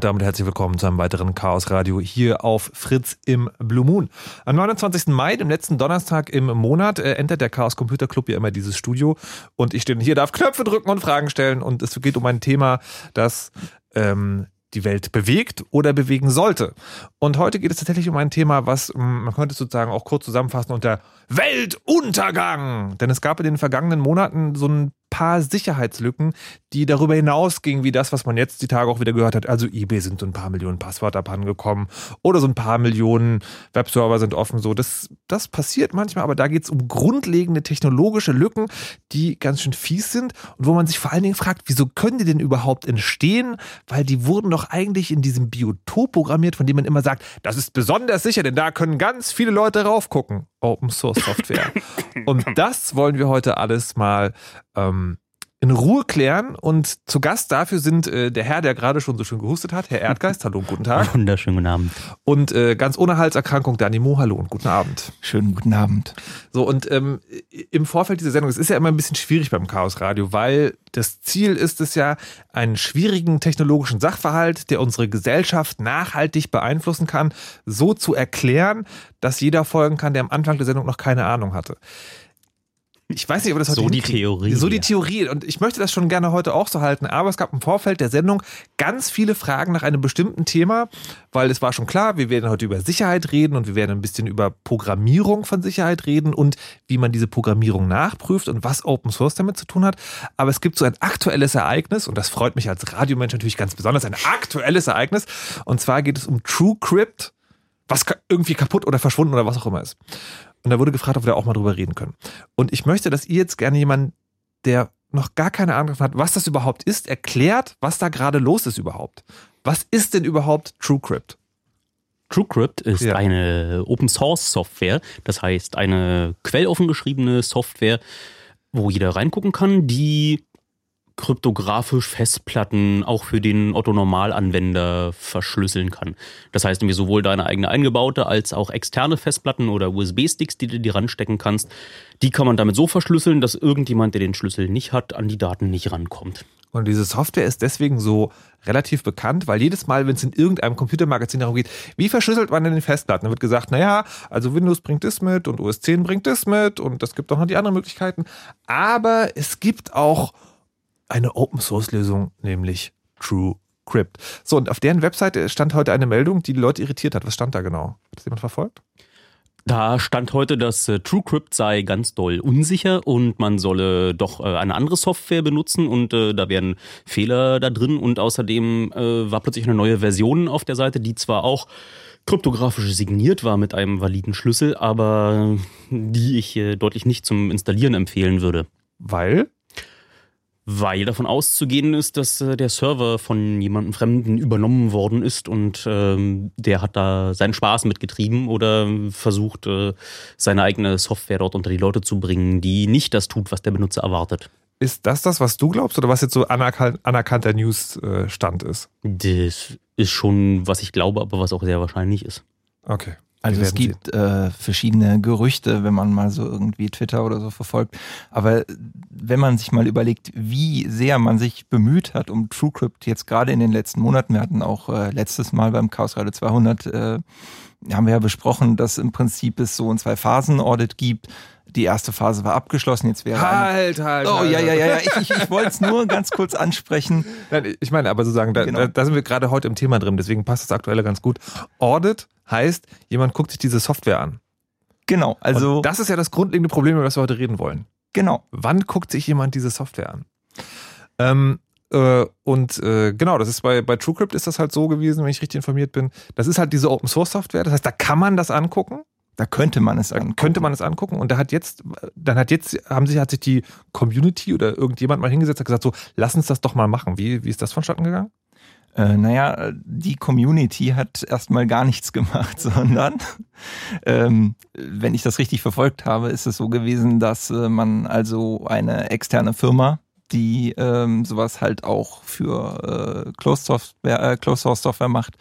Und damit herzlich willkommen zu einem weiteren Chaos Radio hier auf Fritz im Blue Moon. Am 29. Mai, dem letzten Donnerstag im Monat, äh, der Chaos Computer Club ja immer dieses Studio. Und ich stehe hier, darf Knöpfe drücken und Fragen stellen. Und es geht um ein Thema, das ähm, die Welt bewegt oder bewegen sollte. Und heute geht es tatsächlich um ein Thema, was ähm, man könnte sozusagen auch kurz zusammenfassen unter Weltuntergang. Denn es gab in den vergangenen Monaten so ein paar Sicherheitslücken, die darüber hinausgingen, wie das, was man jetzt die Tage auch wieder gehört hat. Also eBay sind so ein paar Millionen Passwörter abhandengekommen oder so ein paar Millionen Webserver sind offen. So, das, das passiert manchmal, aber da geht es um grundlegende technologische Lücken, die ganz schön fies sind und wo man sich vor allen Dingen fragt, wieso können die denn überhaupt entstehen? Weil die wurden doch eigentlich in diesem Biotop programmiert, von dem man immer sagt, das ist besonders sicher, denn da können ganz viele Leute raufgucken. Open Source Software. und das wollen wir heute alles mal ähm, in Ruhe klären. Und zu Gast dafür sind äh, der Herr, der gerade schon so schön gehustet hat, Herr Erdgeist. hallo, guten Tag. Wunderschönen guten Abend. Und äh, ganz ohne Halserkrankung, Dani Mo, hallo und guten Abend. Schönen guten Abend. So, und ähm, im Vorfeld dieser Sendung, es ist ja immer ein bisschen schwierig beim Chaos Radio, weil das Ziel ist es ja, einen schwierigen technologischen Sachverhalt, der unsere Gesellschaft nachhaltig beeinflussen kann, so zu erklären, dass jeder folgen kann, der am Anfang der Sendung noch keine Ahnung hatte. Ich weiß nicht, ob das heute So die hinkriegt. Theorie, So die ja. Theorie. Und ich möchte das schon gerne heute auch so halten. Aber es gab im Vorfeld der Sendung ganz viele Fragen nach einem bestimmten Thema, weil es war schon klar, wir werden heute über Sicherheit reden und wir werden ein bisschen über Programmierung von Sicherheit reden und wie man diese Programmierung nachprüft und was Open Source damit zu tun hat. Aber es gibt so ein aktuelles Ereignis und das freut mich als Radiomensch natürlich ganz besonders, ein aktuelles Ereignis. Und zwar geht es um TrueCrypt, was irgendwie kaputt oder verschwunden oder was auch immer ist. Und da wurde gefragt, ob wir auch mal drüber reden können. Und ich möchte, dass ihr jetzt gerne jemanden, der noch gar keine Ahnung davon hat, was das überhaupt ist, erklärt, was da gerade los ist überhaupt. Was ist denn überhaupt TrueCrypt? TrueCrypt ist Ja. eine Open Source Software, das heißt eine quelloffen geschriebene Software, wo jeder reingucken kann, die kryptografisch Festplatten auch für den Otto-Normalanwender verschlüsseln kann. Das heißt, irgendwie sowohl deine eigene eingebaute als auch externe Festplatten oder USB-Sticks, die du dir ranstecken kannst, die kann man damit so verschlüsseln, dass irgendjemand, der den Schlüssel nicht hat, an die Daten nicht rankommt. Und diese Software ist deswegen so relativ bekannt, weil jedes Mal, wenn es in irgendeinem Computermagazin darum geht, wie verschlüsselt man denn die Festplatten, dann wird gesagt, naja, also Windows bringt das mit und OS 10 bringt das mit und es gibt auch noch die anderen Möglichkeiten. Aber es gibt auch eine Open-Source-Lösung, nämlich TrueCrypt. So, und auf deren Webseite stand heute eine Meldung, die die Leute irritiert hat. Was stand da genau? Hat das jemand verfolgt? Da stand heute, dass äh, TrueCrypt sei ganz doll unsicher und man solle doch äh, eine andere Software benutzen und äh, da wären Fehler da drin und außerdem äh, war plötzlich eine neue Version auf der Seite, die zwar auch kryptografisch signiert war mit einem validen Schlüssel, aber die ich äh, deutlich nicht zum Installieren empfehlen würde. Weil Weil davon auszugehen ist, dass äh, der Server von jemandem Fremden übernommen worden ist und ähm, der hat da seinen Spaß mitgetrieben oder versucht, äh, seine eigene Software dort unter die Leute zu bringen, die nicht das tut, was der Benutzer erwartet. ist das das, was du glaubst oder was jetzt so anerkan anerkannter Newsstand ist? Das ist schon, was ich glaube, aber was auch sehr wahrscheinlich ist. Okay. Also es gibt äh, verschiedene Gerüchte, wenn man mal so irgendwie Twitter oder so verfolgt. Aber wenn man sich mal überlegt, wie sehr man sich bemüht hat um TrueCrypt jetzt gerade in den letzten Monaten, wir hatten auch äh, letztes Mal beim Chaos Radio 200, äh, haben wir ja besprochen, dass im Prinzip es so ein Zwei-Phasen-Audit gibt. Die erste Phase war abgeschlossen, jetzt wäre eine Halt, halt. Oh halt, ja, halt. ja, ja, ja. Ich, ich, ich wollte es nur ganz kurz ansprechen. Nein, ich meine, aber sozusagen, da, Genau. da sind wir gerade heute im Thema drin, deswegen passt das aktuelle ganz gut. Audit heißt, jemand guckt sich diese Software an. Genau, also Und das ist ja das grundlegende Problem, über das wir heute reden wollen. genau. Wann guckt sich jemand diese Software an? Ähm, äh, und äh, genau, das ist bei, bei TrueCrypt ist das halt so gewesen, wenn ich richtig informiert bin. Das ist halt diese Open Source Software, das heißt, da kann man das angucken. Da könnte man es Da angucken. könnte man es angucken und da hat jetzt, dann hat jetzt, haben sich, hat sich die Community oder irgendjemand mal hingesetzt und gesagt, so, lass uns das doch mal machen. Wie, wie ist das vonstatten gegangen? Äh, naja, die Community hat erstmal gar nichts gemacht, sondern ähm, wenn ich das richtig verfolgt habe, ist es so gewesen, dass äh, man also eine externe Firma, die ähm, sowas halt auch für äh, Closed, Software, äh, Closed Source Software macht,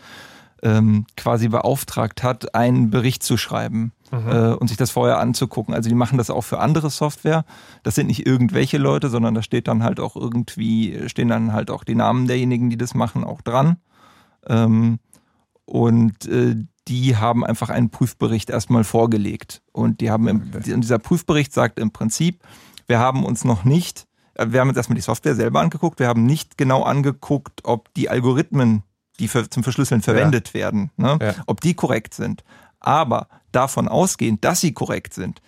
ähm, quasi beauftragt hat, einen Bericht zu schreiben äh, und sich das vorher anzugucken. Also die machen das auch für andere Software. Das sind nicht irgendwelche Leute, sondern da steht dann halt auch irgendwie, stehen dann halt auch die Namen derjenigen, die das machen, auch dran. Ähm, und äh, die haben einfach einen Prüfbericht erstmal vorgelegt. Und die haben im, und dieser Prüfbericht sagt im Prinzip, wir haben uns noch nicht, äh, wir haben uns erstmal die Software selber angeguckt, wir haben nicht genau angeguckt, ob die Algorithmen, die für, zum Verschlüsseln verwendet werden, ne, Ja. ob die korrekt sind. Aber davon ausgehend, dass sie korrekt sind,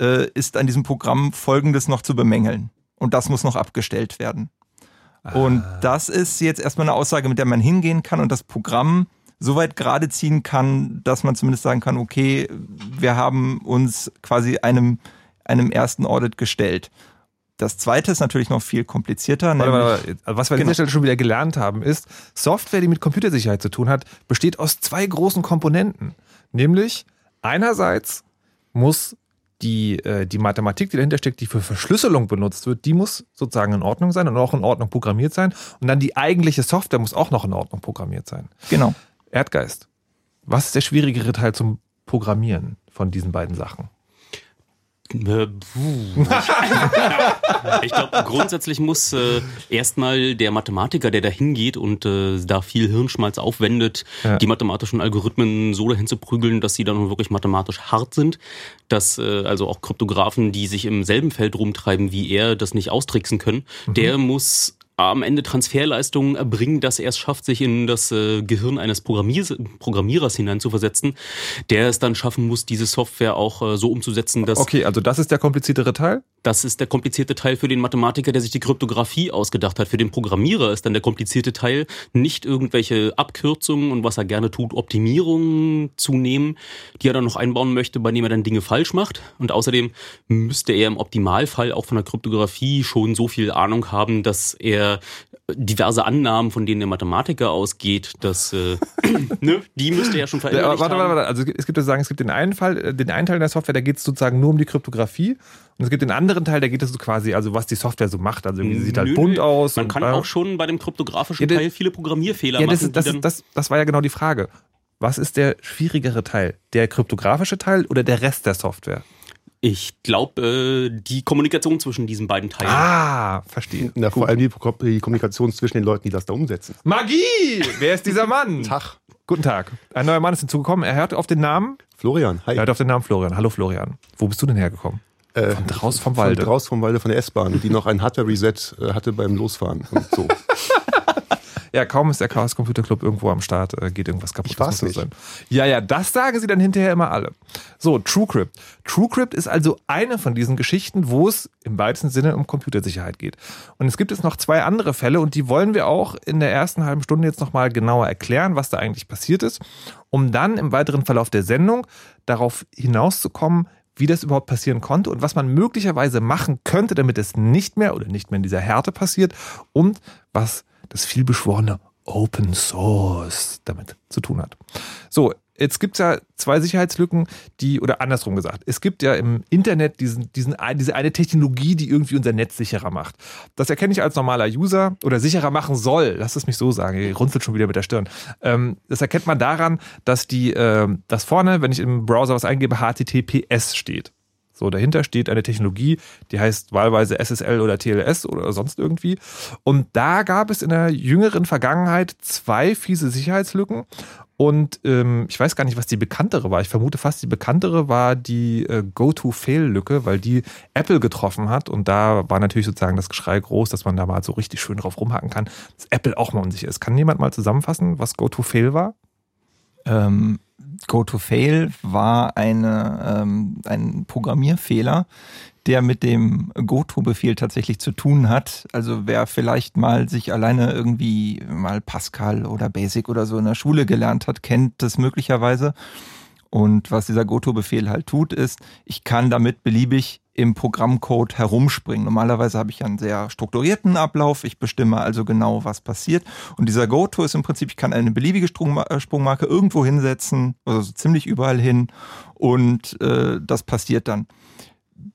äh, ist an diesem Programm Folgendes noch zu bemängeln. Und das muss noch abgestellt werden. Und das ist jetzt erstmal eine Aussage, mit der man hingehen kann und das Programm so weit gerade ziehen kann, dass man zumindest sagen kann, okay, wir haben uns quasi einem, einem ersten Audit gestellt. Das zweite ist natürlich noch viel komplizierter. Warte, warte, warte. Also Was wir an Genau. dieser Stelle schon wieder gelernt haben, ist, Software, die mit Computersicherheit zu tun hat, besteht aus zwei großen Komponenten. Nämlich, einerseits muss die, äh, die Mathematik, die dahinter steckt, die für Verschlüsselung benutzt wird, die muss sozusagen in Ordnung sein und auch in Ordnung programmiert sein. Und dann die eigentliche Software muss auch noch in Ordnung programmiert sein. Genau. Erdgeist. Was ist der schwierigere Teil zum Programmieren von diesen beiden Sachen? Ich glaube, grundsätzlich muss äh, erstmal der Mathematiker, der da hingeht und äh, da viel Hirnschmalz aufwendet, Ja. die mathematischen Algorithmen so dahin zu prügeln, dass sie dann wirklich mathematisch hart sind, dass äh, also auch Kryptografen, die sich im selben Feld rumtreiben wie er, das nicht austricksen können, der muss am Ende Transferleistungen erbringen, dass er es schafft, sich in das äh, Gehirn eines Programmiers Programmierers hineinzuversetzen, der es dann schaffen muss, diese Software auch äh, so umzusetzen, dass Okay, also das ist der kompliziertere Teil. Das ist der komplizierte Teil für den Mathematiker, der sich die Kryptographie ausgedacht hat. Für den Programmierer ist dann der komplizierte Teil, nicht irgendwelche Abkürzungen und was er gerne tut, Optimierungen zu nehmen, die er dann noch einbauen möchte, bei denen er dann Dinge falsch macht. Und außerdem müsste er im Optimalfall auch von der Kryptographie schon so viel Ahnung haben, dass er diverse Annahmen, von denen der Mathematiker ausgeht, dass äh, ne, die müsste er schon Ja, verinnerlicht warte, warte, warte. Also es gibt sozusagen, es gibt den einen Fall, äh, den einen Teil der Software, da geht es sozusagen nur um die Kryptographie. Und es gibt den anderen Teil, da geht es so quasi, also was die Software so macht. Also irgendwie, sie sieht halt Nö, bunt aus. Man und, kann äh, auch schon bei dem kryptografischen Ja, Teil viele Programmierfehler Ja, das, machen. ist, das, ist, das, das war ja genau die Frage. Was ist der schwierigere Teil? Der kryptografische Teil oder der Rest der Software? Ich glaube, äh, die Kommunikation zwischen diesen beiden Teilen. Ah, verstehe. Na, vor allem die, die Kommunikation zwischen den Leuten, die das da umsetzen. Magie! Wer ist dieser Mann? Tag. Guten Tag. Ein neuer Mann ist hinzugekommen. Er hört auf den Namen. Florian, hi. Er hört auf den Namen Florian. Hallo Florian. Wo bist du denn hergekommen? Äh, Von draus vom von Walde. Draus vom Walde von der S-Bahn, die noch ein Hardware-Reset äh, hatte beim Losfahren. Und so. Ja, kaum ist der Chaos Computer Club irgendwo am Start, äh, geht irgendwas kaputt. Ich war's Das muss so nicht. sein. Ja, ja, das sagen sie dann hinterher immer alle. So, TrueCrypt. TrueCrypt ist also eine von diesen Geschichten, wo es im weitesten Sinne um Computersicherheit geht. Und es gibt jetzt noch zwei andere Fälle und die wollen wir auch in der ersten halben Stunde jetzt nochmal genauer erklären, was da eigentlich passiert ist, um dann im weiteren Verlauf der Sendung darauf hinauszukommen, wie das überhaupt passieren konnte und was man möglicherweise machen könnte, damit es nicht mehr oder nicht mehr in dieser Härte passiert und was das vielbeschworene Open Source damit zu tun hat. So, jetzt gibt es ja zwei Sicherheitslücken, die, oder andersrum gesagt, es gibt ja im Internet diesen, diesen, diese eine Technologie, die irgendwie unser Netz sicherer macht. Das erkenne ich als normaler User oder sicherer machen soll. Lass es mich so sagen. Ihr runzelt schon wieder mit der Stirn. Ähm, das erkennt man daran, dass die, ähm, dass vorne, wenn ich im Browser was eingebe, HTTPS steht. So, dahinter steht eine Technologie, die heißt wahlweise SSL oder TLS oder sonst irgendwie. Und da gab es in der jüngeren Vergangenheit zwei fiese Sicherheitslücken. Und ähm, ich weiß gar nicht, was die bekanntere war. Ich vermute fast, die bekanntere war die äh, Go-to-Fail-Lücke, weil die Apple getroffen hat. Und da war natürlich sozusagen das Geschrei groß, dass man da mal so richtig schön drauf rumhacken kann, dass Apple auch mal unsicher ist. Kann jemand mal zusammenfassen, was Go-to-Fail war? Ähm, Go-to-Fail war eine, ähm, ein Programmierfehler, der mit dem Goto-Befehl tatsächlich zu tun hat. Also wer vielleicht mal sich alleine irgendwie mal Pascal oder Basic oder so in der Schule gelernt hat, kennt das möglicherweise. Und was dieser Goto-Befehl halt tut, ist, ich kann damit beliebig im Programmcode herumspringen. Normalerweise habe ich einen sehr strukturierten Ablauf. Ich bestimme also genau, was passiert. Und dieser Goto ist im Prinzip, ich kann eine beliebige äh, Sprungmarke irgendwo hinsetzen, also so ziemlich überall hin. Und äh, das passiert dann.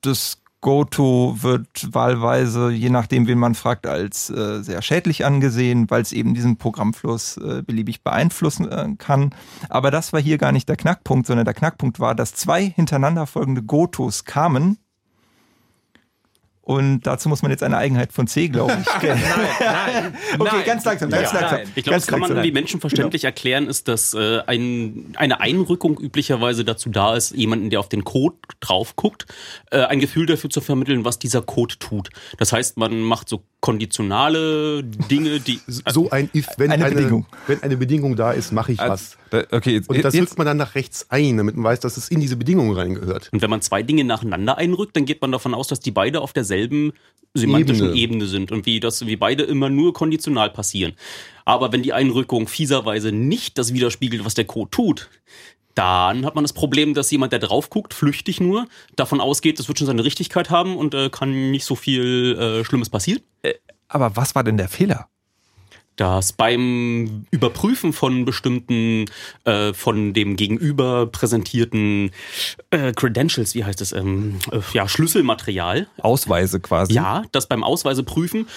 Das Goto wird wahlweise, je nachdem, wen man fragt, als äh, sehr schädlich angesehen, weil es eben diesen Programmfluss äh, beliebig beeinflussen äh, kann. Aber das war hier gar nicht der Knackpunkt, sondern der Knackpunkt war, dass zwei hintereinander folgende Gotos kamen. Und dazu muss man jetzt eine Eigenheit von C, glaube ich, kennen. Nein, okay, ganz langsam, ganz Ja, langsam. nein. Ich glaube, das kann man langsam. wie menschenverständlich erklären, ist, dass äh, ein, eine Einrückung üblicherweise dazu da ist, jemanden, der auf den Code drauf guckt, äh, ein Gefühl dafür zu vermitteln, was dieser Code tut. Das heißt, man macht so konditionale Dinge, die So ein If, wenn Eine eine, Bedingung. wenn eine Bedingung da ist, mache ich was. Da- Okay, jetzt, Und das jetzt, rückt man dann nach rechts ein, damit man weiß, dass es in diese Bedingungen reingehört. Und wenn man zwei Dinge nacheinander einrückt, dann geht man davon aus, dass die beide auf derselben semantischen Ebene. Ebene, sind und wie das, wie beide immer nur konditional passieren. Aber wenn die Einrückung fieserweise nicht das widerspiegelt, was der Code tut, dann hat man das Problem, dass jemand, der drauf guckt, flüchtig nur, davon ausgeht, das wird schon seine Richtigkeit haben und äh, kann nicht so viel äh, Schlimmes passieren. aber was war denn der Fehler? dass beim Überprüfen von bestimmten, äh, von dem Gegenüber präsentierten äh, Credentials, wie heißt es, ähm, äh, ja, Schlüsselmaterial, Ausweise quasi. ja, das beim Ausweise prüfen,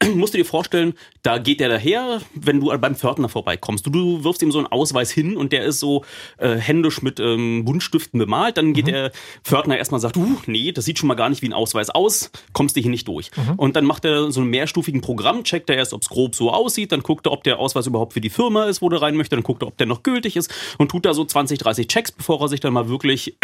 musst du dir vorstellen, da geht der daher, wenn du beim Pförtner vorbeikommst. Du, du wirfst ihm so einen Ausweis hin und der ist so äh, händisch mit ähm, Buntstiften bemalt. Dann geht der Pförtner erstmal und sagt, uh, nee, das sieht schon mal gar nicht wie ein Ausweis aus, kommst du hier nicht durch. Und dann macht er so einen mehrstufigen Programm, checkt er erst, ob es grob so aussieht, dann guckt er, ob der Ausweis überhaupt für die Firma ist, wo der rein möchte, dann guckt er, ob der noch gültig ist und tut da so 20, 30 Checks, bevor er sich dann mal wirklich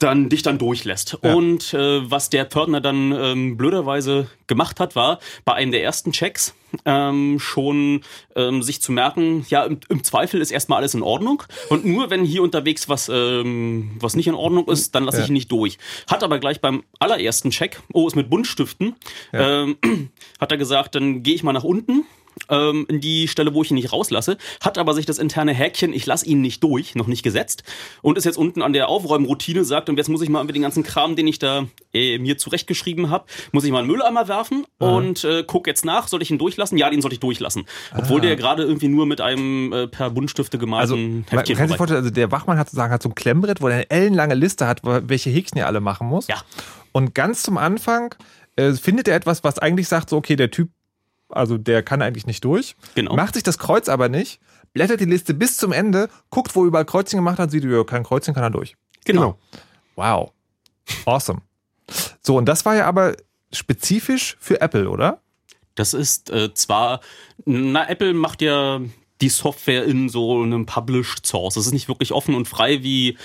dann dich dann durchlässt. Ja. Und äh, was der Pförtner dann ähm, blöderweise gemacht hat, war bei einem der ersten Checks ähm, schon ähm, sich zu merken, ja, im, im Zweifel ist erstmal alles in Ordnung. Und nur wenn hier unterwegs was, ähm, was nicht in Ordnung ist, dann lasse ich Ja. ihn nicht durch. Hat aber gleich beim allerersten Check, oh, ist mit Buntstiften, ähm, hat er gesagt, dann gehe ich mal nach unten ähm, in die Stelle, wo ich ihn nicht rauslasse, hat aber sich das interne Häkchen, ich lasse ihn nicht durch, noch nicht gesetzt und ist jetzt unten an der Aufräumroutine, sagt, und jetzt muss ich mal den ganzen Kram, den ich da äh, mir zurechtgeschrieben habe, muss ich mal in den Mülleimer werfen und äh, guck jetzt nach, soll ich ihn durchlassen? Ja, den soll ich durchlassen. Obwohl der gerade irgendwie nur mit einem äh, per Buntstifte Also, gemalten man kann Heftchen vorbei- vorstellen, also der Wachmann hat sozusagen hat so ein Klemmbrett, wo er eine ellenlange Liste hat, welche Häkchen er alle machen muss. Ja. Und ganz zum Anfang äh, findet er etwas, was eigentlich sagt, so, okay, der Typ, also der kann eigentlich nicht durch. Genau. Macht sich das Kreuz aber nicht, blättert die Liste bis zum Ende, guckt, wo überall Kreuzchen gemacht hat, sieht, ja, kein Kreuzchen kann er durch. Genau. Wow. Awesome. So, und das war ja aber spezifisch für Apple, oder? Das ist äh, zwar, na, Apple macht ja die Software in so einem Published Source. Das ist nicht wirklich offen und frei wie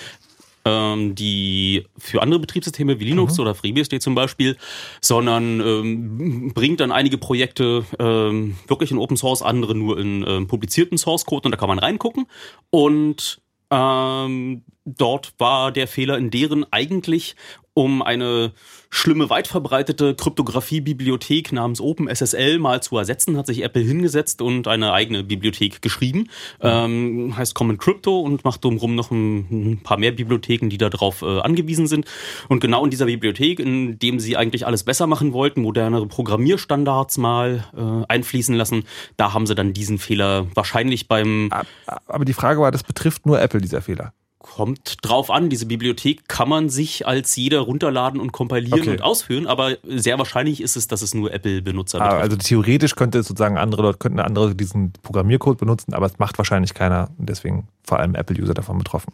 ähm, die für andere Betriebssysteme wie Linux oder FreeBSD zum Beispiel, sondern ähm, bringt dann einige Projekte ähm, wirklich in Open Source, andere nur in ähm, publizierten Source Code und da kann man reingucken. Und ähm, dort war der Fehler in deren eigentlich, um eine schlimme, weit verbreitete Kryptographie-Bibliothek namens OpenSSL mal zu ersetzen, hat sich Apple hingesetzt und eine eigene Bibliothek geschrieben. Ähm, heißt Common Crypto und macht drumherum noch ein, ein paar mehr Bibliotheken, die darauf äh, angewiesen sind. Und genau in dieser Bibliothek, in dem sie eigentlich alles besser machen wollten, modernere Programmierstandards mal äh, einfließen lassen, da haben sie dann diesen Fehler wahrscheinlich beim Aber die Frage war, das betrifft nur Apple, dieser Fehler. Kommt drauf an, diese Bibliothek kann man sich als jeder runterladen und kompilieren Okay. und ausführen, aber sehr wahrscheinlich ist es, dass es nur Apple-Benutzer Ah, betrifft. Also theoretisch könnte es sozusagen andere Leute, könnten andere diesen Programmiercode benutzen, aber es macht wahrscheinlich keiner und deswegen vor allem Apple-User davon betroffen.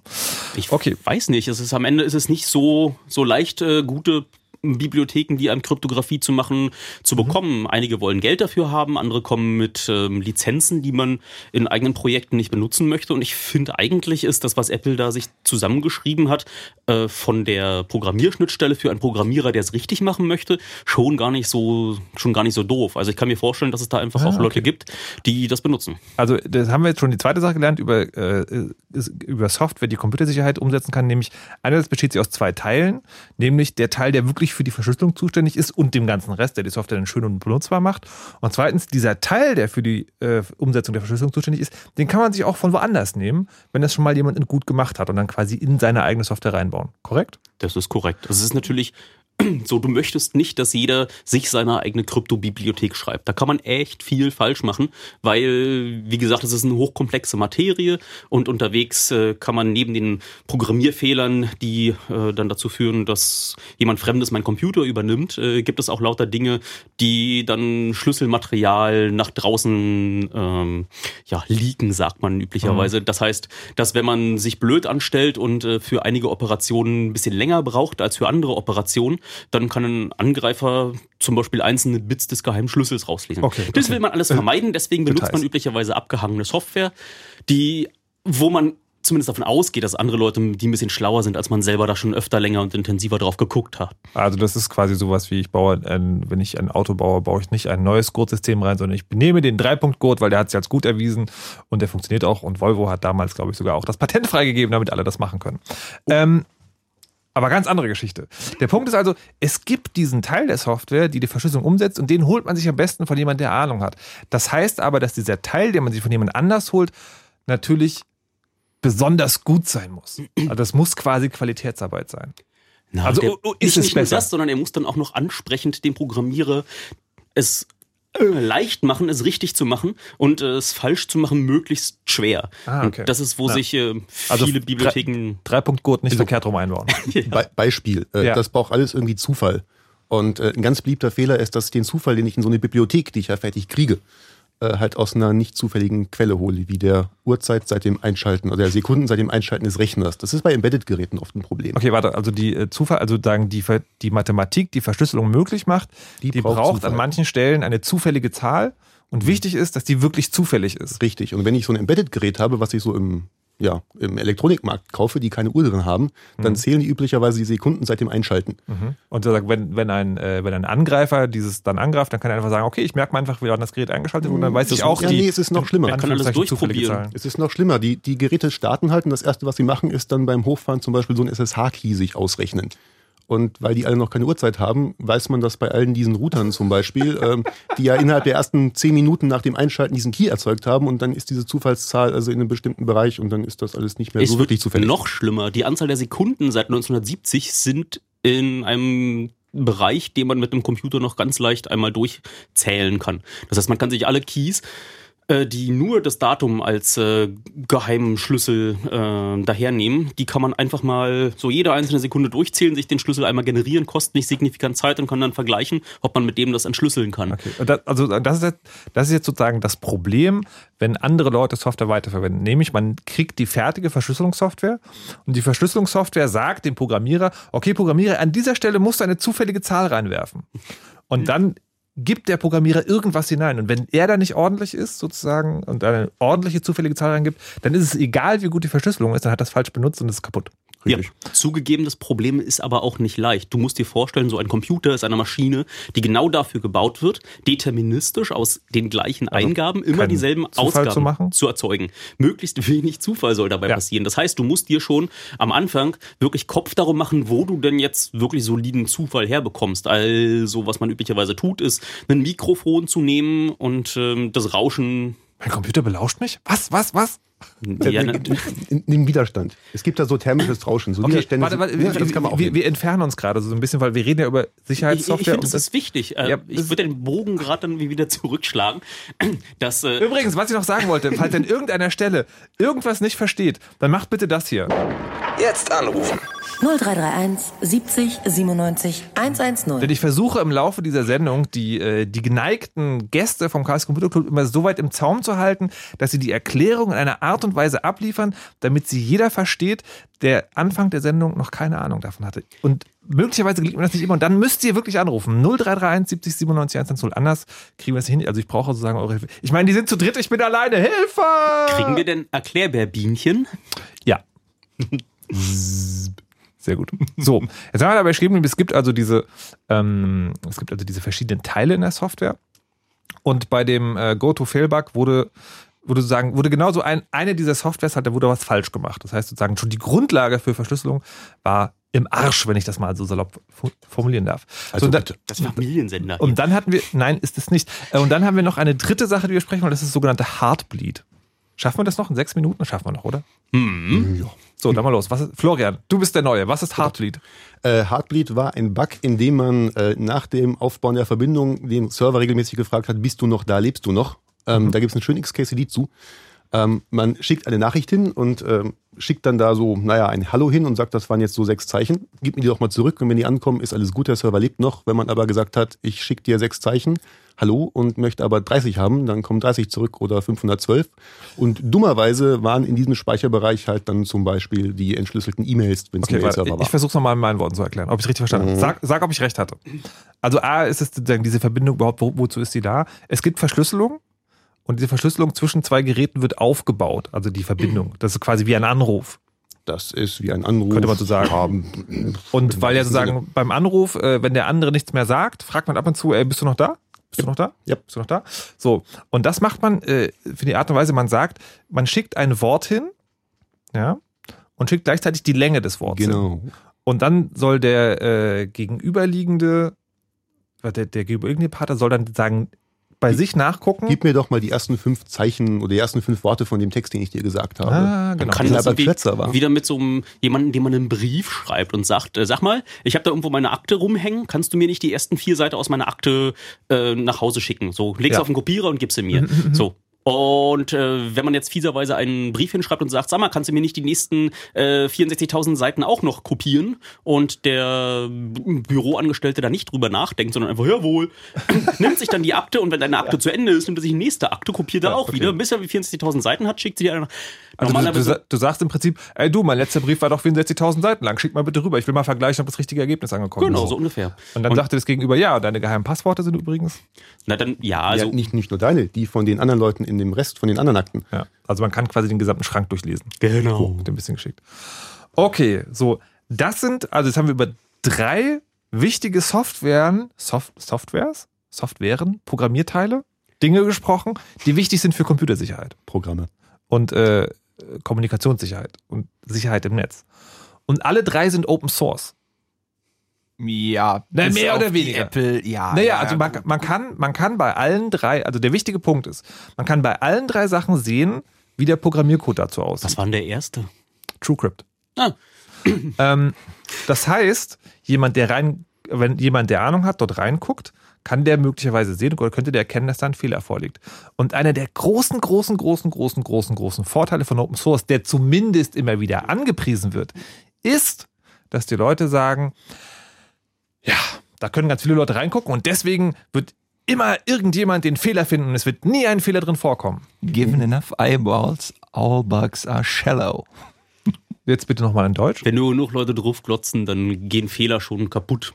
ich okay. weiß nicht, es ist am Ende ist es nicht so, so leicht, äh, gute Bibliotheken, die an Kryptographie zu machen, zu bekommen. Einige wollen Geld dafür haben, andere kommen mit ähm, Lizenzen, die man in eigenen Projekten nicht benutzen möchte. Und ich finde eigentlich ist das, was Apple da sich zusammengeschrieben hat, äh, von der Programmierschnittstelle für einen Programmierer, der es richtig machen möchte, schon gar nicht so, schon gar nicht so doof. Also ich kann mir vorstellen, dass es da einfach Ah, auch Leute okay. gibt, die das benutzen. Also das haben wir jetzt schon die zweite Sache gelernt über, äh, über Software, die Computersicherheit umsetzen kann, nämlich einerseits besteht sie aus zwei Teilen, nämlich der Teil, der wirklich für die Verschlüsselung zuständig ist und dem ganzen Rest, der die Software dann schön und benutzbar macht. Und zweitens, dieser Teil, der für die äh, Umsetzung der Verschlüsselung zuständig ist, den kann man sich auch von woanders nehmen, wenn das schon mal jemand gut gemacht hat und dann quasi in seine eigene Software reinbauen. Korrekt? Das ist korrekt. Das ist natürlich so, du möchtest nicht, dass jeder sich seine eigene Kryptobibliothek schreibt. Da kann man echt viel falsch machen, weil, wie gesagt, es ist eine hochkomplexe Materie und unterwegs äh, kann man neben den Programmierfehlern, die äh, dann dazu führen, dass jemand Fremdes meinen Computer übernimmt, äh, gibt es auch lauter Dinge, die dann Schlüsselmaterial nach draußen ähm, ja, leaken, sagt man üblicherweise. Das heißt, dass wenn man sich blöd anstellt und äh, für einige Operationen ein bisschen länger braucht als für andere Operationen, dann kann ein Angreifer zum Beispiel einzelne Bits des geheimen Schlüssels rauslesen. Okay, das okay. will man alles vermeiden, deswegen benutzt Details. man üblicherweise abgehangene Software, die, wo man zumindest davon ausgeht, dass andere Leute, die ein bisschen schlauer sind, als man selber da schon öfter länger und intensiver drauf geguckt hat. Also das ist quasi sowas wie ich baue, ein, wenn ich ein Auto baue, baue ich nicht ein neues Gurtsystem rein, sondern ich nehme den Dreipunkt-Gurt, weil der hat sich als gut erwiesen und der funktioniert auch. Und Volvo hat damals, glaube ich, sogar auch das Patent freigegeben, damit alle das machen können. Ähm, aber ganz andere Geschichte. Der Punkt ist also, es gibt diesen Teil der Software, die die Verschlüsselung umsetzt und den holt man sich am besten von jemandem, der Ahnung hat. Das heißt aber, dass dieser Teil, den man sich von jemand anders holt, natürlich besonders gut sein muss. Also das muss quasi Qualitätsarbeit sein. Na, Also, der, ist nicht, es nicht nur besser? das, sondern er muss dann auch noch ansprechend dem Programmierer es leicht machen, es richtig zu machen und äh, es falsch zu machen möglichst schwer. Ah, okay. Und das ist, wo Ja. sich äh, Also viele drei- Bibliotheken Dreipunktgurt nicht verkehrt rum einbauen. Be Beispiel, äh, Ja. das braucht alles irgendwie Zufall. Und äh, ein ganz beliebter Fehler ist, dass ich den Zufall, den ich in so eine Bibliothek, die ich ja fertig kriege, äh, halt aus einer nicht zufälligen Quelle hole, wie der Uhrzeit seit dem Einschalten oder der Sekunden seit dem Einschalten des Rechners. Das ist bei Embedded-Geräten oft ein Problem. Okay, warte, also die äh, Zufall, also sagen die, die Mathematik, die Verschlüsselung möglich macht, die, Die braucht, braucht an manchen Stellen eine zufällige Zahl und wichtig ist, dass die wirklich zufällig ist. Richtig. Und wenn ich so ein Embedded-Gerät habe, was ich so im, ja, im Elektronikmarkt kaufe, die keine Uhr drin haben, dann zählen die üblicherweise die Sekunden seit dem Einschalten. Und so sagt, wenn, wenn, ein, äh, wenn ein Angreifer dieses dann angreift, dann kann er einfach sagen, okay, ich merke mir einfach, wie wann das Gerät eingeschaltet wird und dann weiß Das- ich auch ja, die. nee, es ist noch schlimmer. Er kann alles durchprobieren. Es ist noch schlimmer. Die, die Geräte starten halt und das Erste, was sie machen, ist dann beim Hochfahren zum Beispiel so ein SSH-Key sich ausrechnen. Und weil die alle noch keine Uhrzeit haben, weiß man das bei allen diesen Routern zum Beispiel, ähm, die ja innerhalb der ersten zehn Minuten nach dem Einschalten diesen Key erzeugt haben und dann ist diese Zufallszahl also in einem bestimmten Bereich und dann ist das alles nicht mehr so wirklich zufällig. noch schlimmer. Die Anzahl der Sekunden seit 1970 sind in einem Bereich, den man mit einem Computer noch ganz leicht einmal durchzählen kann. Das heißt, man kann sich alle Keys, die nur das Datum als äh, geheimen Schlüssel äh, dahernehmen, die kann man einfach mal so jede einzelne Sekunde durchzählen, sich den Schlüssel einmal generieren, kostet nicht signifikant Zeit und kann dann vergleichen, ob man mit dem das entschlüsseln kann. Okay. Das, also das ist, jetzt, das ist jetzt sozusagen das Problem, wenn andere Leute Software weiterverwenden. Nämlich, man kriegt die fertige Verschlüsselungssoftware und die Verschlüsselungssoftware sagt dem Programmierer, okay, Programmierer, an dieser Stelle musst du eine zufällige Zahl reinwerfen. Und dann gibt der Programmierer irgendwas hinein. Und wenn er da nicht ordentlich ist, sozusagen, und eine ordentliche zufällige Zahl reingibt, dann ist es egal, wie gut die Verschlüsselung ist, dann hat das falsch benutzt und ist kaputt. Ja, zugegeben, das Problem ist aber auch nicht leicht. Du musst dir vorstellen, so ein Computer ist eine Maschine, die genau dafür gebaut wird, deterministisch aus den gleichen Eingaben immer dieselben Zufall Ausgaben zu machen? erzeugen. Möglichst wenig Zufall soll dabei Ja. passieren. Das heißt, du musst dir schon am Anfang wirklich Kopf darum machen, wo du denn jetzt wirklich soliden Zufall herbekommst. Also, was man üblicherweise tut, ist, ein Mikrofon zu nehmen und ähm, das Rauschen. Mein Computer belauscht mich? Was, was, was? Ja, in Widerstand. Es gibt da so thermisches Rauschen. So Widerstände warte, warte, ja, wir, das kann man auch wir, wir entfernen uns gerade so ein bisschen, weil wir reden ja über Ich, ich Sicherheitssoftware. finde, und das ist wichtig. Äh, Ja, ich würde den Bogen gerade dann wieder zurückschlagen. Dass, äh, Übrigens, was ich noch sagen wollte, falls an irgendeiner Stelle irgendwas nicht versteht, dann macht bitte das hier. Jetzt anrufen. 0331 70 97 110. Denn ich versuche im Laufe dieser Sendung die, äh, die geneigten Gäste vom Chaos Computer Club immer so weit im Zaum zu halten, dass sie die Erklärung in einer Art und Weise abliefern, damit sie jeder versteht, der Anfang der Sendung noch keine Ahnung davon hatte. Und möglicherweise gelingt mir das nicht immer. Und dann müsst ihr wirklich anrufen. 0331 70 97 110. Anders kriegen wir das nicht hin. Also ich brauche sozusagen eure Hilfe. Ich meine, die sind zu dritt, ich bin alleine. Hilfe! kriegen wir denn Erklärbärbienchen? Ja. Sehr gut. So, jetzt haben wir dabei geschrieben, es gibt also diese, ähm, es gibt also diese verschiedenen Teile in der Software. Und bei dem äh, Go-to-Fail-Bug wurde, wurde sozusagen, wurde genauso ein, eine dieser Softwares hat, da wurde was falsch gemacht. Das heißt sozusagen schon die Grundlage für Verschlüsselung war im Arsch, wenn ich das mal so salopp formulieren darf. Also so, und, dann. Das Familiensender. und dann hatten wir, nein, ist es nicht. Äh, Und dann haben wir noch eine dritte Sache, die wir sprechen wollen, das ist das sogenannte Heartbleed. Schaffen wir das noch? In sechs Minuten schaffen wir noch, oder? Hm. So, dann mal los. Was ist, Florian, du bist der Neue. Was ist Heartbleed? Äh, Heartbleed war ein Bug, in dem man äh, nach dem Aufbauen der Verbindung den Server regelmäßig gefragt hat, bist du noch da, lebst du noch? Ähm, Da gibt es einen schönen XKCD zu. Ähm, man schickt eine Nachricht hin und ähm, schickt dann da so, naja, ein Hallo hin und sagt, das waren jetzt so sechs Zeichen. Gib mir die doch mal zurück und wenn die ankommen, ist alles gut, der Server lebt noch. Wenn man aber gesagt hat, ich schicke dir sechs Zeichen, Hallo und möchte aber 30 haben, dann kommen 30 zurück oder 512. Und dummerweise waren in diesem Speicherbereich halt dann zum Beispiel die entschlüsselten E-Mails, wenn es Okay, ein Mail-Server ich war. versuche es nochmal in meinen Worten zu erklären, ob ich es richtig verstanden habe. Sag, sag, ob ich recht hatte. Also A, ist es sozusagen diese Verbindung überhaupt, wo, wozu ist sie da? Es gibt Verschlüsselung und diese Verschlüsselung zwischen zwei Geräten wird aufgebaut, also die Verbindung. Das ist quasi wie ein Anruf. Das ist wie ein Anruf. Könnte man so sagen. Haben. Und weil ja sozusagen beim Anruf, äh, wenn der andere nichts mehr sagt, fragt man ab und zu, ey, bist du noch da? Bist du noch da? Ja. Bist du noch da? So. Und das macht man äh, für die Art und Weise, man sagt, man schickt ein Wort hin, ja, und schickt gleichzeitig die Länge des Wortes hin. Genau. Und dann soll der äh, gegenüberliegende, der, der gegenüberliegende Partner soll dann sagen, bei sich nachgucken. Gib mir doch mal die ersten fünf Zeichen oder die ersten fünf Worte von dem Text, den ich dir gesagt habe. ah, genau. kann das Klötzer war. wieder mit so einem jemanden, dem man einen Brief schreibt und sagt, äh, sag mal, ich habe da irgendwo meine Akte rumhängen, kannst du mir nicht die ersten vier Seiten aus meiner Akte äh, nach Hause schicken? So, leg's Ja. Auf den Kopierer und gib's sie mir. so. Und äh, wenn man jetzt fieserweise einen Brief hinschreibt und sagt, sag mal, kannst du mir nicht die nächsten äh, 64.000 Seiten auch noch kopieren? Und der Büroangestellte da nicht drüber nachdenkt, sondern einfach, jawohl, nimmt sich dann die Akte und wenn deine Akte zu Ende ist, nimmt er sich die nächste Akte, kopiert er auch okay. wieder, bis er 64.000 Seiten hat, schickt sie dir nach. Also du, du, du sagst im Prinzip, ey du, mein letzter Brief war doch 64.000 Seiten lang, schick mal bitte rüber, ich will mal vergleichen, ob das richtige Ergebnis angekommen Genau, ist. so ungefähr. Und dann sagte das Gegenüber, ja, deine geheimen Passworte sind übrigens. Na dann, ja, also ja, nicht, nicht nur deine, die von den anderen Leuten in dem Rest, von den anderen Akten. Ja. Also man kann quasi den gesamten Schrank durchlesen. genau. Wird ein bisschen geschickt. Okay, so, das sind, also jetzt haben wir über drei wichtige Softwaren, Soft, Softwares, Softwaren, Programmierteile, Dinge gesprochen, die wichtig sind für Computersicherheit Programme. und äh, Kommunikationssicherheit und Sicherheit im Netz. Und alle drei sind Open Source. Ja, Na, mehr oder weniger. Apple, ja. Naja, ja, also man, man, kann, man kann bei allen drei, also der wichtige Punkt ist, man kann bei allen drei Sachen sehen, wie der Programmiercode dazu aussieht. Was war denn der erste? TrueCrypt. Ah. ähm, das heißt, jemand, der rein, wenn jemand, der Ahnung hat, dort reinguckt, kann der möglicherweise sehen oder könnte der erkennen, dass da ein Fehler vorliegt. Und einer der großen, großen, großen, großen, großen, großen Vorteile von Open Source, der zumindest immer wieder angepriesen wird, ist, dass die Leute sagen, ja, da können ganz viele Leute reingucken und deswegen wird immer irgendjemand den Fehler finden und es wird nie ein Fehler drin vorkommen. Given enough eyeballs, all bugs are shallow. Jetzt bitte nochmal in Deutsch. Wenn nur genug Leute drauf glotzen, dann gehen Fehler schon kaputt.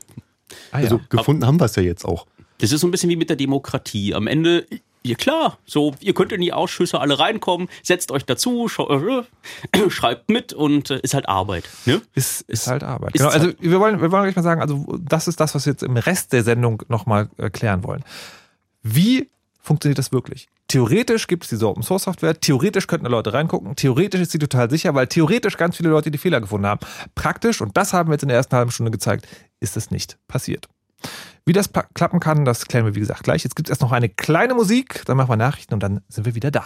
Ah, ja. Also gefunden haben wir es ja jetzt auch. Das ist so ein bisschen wie mit der Demokratie. Am Ende, ja klar, so, ihr könnt in die Ausschüsse alle reinkommen, setzt euch dazu, äh, schreibt mit und äh, ist halt Arbeit. Ne? Ist, ist halt Arbeit. ist Genau, also halt- wir wollen, wir wollen gleich mal sagen, also das ist das, was wir jetzt im Rest der Sendung nochmal erklären wollen. Wie funktioniert das wirklich? Theoretisch gibt es diese Open Source Software, theoretisch könnten da Leute reingucken, theoretisch ist sie total sicher, weil theoretisch ganz viele Leute die Fehler gefunden haben. Praktisch, und das haben wir jetzt in der ersten halben Stunde gezeigt, ist es nicht passiert. Wie das klappen kann, das klären wir wie gesagt gleich. Jetzt gibt es erst noch eine kleine Musik, dann machen wir Nachrichten und dann sind wir wieder da.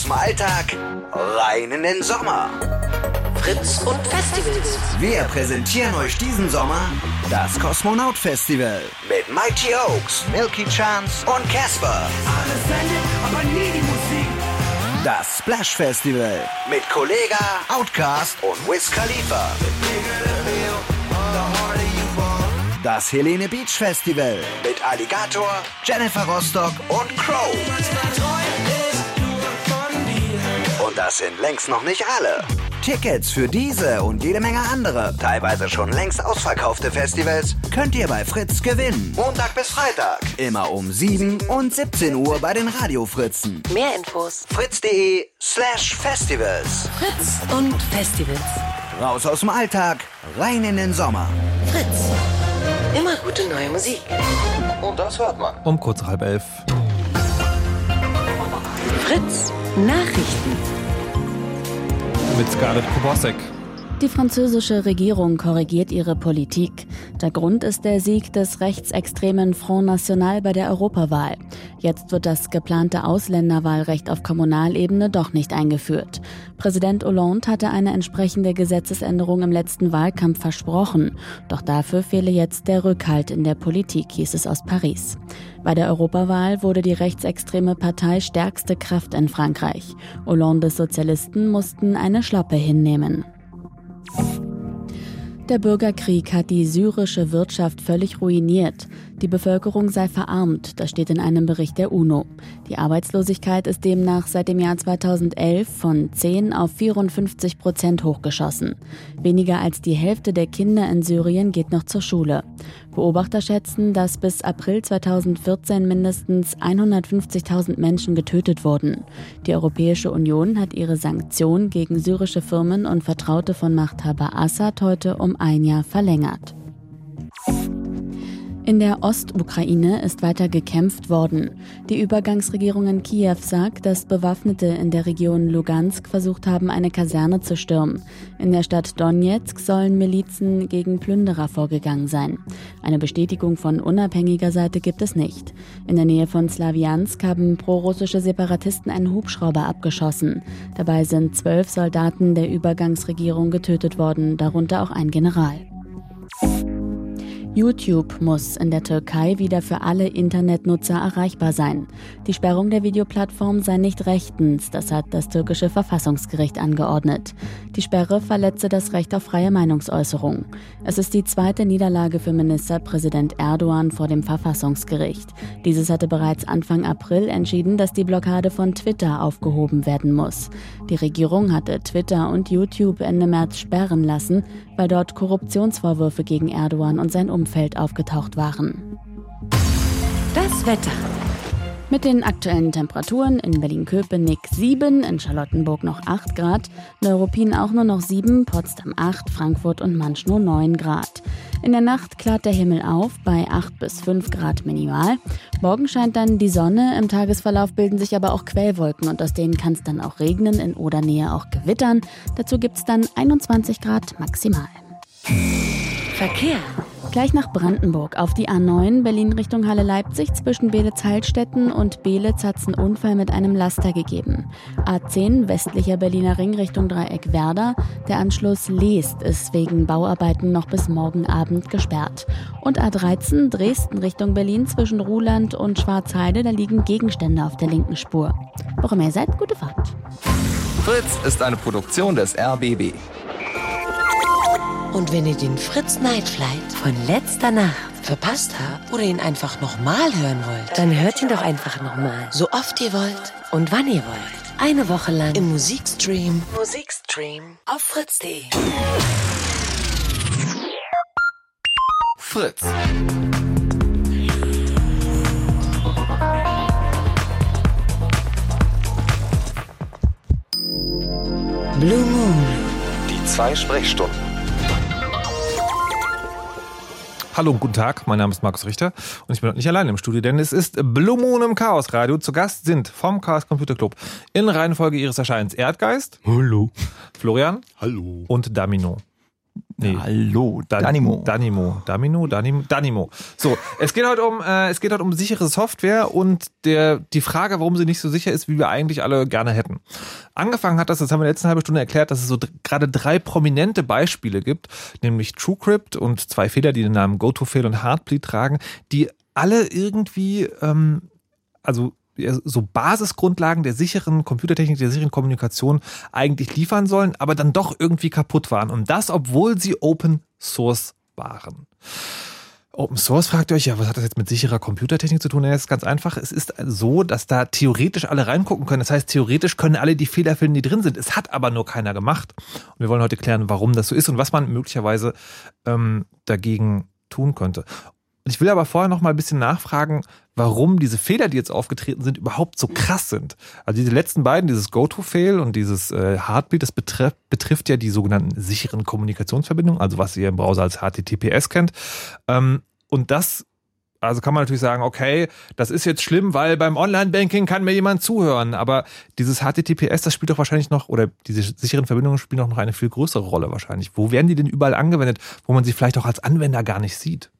Aus dem Alltag, rein in den Sommer. Fritz und Festivals. Wir präsentieren euch diesen Sommer das Kosmonaut Festival mit Mighty Oaks, Milky Chance und Casper. Das Splash Festival mit Kollega, Outcast und Wiz Khalifa. Das Helene Beach Festival mit Alligator, Jennifer Rostock und Crow. Das sind längst noch nicht alle. Tickets für diese und jede Menge andere, teilweise schon längst ausverkaufte Festivals, könnt ihr bei Fritz gewinnen. Montag bis Freitag. Immer um 7 und 17 Uhr bei den Radiofritzen. Mehr Infos. Fritz.de slash Festivals. Fritz und Festivals. Raus aus dem Alltag, rein in den Sommer. Fritz. Immer gute neue Musik. Und das hört man. Um kurz halb elf. Fritz. Nachrichten. Mit Scarlett Kubosek. Die französische Regierung korrigiert ihre Politik. Der Grund ist der Sieg des rechtsextremen Front National bei der Europawahl. Jetzt wird das geplante Ausländerwahlrecht auf Kommunalebene doch nicht eingeführt. Präsident Hollande hatte eine entsprechende Gesetzesänderung im letzten Wahlkampf versprochen. Doch dafür fehle jetzt der Rückhalt in der Politik, hieß es aus Paris. Bei der Europawahl wurde die rechtsextreme Partei stärkste Kraft in Frankreich. Hollandes Sozialisten mussten eine Schlappe hinnehmen. Der Bürgerkrieg hat die syrische Wirtschaft völlig ruiniert. Die Bevölkerung sei verarmt, das steht in einem Bericht der UNO. Die Arbeitslosigkeit ist demnach seit dem Jahr 2011 von 10 auf 54 Prozent hochgeschossen. Weniger als die Hälfte der Kinder in Syrien geht noch zur Schule. Beobachter schätzen, dass bis April 2014 mindestens 150.000 Menschen getötet wurden. Die Europäische Union hat ihre Sanktionen gegen syrische Firmen und Vertraute von Machthaber Assad heute um ein Jahr verlängert. In der Ostukraine ist weiter gekämpft worden. Die Übergangsregierung in Kiew sagt, dass Bewaffnete in der Region Lugansk versucht haben, eine Kaserne zu stürmen. In der Stadt Donetsk sollen Milizen gegen Plünderer vorgegangen sein. Eine Bestätigung von unabhängiger Seite gibt es nicht. In der Nähe von Slawiansk haben prorussische Separatisten einen Hubschrauber abgeschossen. Dabei sind zwölf Soldaten der Übergangsregierung getötet worden, darunter auch ein General. YouTube muss in der Türkei wieder für alle Internetnutzer erreichbar sein. Die Sperrung der Videoplattform sei nicht rechtens, das hat das türkische Verfassungsgericht angeordnet. Die Sperre verletze das Recht auf freie Meinungsäußerung. Es ist die zweite Niederlage für Ministerpräsident Erdogan vor dem Verfassungsgericht. Dieses hatte bereits Anfang April entschieden, dass die Blockade von Twitter aufgehoben werden muss. Die Regierung hatte Twitter und YouTube Ende März sperren lassen, weil dort Korruptionsvorwürfe gegen Erdogan und sein Umfeld aufgetaucht waren. Das Wetter. Mit den aktuellen Temperaturen in Berlin-Köpenick 7, in Charlottenburg noch 8 Grad, Neuruppin auch nur noch 7, Potsdam 8, Frankfurt und Mansch nur 9 Grad. In der Nacht klart der Himmel auf bei 8 bis 5 Grad minimal. Morgen scheint dann die Sonne, im Tagesverlauf bilden sich aber auch Quellwolken und aus denen kann es dann auch regnen, in Odernähe auch gewittern. Dazu gibt es dann 21 Grad maximal. Verkehr. Gleich nach Brandenburg auf die A9 Berlin Richtung Halle Leipzig zwischen Beelitz-Heilstätten und Beelitz hat es einen Unfall mit einem Laster gegeben. A10 westlicher Berliner Ring Richtung Dreieck Werder. Der Anschluss Leest ist wegen Bauarbeiten noch bis morgen Abend gesperrt. Und A13 Dresden Richtung Berlin zwischen Ruhland und Schwarzheide, da liegen Gegenstände auf der linken Spur. Wo immer ihr seid, gute Fahrt. Fritz ist eine Produktion des RBB. Und wenn ihr den Fritz Night Flight von letzter Nacht verpasst habt oder ihn einfach nochmal hören wollt, dann hört ihn doch einfach nochmal. So oft ihr wollt und wann ihr wollt. Eine Woche lang im Musikstream. Musikstream auf fritz.de. Fritz. Blue Moon. Die zwei Sprechstunden. Hallo und guten Tag, mein Name ist Markus Richter und ich bin heute nicht allein im Studio, denn es ist Blue Moon im Chaos Radio. Zu Gast sind vom Chaos Computer Club in Reihenfolge ihres Erscheinens Erdgeist, Hallo. Florian Hallo. und Damino. Nee. Hallo, Dan- Danimo. Danimo. Danimo, Danimo, Danimo. So, es geht heute um, äh, es geht heute um sichere Software und der, die Frage, warum sie nicht so sicher ist, wie wir eigentlich alle gerne hätten. Angefangen hat das, das haben wir in der letzten halben Stunde erklärt, dass es so gerade drei prominente Beispiele gibt, nämlich TrueCrypt und zwei Fehler, die den Namen GoToFail und Heartbleed tragen, die alle irgendwie, ähm, also so Basisgrundlagen der sicheren Computertechnik, der sicheren Kommunikation eigentlich liefern sollen, aber dann doch irgendwie kaputt waren. Und das, obwohl sie Open Source waren. Open Source fragt ihr euch, ja, was hat das jetzt mit sicherer Computertechnik zu tun? Ja, das ist ganz einfach. Es ist so, dass da theoretisch alle reingucken können. Das heißt, theoretisch können alle die Fehler finden, die drin sind. Es hat aber nur keiner gemacht. Und wir wollen heute klären, warum das so ist und was man möglicherweise ähm, dagegen tun könnte. Ich will aber vorher noch mal ein bisschen nachfragen, warum diese Fehler, die jetzt aufgetreten sind, überhaupt so krass sind. Also diese letzten beiden, dieses Go-To-Fail und dieses äh, Heartbeat, das betrifft, betrifft ja die sogenannten sicheren Kommunikationsverbindungen, also was ihr im Browser als HTTPS kennt. Ähm, und das, also kann man natürlich sagen, okay, das ist jetzt schlimm, weil beim Online-Banking kann mir jemand zuhören. Aber dieses HTTPS, das spielt doch wahrscheinlich noch, oder diese sicheren Verbindungen spielen doch noch eine viel größere Rolle wahrscheinlich. Wo werden die denn überall angewendet, wo man sie vielleicht auch als Anwender gar nicht sieht?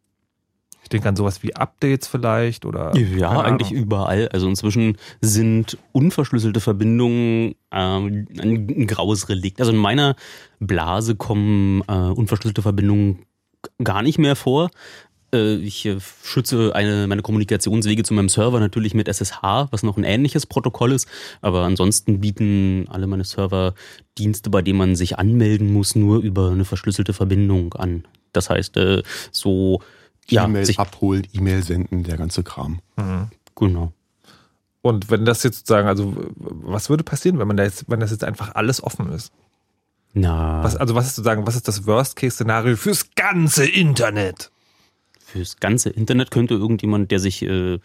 Ich denke an sowas wie Updates vielleicht oder. Ja, eigentlich Ahnung. überall. Also inzwischen sind unverschlüsselte Verbindungen ähm, ein, ein graues Relikt. Also in meiner Blase kommen äh, unverschlüsselte Verbindungen gar nicht mehr vor. Äh, Ich äh, schütze eine, meine Kommunikationswege zu meinem Server natürlich mit SSH, was noch ein ähnliches Protokoll ist. Aber ansonsten bieten alle meine Server Dienste, bei denen man sich anmelden muss, nur über eine verschlüsselte Verbindung an. Das heißt, äh, so ja, E-Mail abholen, E-Mail senden, der ganze Kram. genau. Und wenn das jetzt sozusagen, also was würde passieren, wenn man da jetzt, wenn das jetzt einfach alles offen ist? Na, Was, also was ist sozusagen, was ist das Worst-Case-Szenario fürs ganze Internet? fürs ganze Internet könnte irgendjemand, der sich, äh,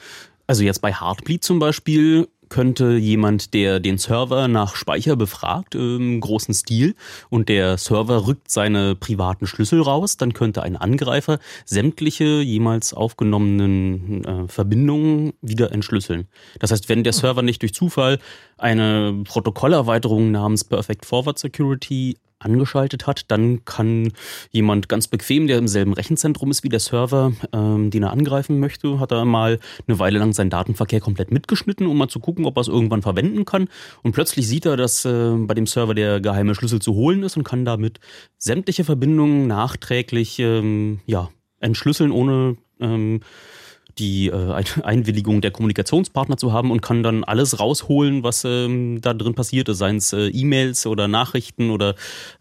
also jetzt bei Heartbleed zum Beispiel, könnte jemand, der den Server nach Speicher befragt, im großen Stil, und der Server rückt seine privaten Schlüssel raus, dann könnte ein Angreifer sämtliche jemals aufgenommenen äh, Verbindungen wieder entschlüsseln. Das heißt, wenn der Server nicht durch Zufall eine Protokollerweiterung namens Perfect Forward Security angeschaltet hat, dann kann jemand ganz bequem, der im selben Rechenzentrum ist wie der Server, ähm, den er angreifen möchte, hat er mal eine Weile lang seinen Datenverkehr komplett mitgeschnitten, um mal zu gucken, ob er es irgendwann verwenden kann. Und plötzlich sieht er, dass äh, bei dem Server der geheime Schlüssel zu holen ist und kann damit sämtliche Verbindungen nachträglich ähm, ja, entschlüsseln, ohne ähm, die äh, Ein- Einwilligung der Kommunikationspartner zu haben und kann dann alles rausholen, was ähm, da drin passiert ist, seien es äh, E-Mails oder Nachrichten oder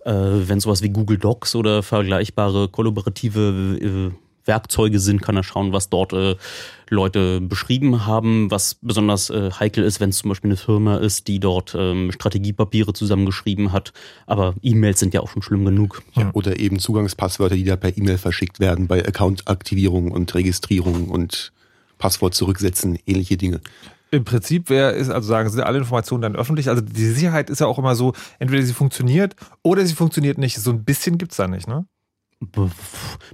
äh, wenn sowas wie Google Docs oder vergleichbare kollaborative äh, Werkzeuge sind, kann er schauen, was dort äh, Leute beschrieben haben, was besonders äh, heikel ist, wenn es zum Beispiel eine Firma ist, die dort ähm, Strategiepapiere zusammengeschrieben hat. Aber E-Mails sind ja auch schon schlimm genug. Ja. Oder eben Zugangspasswörter, die da per E-Mail verschickt werden bei Accountaktivierung und Registrierung und Passwort zurücksetzen, ähnliche Dinge. Im Prinzip wäre ist also sagen, sind alle Informationen dann öffentlich. Also die Sicherheit ist ja auch immer so, entweder sie funktioniert oder sie funktioniert nicht. So ein bisschen gibt's da nicht, ne?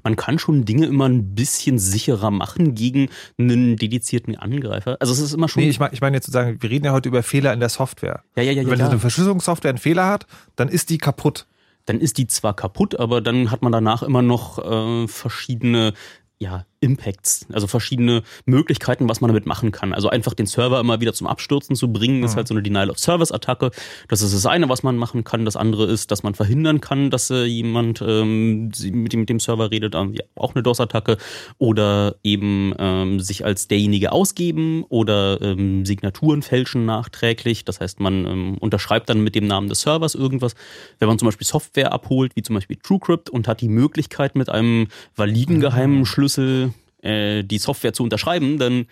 Man kann schon Dinge immer ein bisschen sicherer machen gegen einen dedizierten Angreifer. Also es ist immer schon. Nee, ich meine ich mein jetzt zu sagen, wir reden ja heute über Fehler in der Software. ja, ja, ja, ja, Wenn ja. eine Verschlüsselungssoftware einen Fehler hat, dann ist die kaputt. Dann ist die zwar kaputt, aber dann hat man danach immer noch äh, verschiedene ja, Impacts, also verschiedene Möglichkeiten, was man damit machen kann. Also einfach den Server immer wieder zum Abstürzen zu bringen, ist halt so eine Denial-of-Service-Attacke. Das ist das eine, was man machen kann. Das andere ist, dass man verhindern kann, dass äh, jemand ähm, mit, dem, mit dem Server redet, ähm, ja, auch eine DOS-Attacke. Oder eben ähm, sich als derjenige ausgeben oder ähm, Signaturen fälschen nachträglich. Das heißt, man ähm, unterschreibt dann mit dem Namen des Servers irgendwas. Wenn man zum Beispiel Software abholt, wie zum Beispiel TrueCrypt und hat die Möglichkeit mit einem validen geheimen Schlüssel äh, die Software zu unterschreiben, dann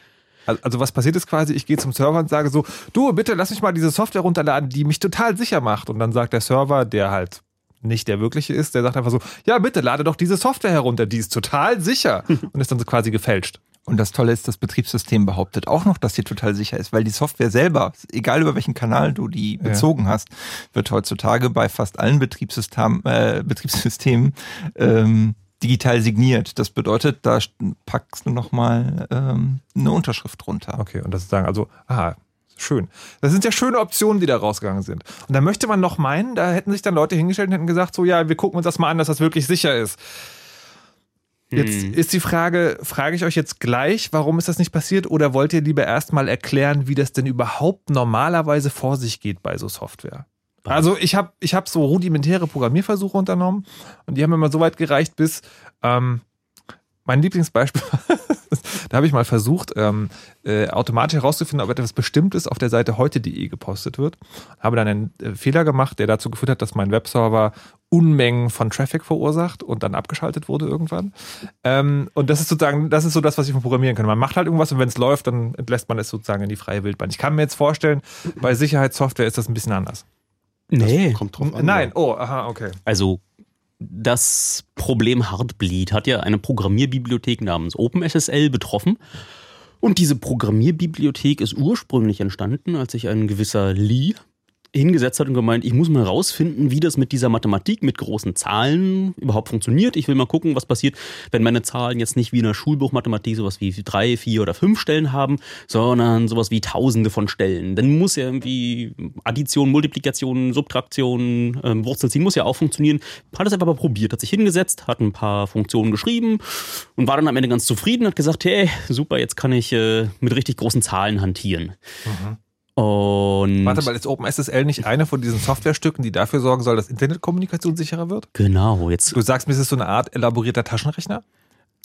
Also also was passiert ist quasi, ich gehe zum Server und sage so, du, bitte lass mich mal diese Software runterladen, die mich total sicher macht. Und dann sagt der Server, der halt nicht der wirkliche ist, der sagt einfach so, ja, bitte lade doch diese Software herunter, die ist total sicher. Und ist dann so quasi gefälscht. Und das Tolle ist, das Betriebssystem behauptet auch noch, dass sie total sicher ist, weil die Software selber, egal über welchen Kanal du die bezogen hast, wird heutzutage bei fast allen Betriebssystem, äh, Betriebssystemen ähm, digital signiert. Das bedeutet, da packst du nochmal ähm, eine Unterschrift drunter. Okay, und das ist sagen, also, aha, Schön. Das sind ja schöne Optionen, die da rausgegangen sind. Und da möchte man noch meinen, da hätten sich dann Leute hingestellt und hätten gesagt, so ja, wir gucken uns das mal an, dass das wirklich sicher ist. Jetzt Hm. ist die Frage, frage ich euch jetzt gleich, warum ist das nicht passiert oder wollt ihr lieber erstmal erklären, wie das denn überhaupt normalerweise vor sich geht bei so Software? Also ich habe ich hab so rudimentäre Programmierversuche unternommen und die haben immer so weit gereicht, bis ähm, mein Lieblingsbeispiel, da habe ich mal versucht, ähm, äh, automatisch herauszufinden, ob etwas Bestimmtes auf der Seite heute.de gepostet wird. Habe dann einen äh, Fehler gemacht, der dazu geführt hat, dass mein Webserver Unmengen von Traffic verursacht und dann abgeschaltet wurde irgendwann. Ähm, und das ist sozusagen, das ist so das, was ich von programmieren kann. Man macht halt irgendwas und wenn es läuft, dann entlässt man es sozusagen in die freie Wildbahn. Ich kann mir jetzt vorstellen, bei Sicherheitssoftware ist das ein bisschen anders. Nee. Kommt drauf an. Nein, oh, aha, okay. Also das Problem Heartbleed hat ja eine Programmierbibliothek namens OpenSSL betroffen. Und diese Programmierbibliothek ist ursprünglich entstanden, als sich ein gewisser Lee hingesetzt hat und gemeint, ich muss mal rausfinden, wie das mit dieser Mathematik mit großen Zahlen überhaupt funktioniert. Ich will mal gucken, was passiert, wenn meine Zahlen jetzt nicht wie in der Schulbuchmathematik sowas wie drei, vier oder fünf Stellen haben, sondern sowas wie Tausende von Stellen. Dann muss ja irgendwie Addition, Multiplikation, Subtraktion, ähm, Wurzelziehen muss ja auch funktionieren. Hat es einfach mal probiert, hat sich hingesetzt, hat ein paar Funktionen geschrieben und war dann am Ende ganz zufrieden, hat gesagt, hey, super, jetzt kann ich äh, mit richtig großen Zahlen hantieren. Und Warte mal, ist OpenSSL nicht eine von diesen Softwarestücken, die dafür sorgen soll, dass Internetkommunikation sicherer wird? genau, jetzt Du sagst mir, es ist so eine Art elaborierter Taschenrechner?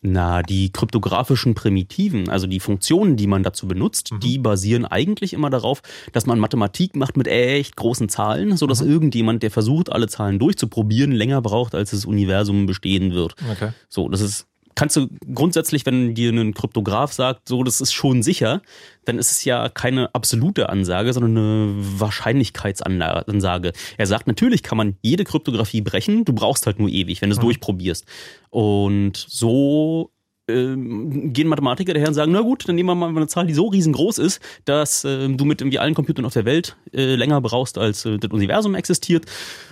Na, die kryptografischen Primitiven, also die Funktionen, die man dazu benutzt, die basieren eigentlich immer darauf, dass man Mathematik macht mit echt großen Zahlen, sodass irgendjemand, der versucht, alle Zahlen durchzuprobieren, länger braucht, als das Universum bestehen wird. Okay. So, das ist, kannst du grundsätzlich, wenn dir ein Kryptograph sagt, so, das ist schon sicher, dann ist es ja keine absolute Ansage, sondern eine Wahrscheinlichkeitsansage. Er sagt, natürlich kann man jede Kryptographie brechen, du brauchst halt nur ewig, wenn du es durchprobierst. Und so ähm, gehen Mathematiker daher und sagen, na gut, dann nehmen wir mal eine Zahl, die so riesengroß ist, dass ähm, du mit irgendwie allen Computern auf der Welt äh, länger brauchst, als äh, das Universum existiert.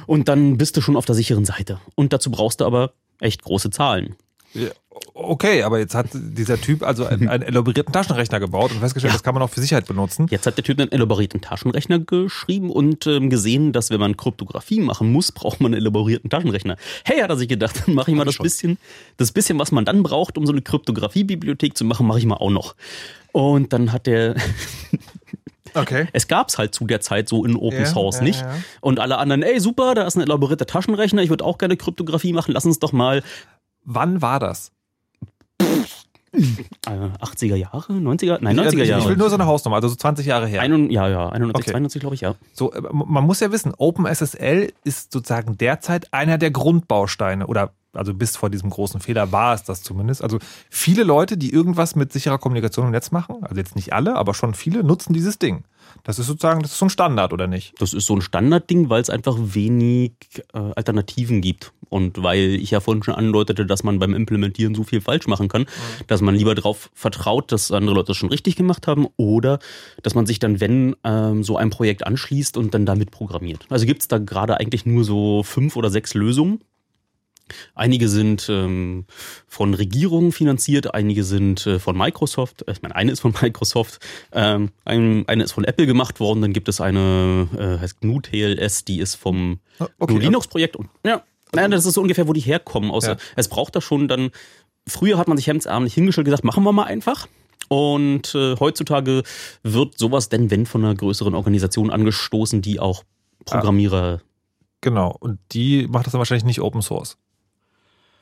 Und dann bist du schon auf der sicheren Seite. Und dazu brauchst du aber echt große Zahlen. Okay, aber jetzt hat dieser Typ also einen, einen elaborierten Taschenrechner gebaut und festgestellt, Ja. das kann man auch für Sicherheit benutzen. Jetzt hat der Typ einen elaborierten Taschenrechner geschrieben und ähm, gesehen, dass wenn man Kryptographie machen muss, braucht man einen elaborierten Taschenrechner. Hey, hat er sich gedacht, dann mache ich mal das bisschen, das bisschen, was man dann braucht, um so eine Kryptographie-Bibliothek zu machen, mache ich mal auch noch. Und dann hat der, Okay. es gab's halt zu der Zeit so in Open Ja, Source ja, nicht. ja. Und alle anderen, ey super, da ist ein elaborierter Taschenrechner, ich würde auch gerne Kryptographie machen, lass uns doch mal Wann war das? äh, 80er Jahre, 90er, nein, 90er Also ich, Jahre. ich will nur so eine Hausnummer, also so 20 Jahre her. Ein, ja, ja, 91, Okay. 92 glaube ich, ja. So, äh, man muss ja wissen, OpenSSL ist sozusagen derzeit einer der Grundbausteine oder also bis vor diesem großen Fehler war es das zumindest. Also viele Leute, die irgendwas mit sicherer Kommunikation im Netz machen, also jetzt nicht alle, aber schon viele, nutzen dieses Ding. Das ist sozusagen, das ist so ein Standard, oder nicht? Das ist so ein Standardding, weil es einfach wenig äh, Alternativen gibt. Und weil ich ja vorhin schon andeutete, dass man beim Implementieren so viel falsch machen kann, dass man lieber darauf vertraut, dass andere Leute das schon richtig gemacht haben oder dass man sich dann, wenn, ähm, so ein Projekt anschließt und dann damit programmiert. Also gibt es da gerade eigentlich nur so fünf oder sechs Lösungen. Einige sind ähm, von Regierungen finanziert, einige sind äh, von Microsoft. Äh, Ich meine, eine ist von Microsoft, ähm, ein, eine ist von Apple gemacht worden. Dann gibt es eine, äh, heißt GNU TLS, die ist vom Okay, GNU Linux-Projekt. Ja, naja, das ist so ungefähr, wo die herkommen. Außer Ja. es braucht da schon dann. Früher hat man sich hemdsärmlich hingestellt und gesagt, machen wir mal einfach. Und äh, heutzutage wird sowas denn, wenn von einer größeren Organisation angestoßen, die auch Programmierer Genau. Und die macht das dann wahrscheinlich nicht Open Source.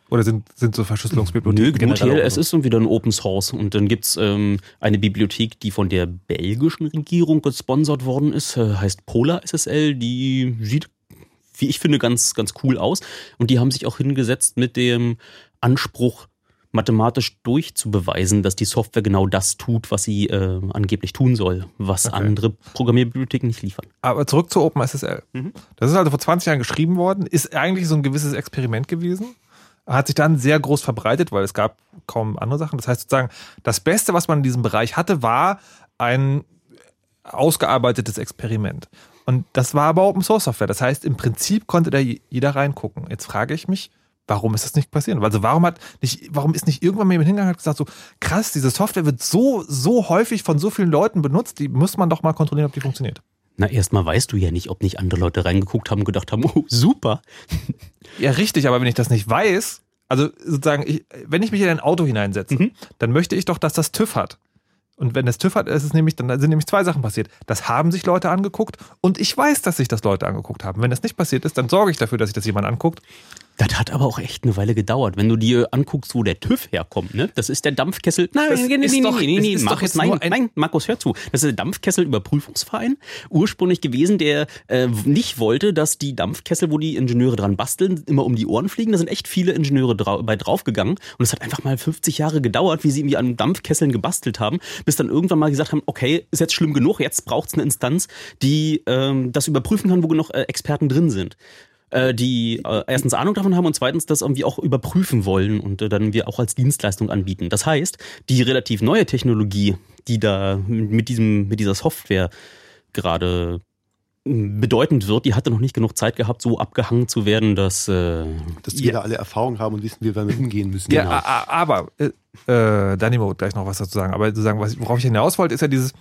Oder sind, sind so Verschlüsselungsbibliotheken Nö, generell Open ist dann wieder ein Open Source und dann gibt's ähm, eine Bibliothek, die von der belgischen Regierung gesponsert worden ist, äh, heißt Polar SSL, die sieht, wie ich finde, ganz, ganz cool aus und die haben sich auch hingesetzt mit dem Anspruch, mathematisch durchzubeweisen, dass die Software genau das tut, was sie äh, angeblich tun soll, was Okay. andere Programmierbibliotheken nicht liefern. Aber zurück zu OpenSSL. Mhm. Das ist also vor 20 Jahren geschrieben worden, ist eigentlich so ein gewisses Experiment gewesen, hat sich dann sehr groß verbreitet, weil es gab kaum andere Sachen. Das heißt sozusagen, das Beste, was man in diesem Bereich hatte, war ein ausgearbeitetes Experiment. Und das war aber Open Source Software. Das heißt, im Prinzip konnte da jeder reingucken. Jetzt frage ich mich, Warum ist das nicht passiert? Also warum hat nicht, warum ist nicht irgendwann mal jemand hingegangen und gesagt, so krass, diese Software wird so, so häufig von so vielen Leuten benutzt, die muss man doch mal kontrollieren, ob die funktioniert. Na, erstmal weißt du ja nicht, ob nicht andere Leute reingeguckt haben und gedacht haben, oh, super. Ja, richtig, aber wenn ich das nicht weiß, also sozusagen, ich, wenn ich mich in ein Auto hineinsetze, mhm. dann möchte ich doch, dass das TÜV hat. Und wenn das TÜV hat, ist es nämlich, dann sind nämlich zwei Sachen passiert. Das haben sich Leute angeguckt und ich weiß, dass sich das Leute angeguckt haben. Wenn das nicht passiert ist, dann sorge ich dafür, dass sich das jemand anguckt. Das hat aber auch echt eine Weile gedauert. Wenn du dir anguckst, wo der TÜV herkommt, ne? Das ist der Dampfkessel. Nein, das nee, nee, nee, doch, nee, nee, nee, Markus, nein, nein, Markus, hör zu. Das ist der Dampfkessel-Überprüfungsverein. Ursprünglich gewesen, der äh, nicht wollte, dass die Dampfkessel, wo die Ingenieure dran basteln, immer um die Ohren fliegen. Da sind echt viele Ingenieure drau bei draufgegangen. Und es hat einfach mal 50 Jahre gedauert, wie sie irgendwie an Dampfkesseln gebastelt haben, bis dann irgendwann mal gesagt haben, okay, ist jetzt schlimm genug, jetzt braucht es eine Instanz, die ähm, das überprüfen kann, wo genug äh, Experten drin sind äh, die äh, erstens Ahnung davon haben und zweitens das irgendwie auch überprüfen wollen und äh, dann wir auch als Dienstleistung anbieten. Das heißt, die relativ neue Technologie, die da mit diesem mit dieser Software gerade bedeutend wird, die hatte noch nicht genug Zeit gehabt, so abgehangen zu werden, dass äh, dass wir ja. da alle Erfahrung haben und wissen, wie wir damit umgehen müssen. Ja, genau. aber äh, äh, Danimo gleich noch was dazu sagen. Aber zu sagen, worauf ich hinaus wollte, ist ja dieses,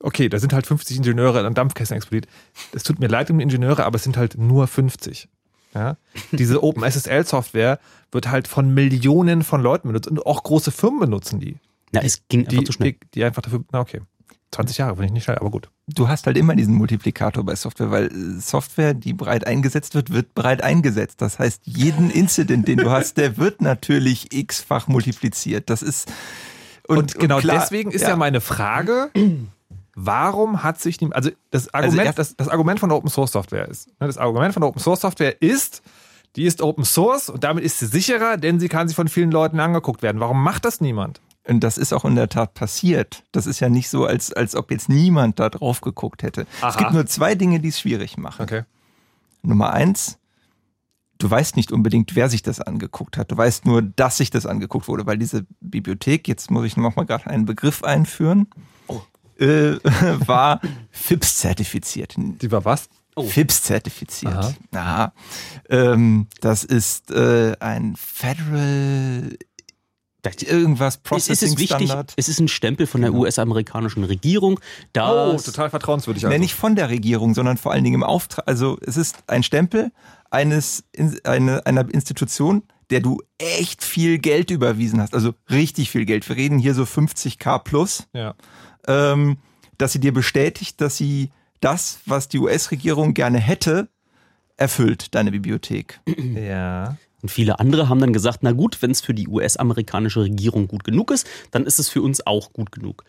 okay, da sind halt 50 Ingenieure an Dampfkästen explodiert. Es tut mir leid um die Ingenieure, aber es sind halt nur 50. Ja? Diese OpenSSL-Software wird halt von Millionen von Leuten benutzt und auch große Firmen benutzen die. Na, es ging einfach die, zu schnell. Die, die einfach dafür, na okay. 20 Jahre, finde ich nicht schnell, aber gut. Du hast halt immer diesen Multiplikator bei Software, weil äh, Software, die breit eingesetzt wird, wird breit eingesetzt. Das heißt, jeden Incident, den du hast, der wird natürlich x-fach multipliziert. Das ist und, und genau und klar, deswegen ist ja. ja. meine Frage, warum hat sich die, also das also Argument, also das, das Argument von Open Source Software ist, ne, das Argument von Open Source Software ist, die ist Open Source und damit ist sie sicherer, denn sie kann sich von vielen Leuten angeguckt werden. Warum macht das niemand? Und das ist auch in der Tat passiert. Das ist ja nicht so, als, als ob jetzt niemand da drauf geguckt hätte. Aha. Es gibt nur zwei Dinge, die es schwierig machen. Okay. Nummer eins, du weißt nicht unbedingt, wer sich das angeguckt hat. Du weißt nur, dass sich das angeguckt wurde, weil diese Bibliothek, jetzt muss ich noch mal gerade einen Begriff einführen, oh. äh, war FIPS-zertifiziert. Die war was? Oh. FIPS-zertifiziert. Aha. Aha. Ähm, das ist äh, ein Federal irgendwas Processing es ist wichtig, Standard. Es ist ein Stempel von der genau. US-amerikanischen Regierung. oh, total vertrauenswürdig. Also. Nicht von der Regierung, sondern vor allen Dingen im Auftrag. Also es ist ein Stempel eines eine, einer Institution, der du echt viel Geld überwiesen hast. Also richtig viel Geld. Wir reden hier so 50k plus. Ja. Ähm, dass sie dir bestätigt, dass sie das, was die US-Regierung gerne hätte, erfüllt, deine Bibliothek. Ja. Und viele andere haben dann gesagt, na gut, wenn es für die US-amerikanische Regierung gut genug ist, dann ist es für uns auch gut genug.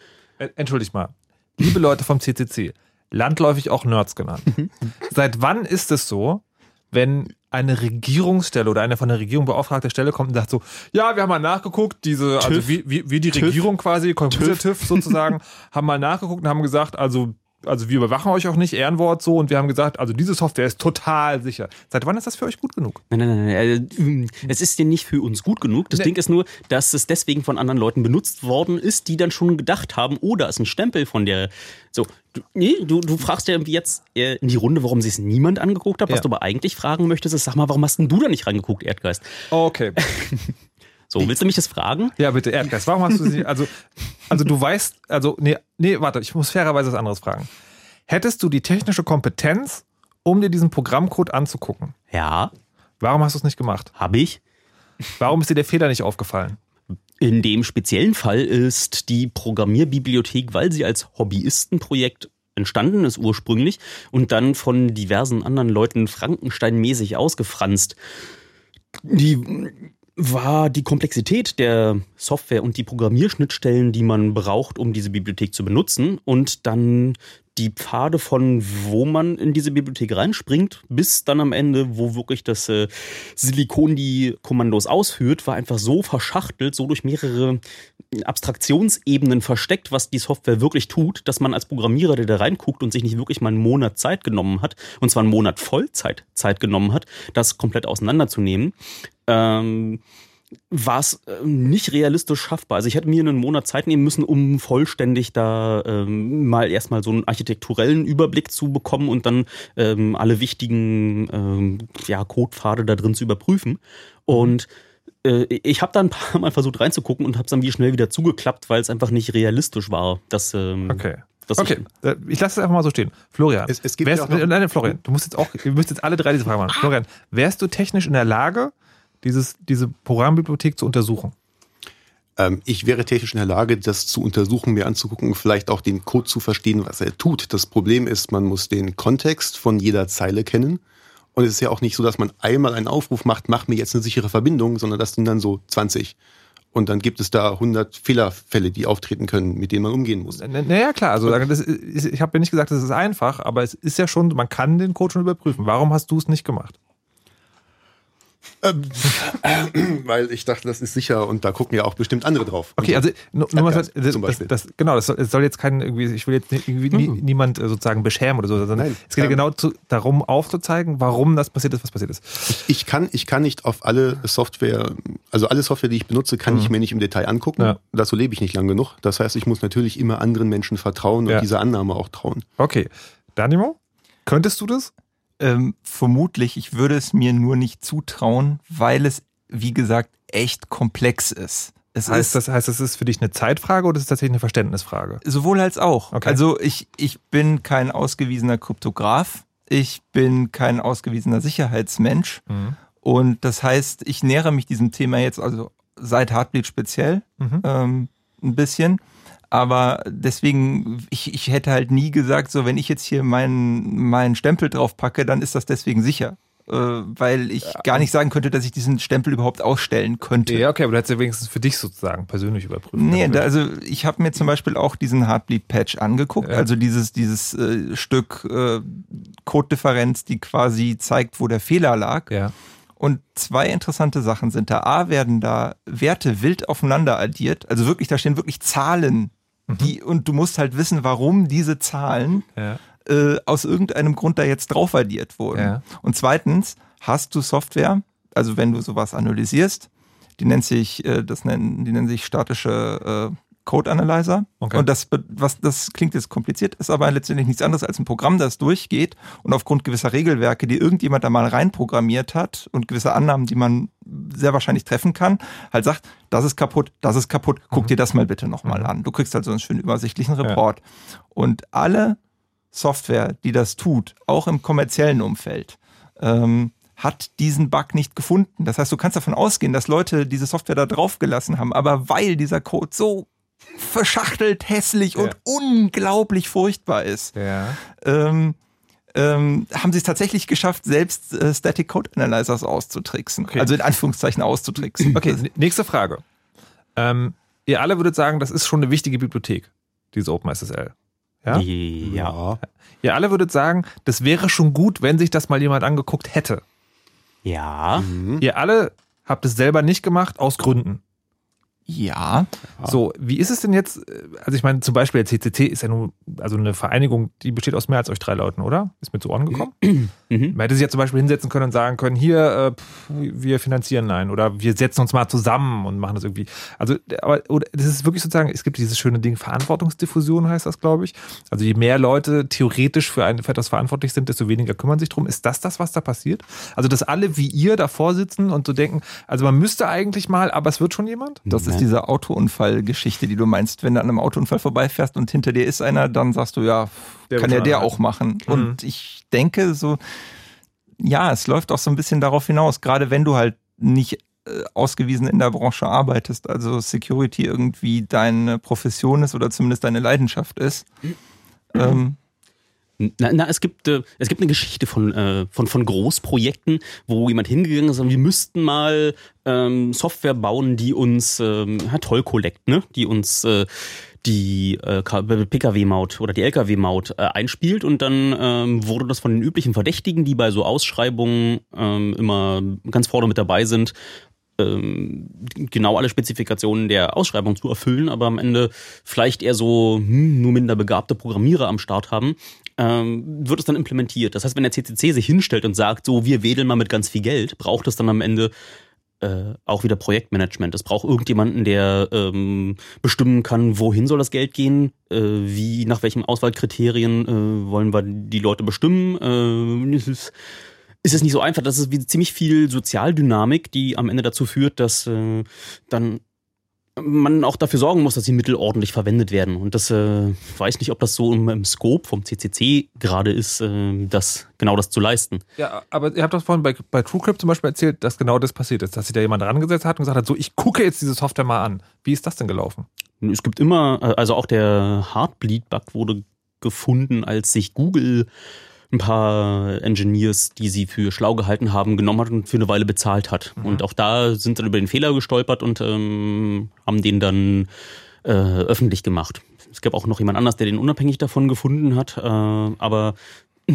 Entschuldigt mal. Liebe Leute vom CCC, landläufig auch Nerds genannt. Mhm. Seit wann ist es so, wenn eine Regierungsstelle oder eine von der Regierung beauftragte Stelle kommt und sagt so, ja, wir haben mal nachgeguckt, diese, also wie, wie, wie die TÜV. Regierung quasi, Computer-TÜV sozusagen, haben mal nachgeguckt und haben gesagt, also also wir überwachen euch auch nicht, Ehrenwort so, und wir haben gesagt, also diese Software ist total sicher. Seit wann ist das für euch gut genug? Nein, nein, nein, nein. Äh, es ist ja nicht für uns gut genug. Das nee. Ding ist nur, dass es deswegen von anderen Leuten benutzt worden ist, die dann schon gedacht haben, oh, da ist ein Stempel von der. So, du, nee, du, du fragst ja jetzt äh, in die Runde, warum sich es niemand angeguckt hat. Was ja. du aber eigentlich fragen möchtest, ist, sag mal, warum hast denn du da nicht reingeguckt, Erdgeist? Okay. So, willst du mich das fragen? Ja, bitte, Erdgas. Warum hast du sie, also, also du weißt, also, nee, nee, warte, ich muss fairerweise was anderes fragen. Hättest du die technische Kompetenz, um dir diesen Programmcode anzugucken? Ja. Warum hast du es nicht gemacht? Habe ich. Warum ist dir der Fehler nicht aufgefallen? In dem speziellen Fall ist die Programmierbibliothek, weil sie als Hobbyistenprojekt entstanden ist ursprünglich und dann von diversen anderen Leuten Frankenstein-mäßig ausgefranst. Die war die Komplexität der Software und die Programmierschnittstellen, die man braucht, um diese Bibliothek zu benutzen. Und dann die Pfade von wo man in diese Bibliothek reinspringt, bis dann am Ende, wo wirklich das äh, Silikon die Kommandos ausführt, war einfach so verschachtelt, so durch mehrere Abstraktionsebenen versteckt, was die Software wirklich tut, dass man als Programmierer, der da reinguckt und sich nicht wirklich mal einen Monat Zeit genommen hat, und zwar einen Monat Vollzeit Zeit genommen hat, das komplett auseinanderzunehmen, ähm, war es äh, nicht realistisch schaffbar. Also ich hätte mir einen Monat Zeit nehmen müssen, um vollständig da ähm, mal erstmal so einen architekturellen Überblick zu bekommen und dann ähm, alle wichtigen ähm, ja, Codepfade da drin zu überprüfen. Und äh, ich habe da ein paar Mal versucht reinzugucken und habe es dann wie schnell wieder zugeklappt, weil es einfach nicht realistisch war. Dass, ähm, Okay. dass Okay, äh, ich lasse es einfach mal so stehen. Florian, Es- es gibt wärst, ja auch noch- nein, Florian, du musst jetzt auch, ihr müsst jetzt alle drei diese Frage machen. Florian, wärst du technisch in der Lage, dieses, diese Programmbibliothek zu untersuchen? Ähm, ich wäre technisch in der Lage, das zu untersuchen, mir anzugucken, vielleicht auch den Code zu verstehen, was er tut. Das Problem ist, man muss den Kontext von jeder Zeile kennen. Und es ist ja auch nicht so, dass man einmal einen Aufruf macht, mach mir jetzt eine sichere Verbindung, sondern das sind dann so 20. Und dann gibt es da 100 Fehlerfälle, die auftreten können, mit denen man umgehen muss. Naja, klar, also ist, ich habe ja nicht gesagt, das ist einfach, aber es ist ja schon, man kann den Code schon überprüfen. Warum hast du es nicht gemacht? Ähm, weil ich dachte, das ist sicher und da gucken ja auch bestimmt andere drauf. Okay, also nur, nur mal, das, das, das, genau, das soll, es soll jetzt kein irgendwie, ich will jetzt irgendwie nie, niemand äh, sozusagen beschämen oder so, sondern Nein, es geht ja ähm, genau zu, darum aufzuzeigen, warum das passiert ist, was passiert ist. Ich kann, ich kann nicht auf alle Software, also alle Software, die ich benutze, kann ich mir nicht im Detail angucken. Ja. Dazu lebe ich nicht lang genug. Das heißt, ich muss natürlich immer anderen Menschen vertrauen und Ja. dieser Annahme auch trauen. Okay, Danimo, könntest du das? Ähm, vermutlich, ich würde es mir nur nicht zutrauen, weil es, wie gesagt, echt komplex ist. Es Heißt ist das, heißt das ist für dich eine Zeitfrage oder ist es tatsächlich eine Verständnisfrage? sowohl als auch. Okay. Also ich, ich bin kein ausgewiesener Kryptograf, ich bin kein ausgewiesener Sicherheitsmensch Mhm. und das heißt, ich nähere mich diesem Thema jetzt also seit Heartbleed speziell Mhm. ähm, ein bisschen. Aber deswegen, ich, ich hätte halt nie gesagt, so wenn ich jetzt hier meinen, meinen Stempel drauf packe, dann ist das deswegen sicher. Äh, weil ich gar nicht sagen könnte, dass ich diesen Stempel überhaupt ausstellen könnte. Ja, okay, aber du hättest ja wenigstens für dich sozusagen persönlich überprüft. Nee, da, also ich habe mir zum Beispiel auch diesen Heartbleed-Patch angeguckt, Ja. also dieses, dieses äh, Stück äh, Codedifferenz, die quasi zeigt, wo der Fehler lag. ja. Und zwei interessante Sachen sind da. A, werden da Werte wild aufeinander addiert. Also wirklich, da stehen wirklich Zahlen. Mhm. Die, und du musst halt wissen, warum diese Zahlen Ja. äh, aus irgendeinem Grund da jetzt drauf addiert wurden. Ja. Und zweitens, hast du Software, also wenn du sowas analysierst, die nennt sich, äh, das nennen, die nennen sich statische äh, Code Analyzer. Okay. Und das, was, das klingt jetzt kompliziert, ist aber letztendlich nichts anderes als ein Programm, das durchgeht und aufgrund gewisser Regelwerke, die irgendjemand da mal reinprogrammiert hat und gewisse Annahmen, die man sehr wahrscheinlich treffen kann, halt sagt, das ist kaputt, das ist kaputt, guck dir das mal bitte nochmal an. Du kriegst halt so einen schönen übersichtlichen Report. Und alle Software, die das tut, auch im kommerziellen Umfeld, ähm, hat diesen Bug nicht gefunden. Das heißt, du kannst davon ausgehen, dass Leute diese Software da drauf gelassen haben, aber weil dieser Code so verschachtelt, hässlich und unglaublich furchtbar ist, Ja. ähm, ähm, haben sie es tatsächlich geschafft, selbst äh, Static Code Analyzers auszutricksen. Okay. Also in Anführungszeichen auszutricksen. Okay, nächste Frage. Ähm, ihr alle würdet sagen, das ist schon eine wichtige Bibliothek, diese OpenSSL. Ja? Ja. Ihr alle würdet sagen, das wäre schon gut, wenn sich das mal jemand angeguckt hätte. Ja. Ihr alle habt es selber nicht gemacht, aus Gründen. Ja. So, wie ist es denn jetzt? äh, Also ich meine, zum Beispiel der CCC ist ja nun, also eine Vereinigung, die besteht aus mehr als euch drei Leuten, oder? Ist mir zu Ohren gekommen? Mhm. Man hätte sich ja zum Beispiel hinsetzen können und sagen können, hier, äh, pff, wir finanzieren einen oder wir setzen uns mal zusammen und machen das irgendwie. Also, aber oder, das ist wirklich sozusagen, es gibt dieses schöne Ding, Verantwortungsdiffusion heißt das, glaube ich. Also je mehr Leute theoretisch für, ein, für etwas verantwortlich sind, desto weniger kümmern sich drum. Ist das das, was da passiert? Also, dass alle wie ihr davor sitzen und so denken, also man müsste eigentlich mal, aber es wird schon jemand? Das ist diese Autounfallgeschichte, die du meinst. Wenn du an einem Autounfall vorbeifährst und hinter dir ist einer, dann sagst du, ja, Der kann ja der auch machen. Mhm. Und ich denke so, ja, es läuft auch so ein bisschen darauf hinaus, gerade wenn du halt nicht äh, ausgewiesen in der Branche arbeitest, also Security irgendwie deine Profession ist oder zumindest deine Leidenschaft ist. Ähm, Na, na, es gibt äh, es gibt eine Geschichte von äh, von von Großprojekten, wo jemand hingegangen ist und wir müssten mal ähm, Software bauen, die uns ähm, ja, Toll Collect, ne, die uns äh, die äh, Pkw-Maut oder die Lkw-Maut äh, einspielt und dann ähm, wurde das von den üblichen Verdächtigen, die bei so Ausschreibungen ähm, immer ganz vorne mit dabei sind, ähm, genau alle Spezifikationen der Ausschreibung zu erfüllen, aber am Ende vielleicht eher so hm, nur minder begabte Programmierer am Start haben, ähm, wird es dann implementiert. Das heißt, wenn der CCC sich hinstellt und sagt, so wir wedeln mal mit ganz viel Geld, braucht es dann am Ende äh, auch wieder Projektmanagement. Es braucht irgendjemanden, der ähm, bestimmen kann, wohin soll das Geld gehen, äh, wie, nach welchen Auswahlkriterien äh, wollen wir die Leute bestimmen. Äh, ist, es nicht so einfach. Das ist wie ziemlich viel Sozialdynamik, die am Ende dazu führt, dass äh, dann man auch dafür sorgen muss, dass die Mittel ordentlich verwendet werden. Und das äh, weiß nicht, ob das so im, im Scope vom CCC gerade ist, äh, das genau das zu leisten. Ja, aber ihr habt das vorhin bei, bei TrueCrypt zum Beispiel erzählt, dass genau das passiert ist, dass sich da jemand rangesetzt hat und gesagt hat, so ich gucke jetzt diese Software mal an. Wie ist das denn gelaufen? Es gibt immer, äh, also auch der Heartbleed-Bug wurde gefunden, als sich Google ein paar Engineers, die sie für schlau gehalten haben, genommen hat und für eine Weile bezahlt hat. Mhm. Und auch da sind dann über den Fehler gestolpert und ähm, haben den dann äh, öffentlich gemacht. Es gab auch noch jemand anders, der den unabhängig davon gefunden hat, äh, aber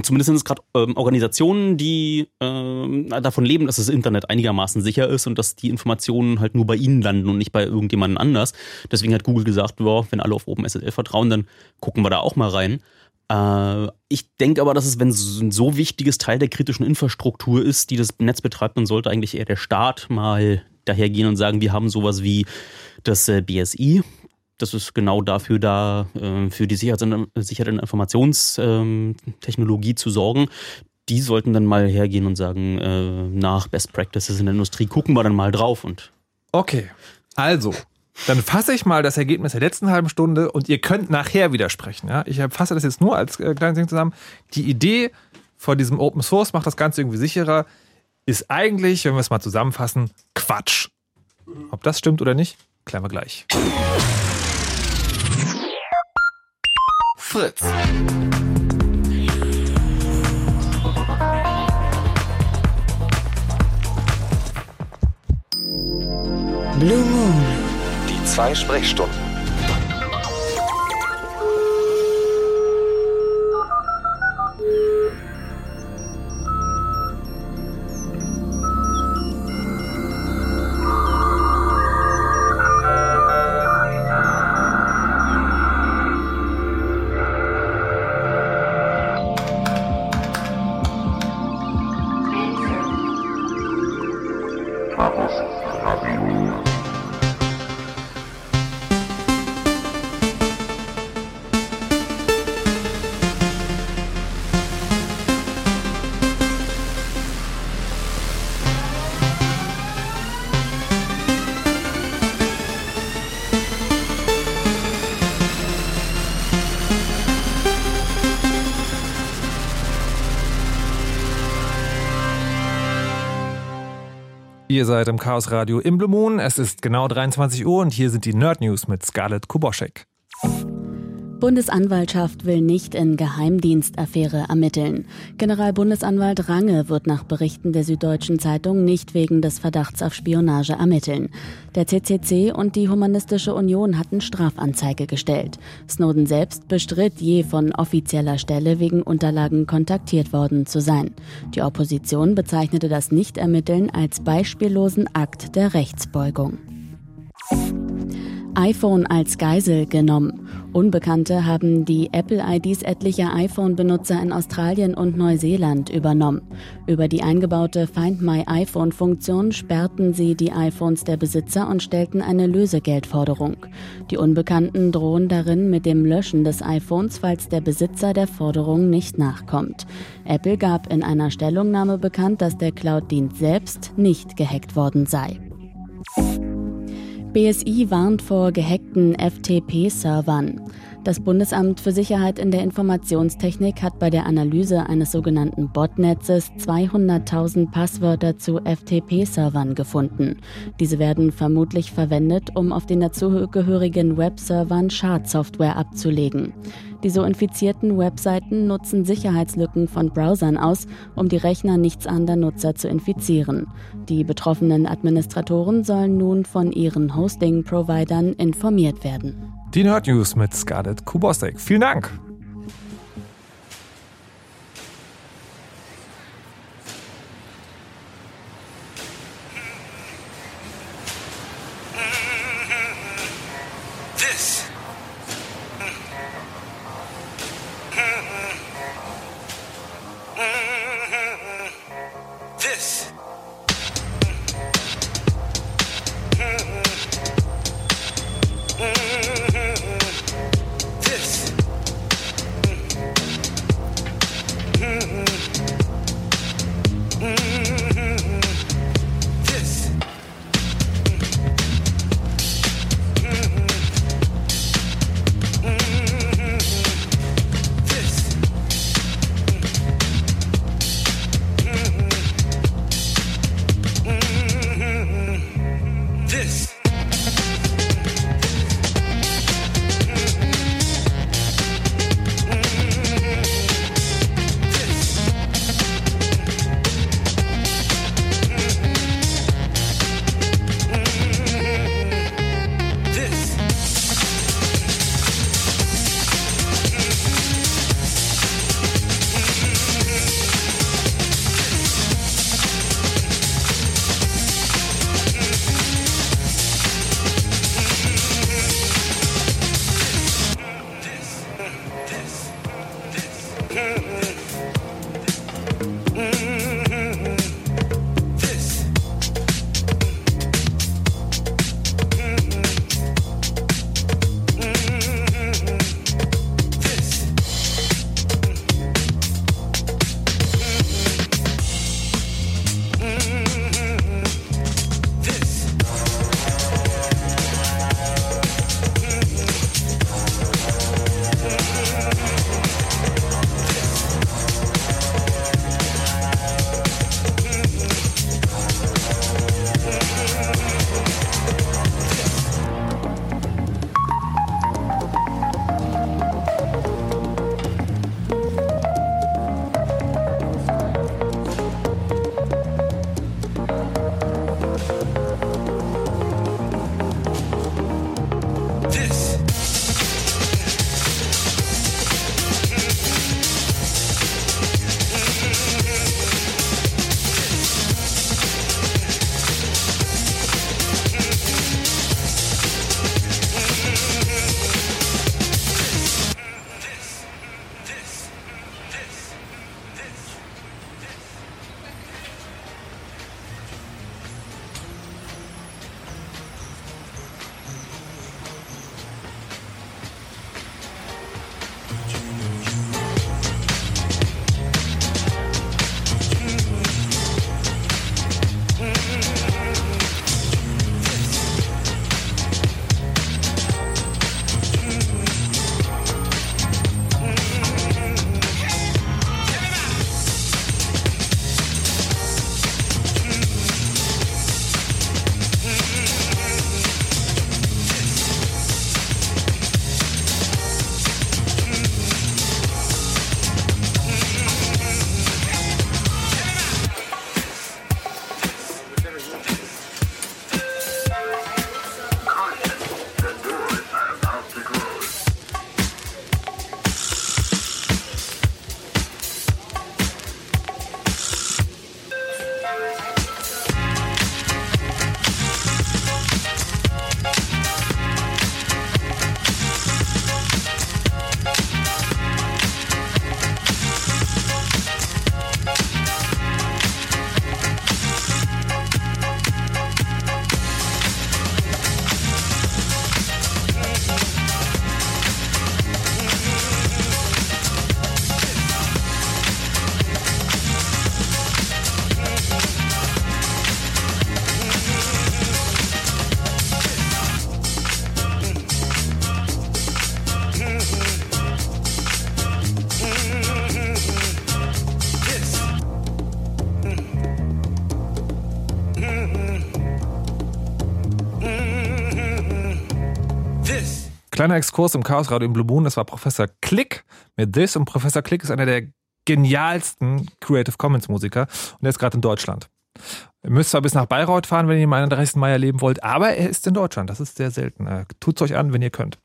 Zumindest sind es gerade ähm, Organisationen, die ähm, davon leben, dass das Internet einigermaßen sicher ist und dass die Informationen halt nur bei ihnen landen und nicht bei irgendjemandem anders. Deswegen hat Google gesagt, boah, wenn alle auf OpenSSL vertrauen, dann gucken wir da auch mal rein. Äh, ich denke aber, dass es, wenn es ein so wichtiges Teil der kritischen Infrastruktur ist, die das Netz betreibt, dann sollte eigentlich eher der Staat mal dahergehen und sagen, wir haben sowas wie das äh, BSI. Das ist genau dafür da, äh, für die Sicherheit in Informationstechnologie ähm, zu sorgen. Die sollten dann mal hergehen und sagen, nach Best Practices in der Industrie gucken wir dann mal drauf und. Okay. Also, dann fasse ich mal das Ergebnis der letzten halben Stunde und ihr könnt nachher widersprechen. Ja? Ich fasse das jetzt nur als äh, kleines Ding zusammen. Die Idee von diesem Open Source macht das Ganze irgendwie sicherer, ist eigentlich, wenn wir es mal zusammenfassen, Quatsch. Ob das stimmt oder nicht, klären wir gleich. Fritz. Blue. Zwei Sprechstunden. Ihr seid im Chaos Radio im Blue Moon. Es ist genau 23 Uhr und hier sind die Nerd News mit Scarlett Kuboschek. Bundesanwaltschaft will nicht in Geheimdienstaffäre ermitteln. Generalbundesanwalt Range wird nach Berichten der Süddeutschen Zeitung nicht wegen des Verdachts auf Spionage ermitteln. Der CCC und die Humanistische Union hatten Strafanzeige gestellt. Snowden selbst bestritt je von offizieller Stelle wegen Unterlagen kontaktiert worden zu sein. Die Opposition bezeichnete das Nichtermitteln als beispiellosen Akt der Rechtsbeugung iPhone als Geisel genommen. Unbekannte haben die Apple-IDs etlicher iPhone-Benutzer in Australien und Neuseeland übernommen. Über die eingebaute Find My iPhone-Funktion sperrten sie die iPhones der Besitzer und stellten eine Lösegeldforderung. Die Unbekannten drohen darin mit dem Löschen des iPhones, falls der Besitzer der Forderung nicht nachkommt. Apple gab in einer Stellungnahme bekannt, dass der Cloud-Dienst selbst nicht gehackt worden sei. BSI warnt vor gehackten FTP-Servern. Das Bundesamt für Sicherheit in der Informationstechnik hat bei der Analyse eines sogenannten Botnetzes 200.000 Passwörter zu FTP-Servern gefunden. Diese werden vermutlich verwendet, um auf den dazugehörigen Webservern Schadsoftware abzulegen. Die so infizierten Webseiten nutzen Sicherheitslücken von Browsern aus, um die Rechner nichtsahnender Nutzer zu infizieren. Die betroffenen Administratoren sollen nun von ihren Hosting-Providern informiert werden. Die Nerd News mit Scarlett Kubosek. Vielen Dank. Kleiner Exkurs im Chaos Radio in Blue Moon, das war Professor Klick mit This und Professor Klick ist einer der genialsten Creative Commons Musiker und er ist gerade in Deutschland. Ihr müsst zwar bis nach Bayreuth fahren, wenn ihr am 30. Mai erleben wollt, aber er ist in Deutschland. Das ist sehr selten. Äh, Tut's euch an, wenn ihr könnt.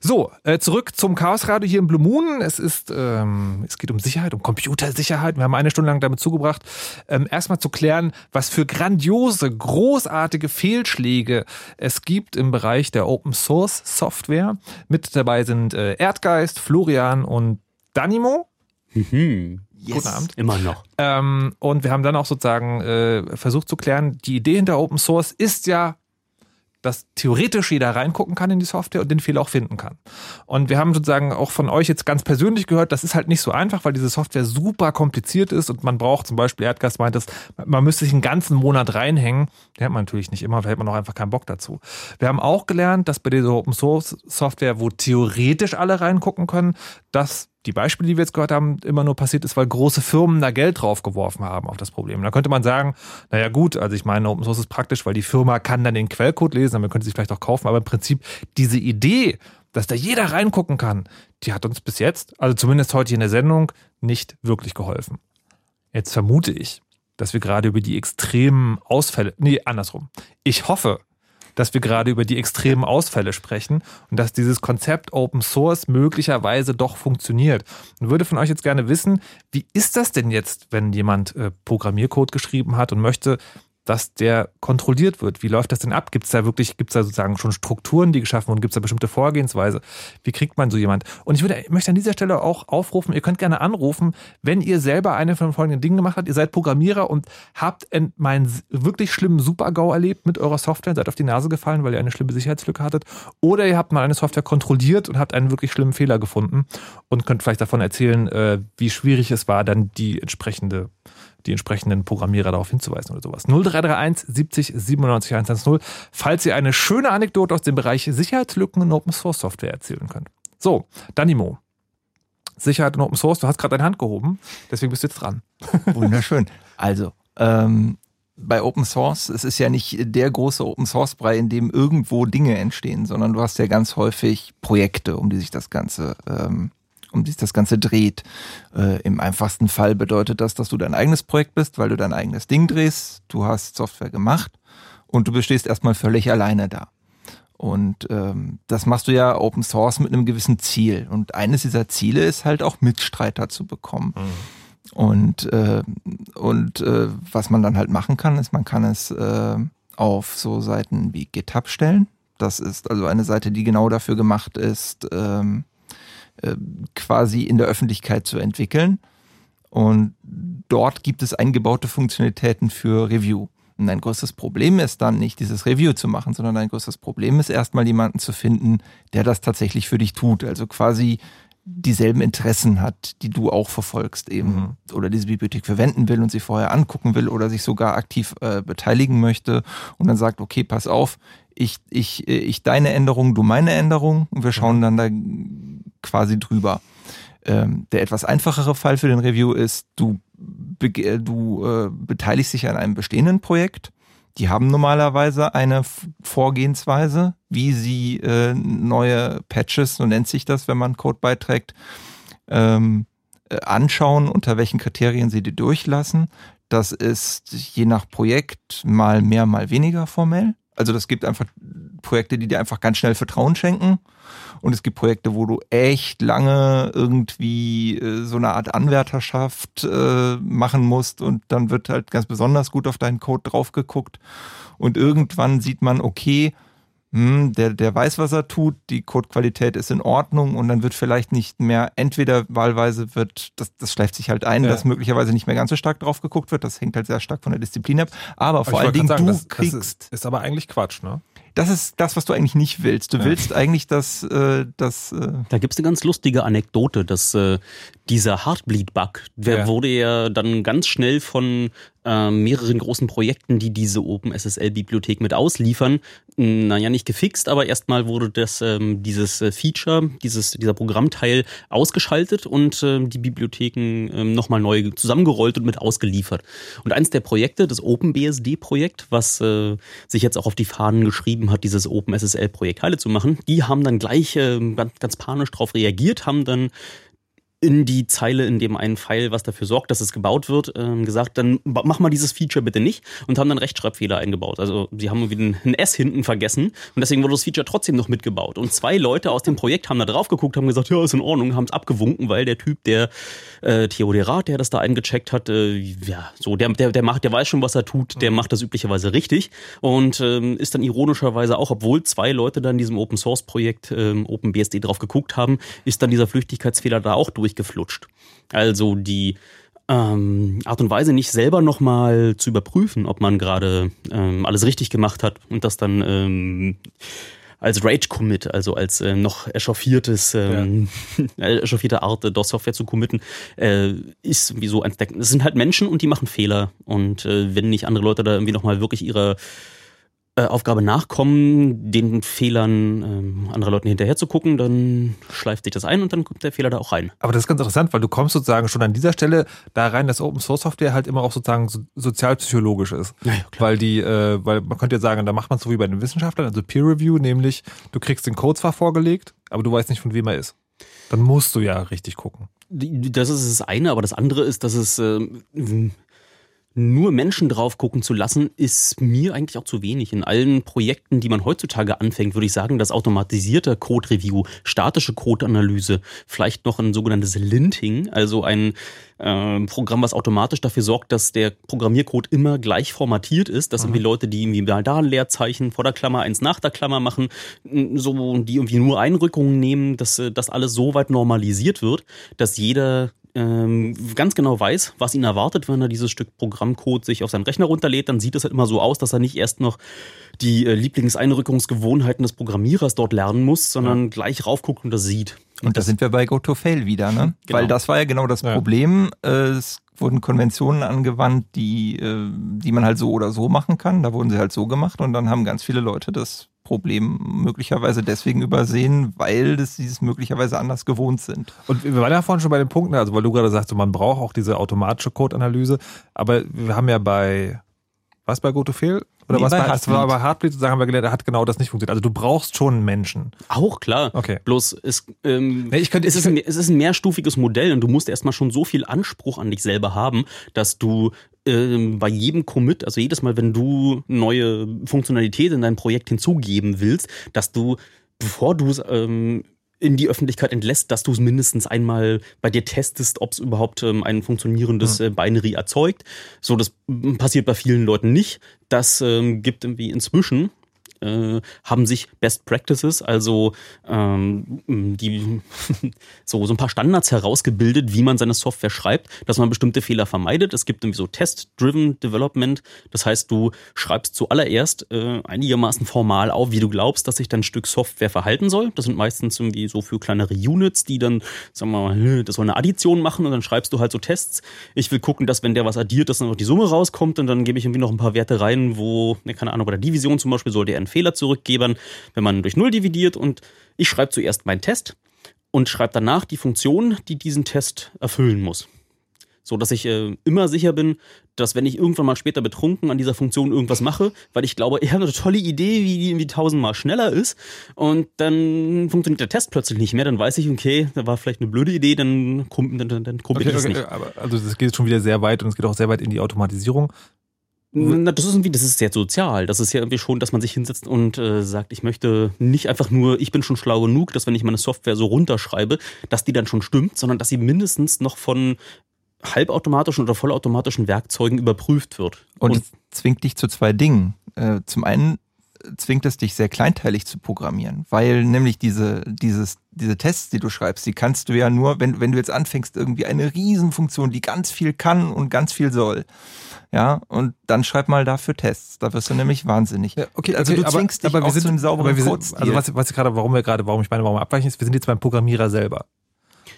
So, äh, zurück zum Chaosradio hier in Blue Moon. Es ist, ähm, es geht um Sicherheit, um Computersicherheit. Wir haben eine Stunde lang damit zugebracht, ähm, erstmal zu klären, was für grandiose, großartige Fehlschläge es gibt im Bereich der Open Source Software. Mit dabei sind äh, Erdgeist, Florian und Danimo. Mhm. Yes. Guten Abend. Immer noch. Ähm, und wir haben dann auch sozusagen äh, versucht zu klären, die Idee hinter Open Source ist ja, dass theoretisch jeder reingucken kann in die Software und den Fehler auch finden kann. Und wir haben sozusagen auch von euch jetzt ganz persönlich gehört, das ist halt nicht so einfach, weil diese Software super kompliziert ist und man braucht zum Beispiel, Erdgas meint es, man müsste sich einen ganzen Monat reinhängen. Den hat man natürlich nicht immer, da hätte man auch einfach keinen Bock dazu. Wir haben auch gelernt, dass bei dieser Open Source Software, wo theoretisch alle reingucken können, dass die Beispiele, die wir jetzt gehört haben, immer nur passiert ist, weil große Firmen da Geld draufgeworfen haben auf das Problem. Da könnte man sagen, naja gut, also ich meine, Open Source ist praktisch, weil die Firma kann dann den Quellcode lesen, dann könnte sie vielleicht auch kaufen, aber im Prinzip diese Idee, dass da jeder reingucken kann, die hat uns bis jetzt, also zumindest heute hier in der Sendung, nicht wirklich geholfen. Jetzt vermute ich, dass wir gerade über die extremen Ausfälle, nee, andersrum. Ich hoffe, dass wir gerade über die extremen Ausfälle sprechen und dass dieses Konzept Open Source möglicherweise doch funktioniert. Und würde von euch jetzt gerne wissen, wie ist das denn jetzt, wenn jemand äh, Programmiercode geschrieben hat und möchte dass der kontrolliert wird. Wie läuft das denn ab? Gibt es da wirklich, gibt es da sozusagen schon Strukturen, die geschaffen wurden? Gibt es da bestimmte Vorgehensweise? Wie kriegt man so jemand? Und ich würde, möchte an dieser Stelle auch aufrufen, ihr könnt gerne anrufen, wenn ihr selber eine von folgenden Dingen gemacht habt. Ihr seid Programmierer und habt meinen wirklich schlimmen Super-GAU erlebt mit eurer Software, seid auf die Nase gefallen, weil ihr eine schlimme Sicherheitslücke hattet. Oder ihr habt mal eine Software kontrolliert und habt einen wirklich schlimmen Fehler gefunden und könnt vielleicht davon erzählen, äh, wie schwierig es war, dann die entsprechende die entsprechenden Programmierer darauf hinzuweisen oder sowas. 0331 70 97 110, falls ihr eine schöne Anekdote aus dem Bereich Sicherheitslücken in Open Source Software erzählen könnt. So, Danimo. Sicherheit in Open Source, du hast gerade deine Hand gehoben, deswegen bist du jetzt dran. Wunderschön. Also, ähm, bei Open Source, es ist ja nicht der große Open Source Brei, in dem irgendwo Dinge entstehen, sondern du hast ja ganz häufig Projekte, um die sich das Ganze ähm, um die sich das Ganze dreht. Äh, Im einfachsten Fall bedeutet das, dass du dein eigenes Projekt bist, weil du dein eigenes Ding drehst, du hast Software gemacht und du bestehst erstmal völlig alleine da. Und ähm, das machst du ja Open Source mit einem gewissen Ziel. Und eines dieser Ziele ist halt auch Mitstreiter zu bekommen. Mhm. Und, äh, und äh, was man dann halt machen kann, ist, man kann es äh, auf so Seiten wie GitHub stellen. Das ist also eine Seite, die genau dafür gemacht ist, ähm, äh, quasi in der Öffentlichkeit zu entwickeln. Und dort gibt es eingebaute Funktionalitäten für Review. Und ein größtes Problem ist dann nicht dieses Review zu machen, sondern ein größtes Problem ist erstmal jemanden zu finden, der das tatsächlich für dich tut. Also quasi dieselben Interessen hat, die du auch verfolgst eben mhm. oder diese Bibliothek verwenden will und sie vorher angucken will oder sich sogar aktiv äh, beteiligen möchte und dann sagt, okay, pass auf, ich, ich, ich deine Änderung, du meine Änderung und wir schauen dann da quasi drüber. Ähm, der etwas einfachere Fall für den Review ist, du, du äh, beteiligst dich an einem bestehenden Projekt. Die haben normalerweise eine Vorgehensweise, wie sie äh, neue Patches, so nennt sich das, wenn man Code beiträgt, ähm, äh, anschauen, unter welchen Kriterien sie die durchlassen. Das ist je nach Projekt mal mehr, mal weniger formell. Also das gibt einfach Projekte, die dir einfach ganz schnell Vertrauen schenken. Und es gibt Projekte, wo du echt lange irgendwie äh, so eine Art Anwärterschaft äh, machen musst und dann wird halt ganz besonders gut auf deinen Code drauf geguckt. Und irgendwann sieht man, okay, hm, der, der weiß, was er tut, die Codequalität ist in Ordnung und dann wird vielleicht nicht mehr, entweder wahlweise wird, das, das schleift sich halt ein, ja. dass möglicherweise nicht mehr ganz so stark drauf geguckt wird, das hängt halt sehr stark von der Disziplin ab, aber, aber vor allen Dingen sagen, du das, kriegst... Das ist, ist aber eigentlich Quatsch, ne? Das ist das, was du eigentlich nicht willst. Du ja. willst eigentlich, dass äh, das. Äh da gibt's eine ganz lustige Anekdote, dass äh, dieser Heartbleed-Bug, der ja. wurde ja dann ganz schnell von äh, mehreren großen Projekten, die diese OpenSSL-Bibliothek mit ausliefern, naja, nicht gefixt, aber erstmal wurde das, ähm, dieses äh, Feature, dieses, dieser Programmteil ausgeschaltet und äh, die Bibliotheken äh, nochmal neu zusammengerollt und mit ausgeliefert. Und eins der Projekte, das OpenBSD-Projekt, was äh, sich jetzt auch auf die Fahnen geschrieben hat, dieses OpenSSL-Projekt heile zu machen, die haben dann gleich äh, ganz, ganz panisch darauf reagiert, haben dann in die Zeile in dem einen Pfeil, was dafür sorgt, dass es gebaut wird, ähm, gesagt, dann mach mal dieses Feature bitte nicht und haben dann Rechtschreibfehler eingebaut. Also sie haben irgendwie ein S hinten vergessen und deswegen wurde das Feature trotzdem noch mitgebaut. Und zwei Leute aus dem Projekt haben da drauf geguckt, haben gesagt, ja, ist in Ordnung, haben es abgewunken, weil der Typ, der äh, Theoderat, der das da eingecheckt hat, äh, ja, so, der, der, der macht, der weiß schon, was er tut, der macht das üblicherweise richtig und ähm, ist dann ironischerweise auch, obwohl zwei Leute da in diesem Open Source Projekt ähm, OpenBSD drauf geguckt haben, ist dann dieser Flüchtigkeitsfehler da auch durch durchgeflutscht. Also die ähm, Art und Weise nicht selber nochmal zu überprüfen, ob man gerade ähm, alles richtig gemacht hat und das dann ähm, als Rage-Commit, also als äh, noch echauffiertes, ähm, ja. echauffierte Art, äh, DOS-Software zu committen, äh, ist wie so ein Decken. Es sind halt Menschen und die machen Fehler. Und äh, wenn nicht andere Leute da irgendwie nochmal wirklich ihre äh, Aufgabe nachkommen, den Fehlern ähm, anderer Leuten hinterher zu gucken, dann schleift sich das ein und dann kommt der Fehler da auch rein. Aber das ist ganz interessant, weil du kommst sozusagen schon an dieser Stelle da rein, dass Open Source Software halt immer auch sozusagen so, sozialpsychologisch ist. Ja, ja, weil die, äh, weil man könnte ja sagen, da macht man es so wie bei den Wissenschaftlern, also Peer Review, nämlich du kriegst den Code zwar vorgelegt, aber du weißt nicht, von wem er ist. Dann musst du ja richtig gucken. Das ist das eine, aber das andere ist, dass es äh, nur Menschen drauf gucken zu lassen, ist mir eigentlich auch zu wenig. In allen Projekten, die man heutzutage anfängt, würde ich sagen, dass automatisierte Code-Review, statische Code-Analyse, vielleicht noch ein sogenanntes Linting, also ein äh, Programm, was automatisch dafür sorgt, dass der Programmiercode immer gleich formatiert ist, dass mhm. irgendwie Leute, die irgendwie da ein Leerzeichen vor der Klammer, eins nach der Klammer machen, so, die irgendwie nur Einrückungen nehmen, dass äh, das alles so weit normalisiert wird, dass jeder ähm, ganz genau weiß, was ihn erwartet, wenn er dieses Stück Programmcode sich auf seinen Rechner runterlädt, dann sieht es halt immer so aus, dass er nicht erst noch die äh, Lieblingseinrückungsgewohnheiten des Programmierers dort lernen muss, sondern ja. gleich raufguckt und das sieht. Und, und da sind wir bei Go-to-Fail wieder, ne? Genau. Weil das war ja genau das Problem. Ja. Es wurden Konventionen angewandt, die, äh, die man halt so oder so machen kann. Da wurden sie halt so gemacht und dann haben ganz viele Leute das Problem möglicherweise deswegen übersehen, weil das dieses möglicherweise anders gewohnt sind. Und wir waren ja vorhin schon bei den Punkten, also weil du gerade sagst, man braucht auch diese automatische Code-Analyse, aber wir haben ja bei was bei GoToFail? Oder nee, was bei, Heartbleed? War bei Heartbleed sozusagen haben wir gelernt, da hat genau das nicht funktioniert. Also du brauchst schon einen Menschen. Auch klar. Okay. Bloß es, ähm, nee, ich könnte, es, ist ein, es ist ein mehrstufiges Modell und du musst erstmal schon so viel Anspruch an dich selber haben, dass du ähm, bei jedem Commit, also jedes Mal, wenn du neue Funktionalität in dein Projekt hinzugeben willst, dass du, bevor du es ähm, in die Öffentlichkeit entlässt, dass du es mindestens einmal bei dir testest, ob es überhaupt ähm, ein funktionierendes äh, Binary erzeugt. So, das passiert bei vielen Leuten nicht. Das ähm, gibt irgendwie inzwischen äh, haben sich Best Practices, also ähm, die, so, so ein paar Standards herausgebildet, wie man seine Software schreibt, dass man bestimmte Fehler vermeidet. Es gibt irgendwie so Test-Driven Development. Das heißt, du schreibst zuallererst äh, einigermaßen formal auf, wie du glaubst, dass sich dein Stück Software verhalten soll. Das sind meistens irgendwie so für kleinere Units, die dann, sagen wir mal, das soll eine Addition machen und dann schreibst du halt so Tests. Ich will gucken, dass wenn der was addiert, dass dann auch die Summe rauskommt und dann gebe ich irgendwie noch ein paar Werte rein, wo, ne, keine Ahnung, bei der Division zum Beispiel soll der einen Fehler zurückgeben, wenn man durch Null dividiert. Und ich schreibe zuerst meinen Test und schreibe danach die Funktion, die diesen Test erfüllen muss. So dass ich äh, immer sicher bin, dass wenn ich irgendwann mal später betrunken an dieser Funktion irgendwas mache, weil ich glaube, ich habe eine tolle Idee, wie die irgendwie tausendmal schneller ist und dann funktioniert der Test plötzlich nicht mehr, dann weiß ich, okay, da war vielleicht eine blöde Idee, dann, dann, dann, dann kumpel okay, ich okay, nicht. Aber also das geht schon wieder sehr weit und es geht auch sehr weit in die Automatisierung. Na, das ist irgendwie, das ist sehr sozial. Das ist ja irgendwie schon, dass man sich hinsetzt und äh, sagt, ich möchte nicht einfach nur, ich bin schon schlau genug, dass wenn ich meine Software so runterschreibe, dass die dann schon stimmt, sondern dass sie mindestens noch von halbautomatischen oder vollautomatischen Werkzeugen überprüft wird. Und, und zwingt dich zu zwei Dingen. Äh, zum einen zwingt es dich sehr kleinteilig zu programmieren, weil nämlich diese, dieses, diese Tests, die du schreibst, die kannst du ja nur, wenn, wenn du jetzt anfängst, irgendwie eine Riesenfunktion, die ganz viel kann und ganz viel soll, ja, und dann schreib mal dafür Tests. Da wirst du nämlich wahnsinnig. Ja, okay, also okay, du zwingst aber, dich aber wir sind, zu einem sauberen aber wir sind, Also was, was gerade, warum wir gerade, warum ich meine, warum wir abweichen, ist, wir sind jetzt beim Programmierer selber.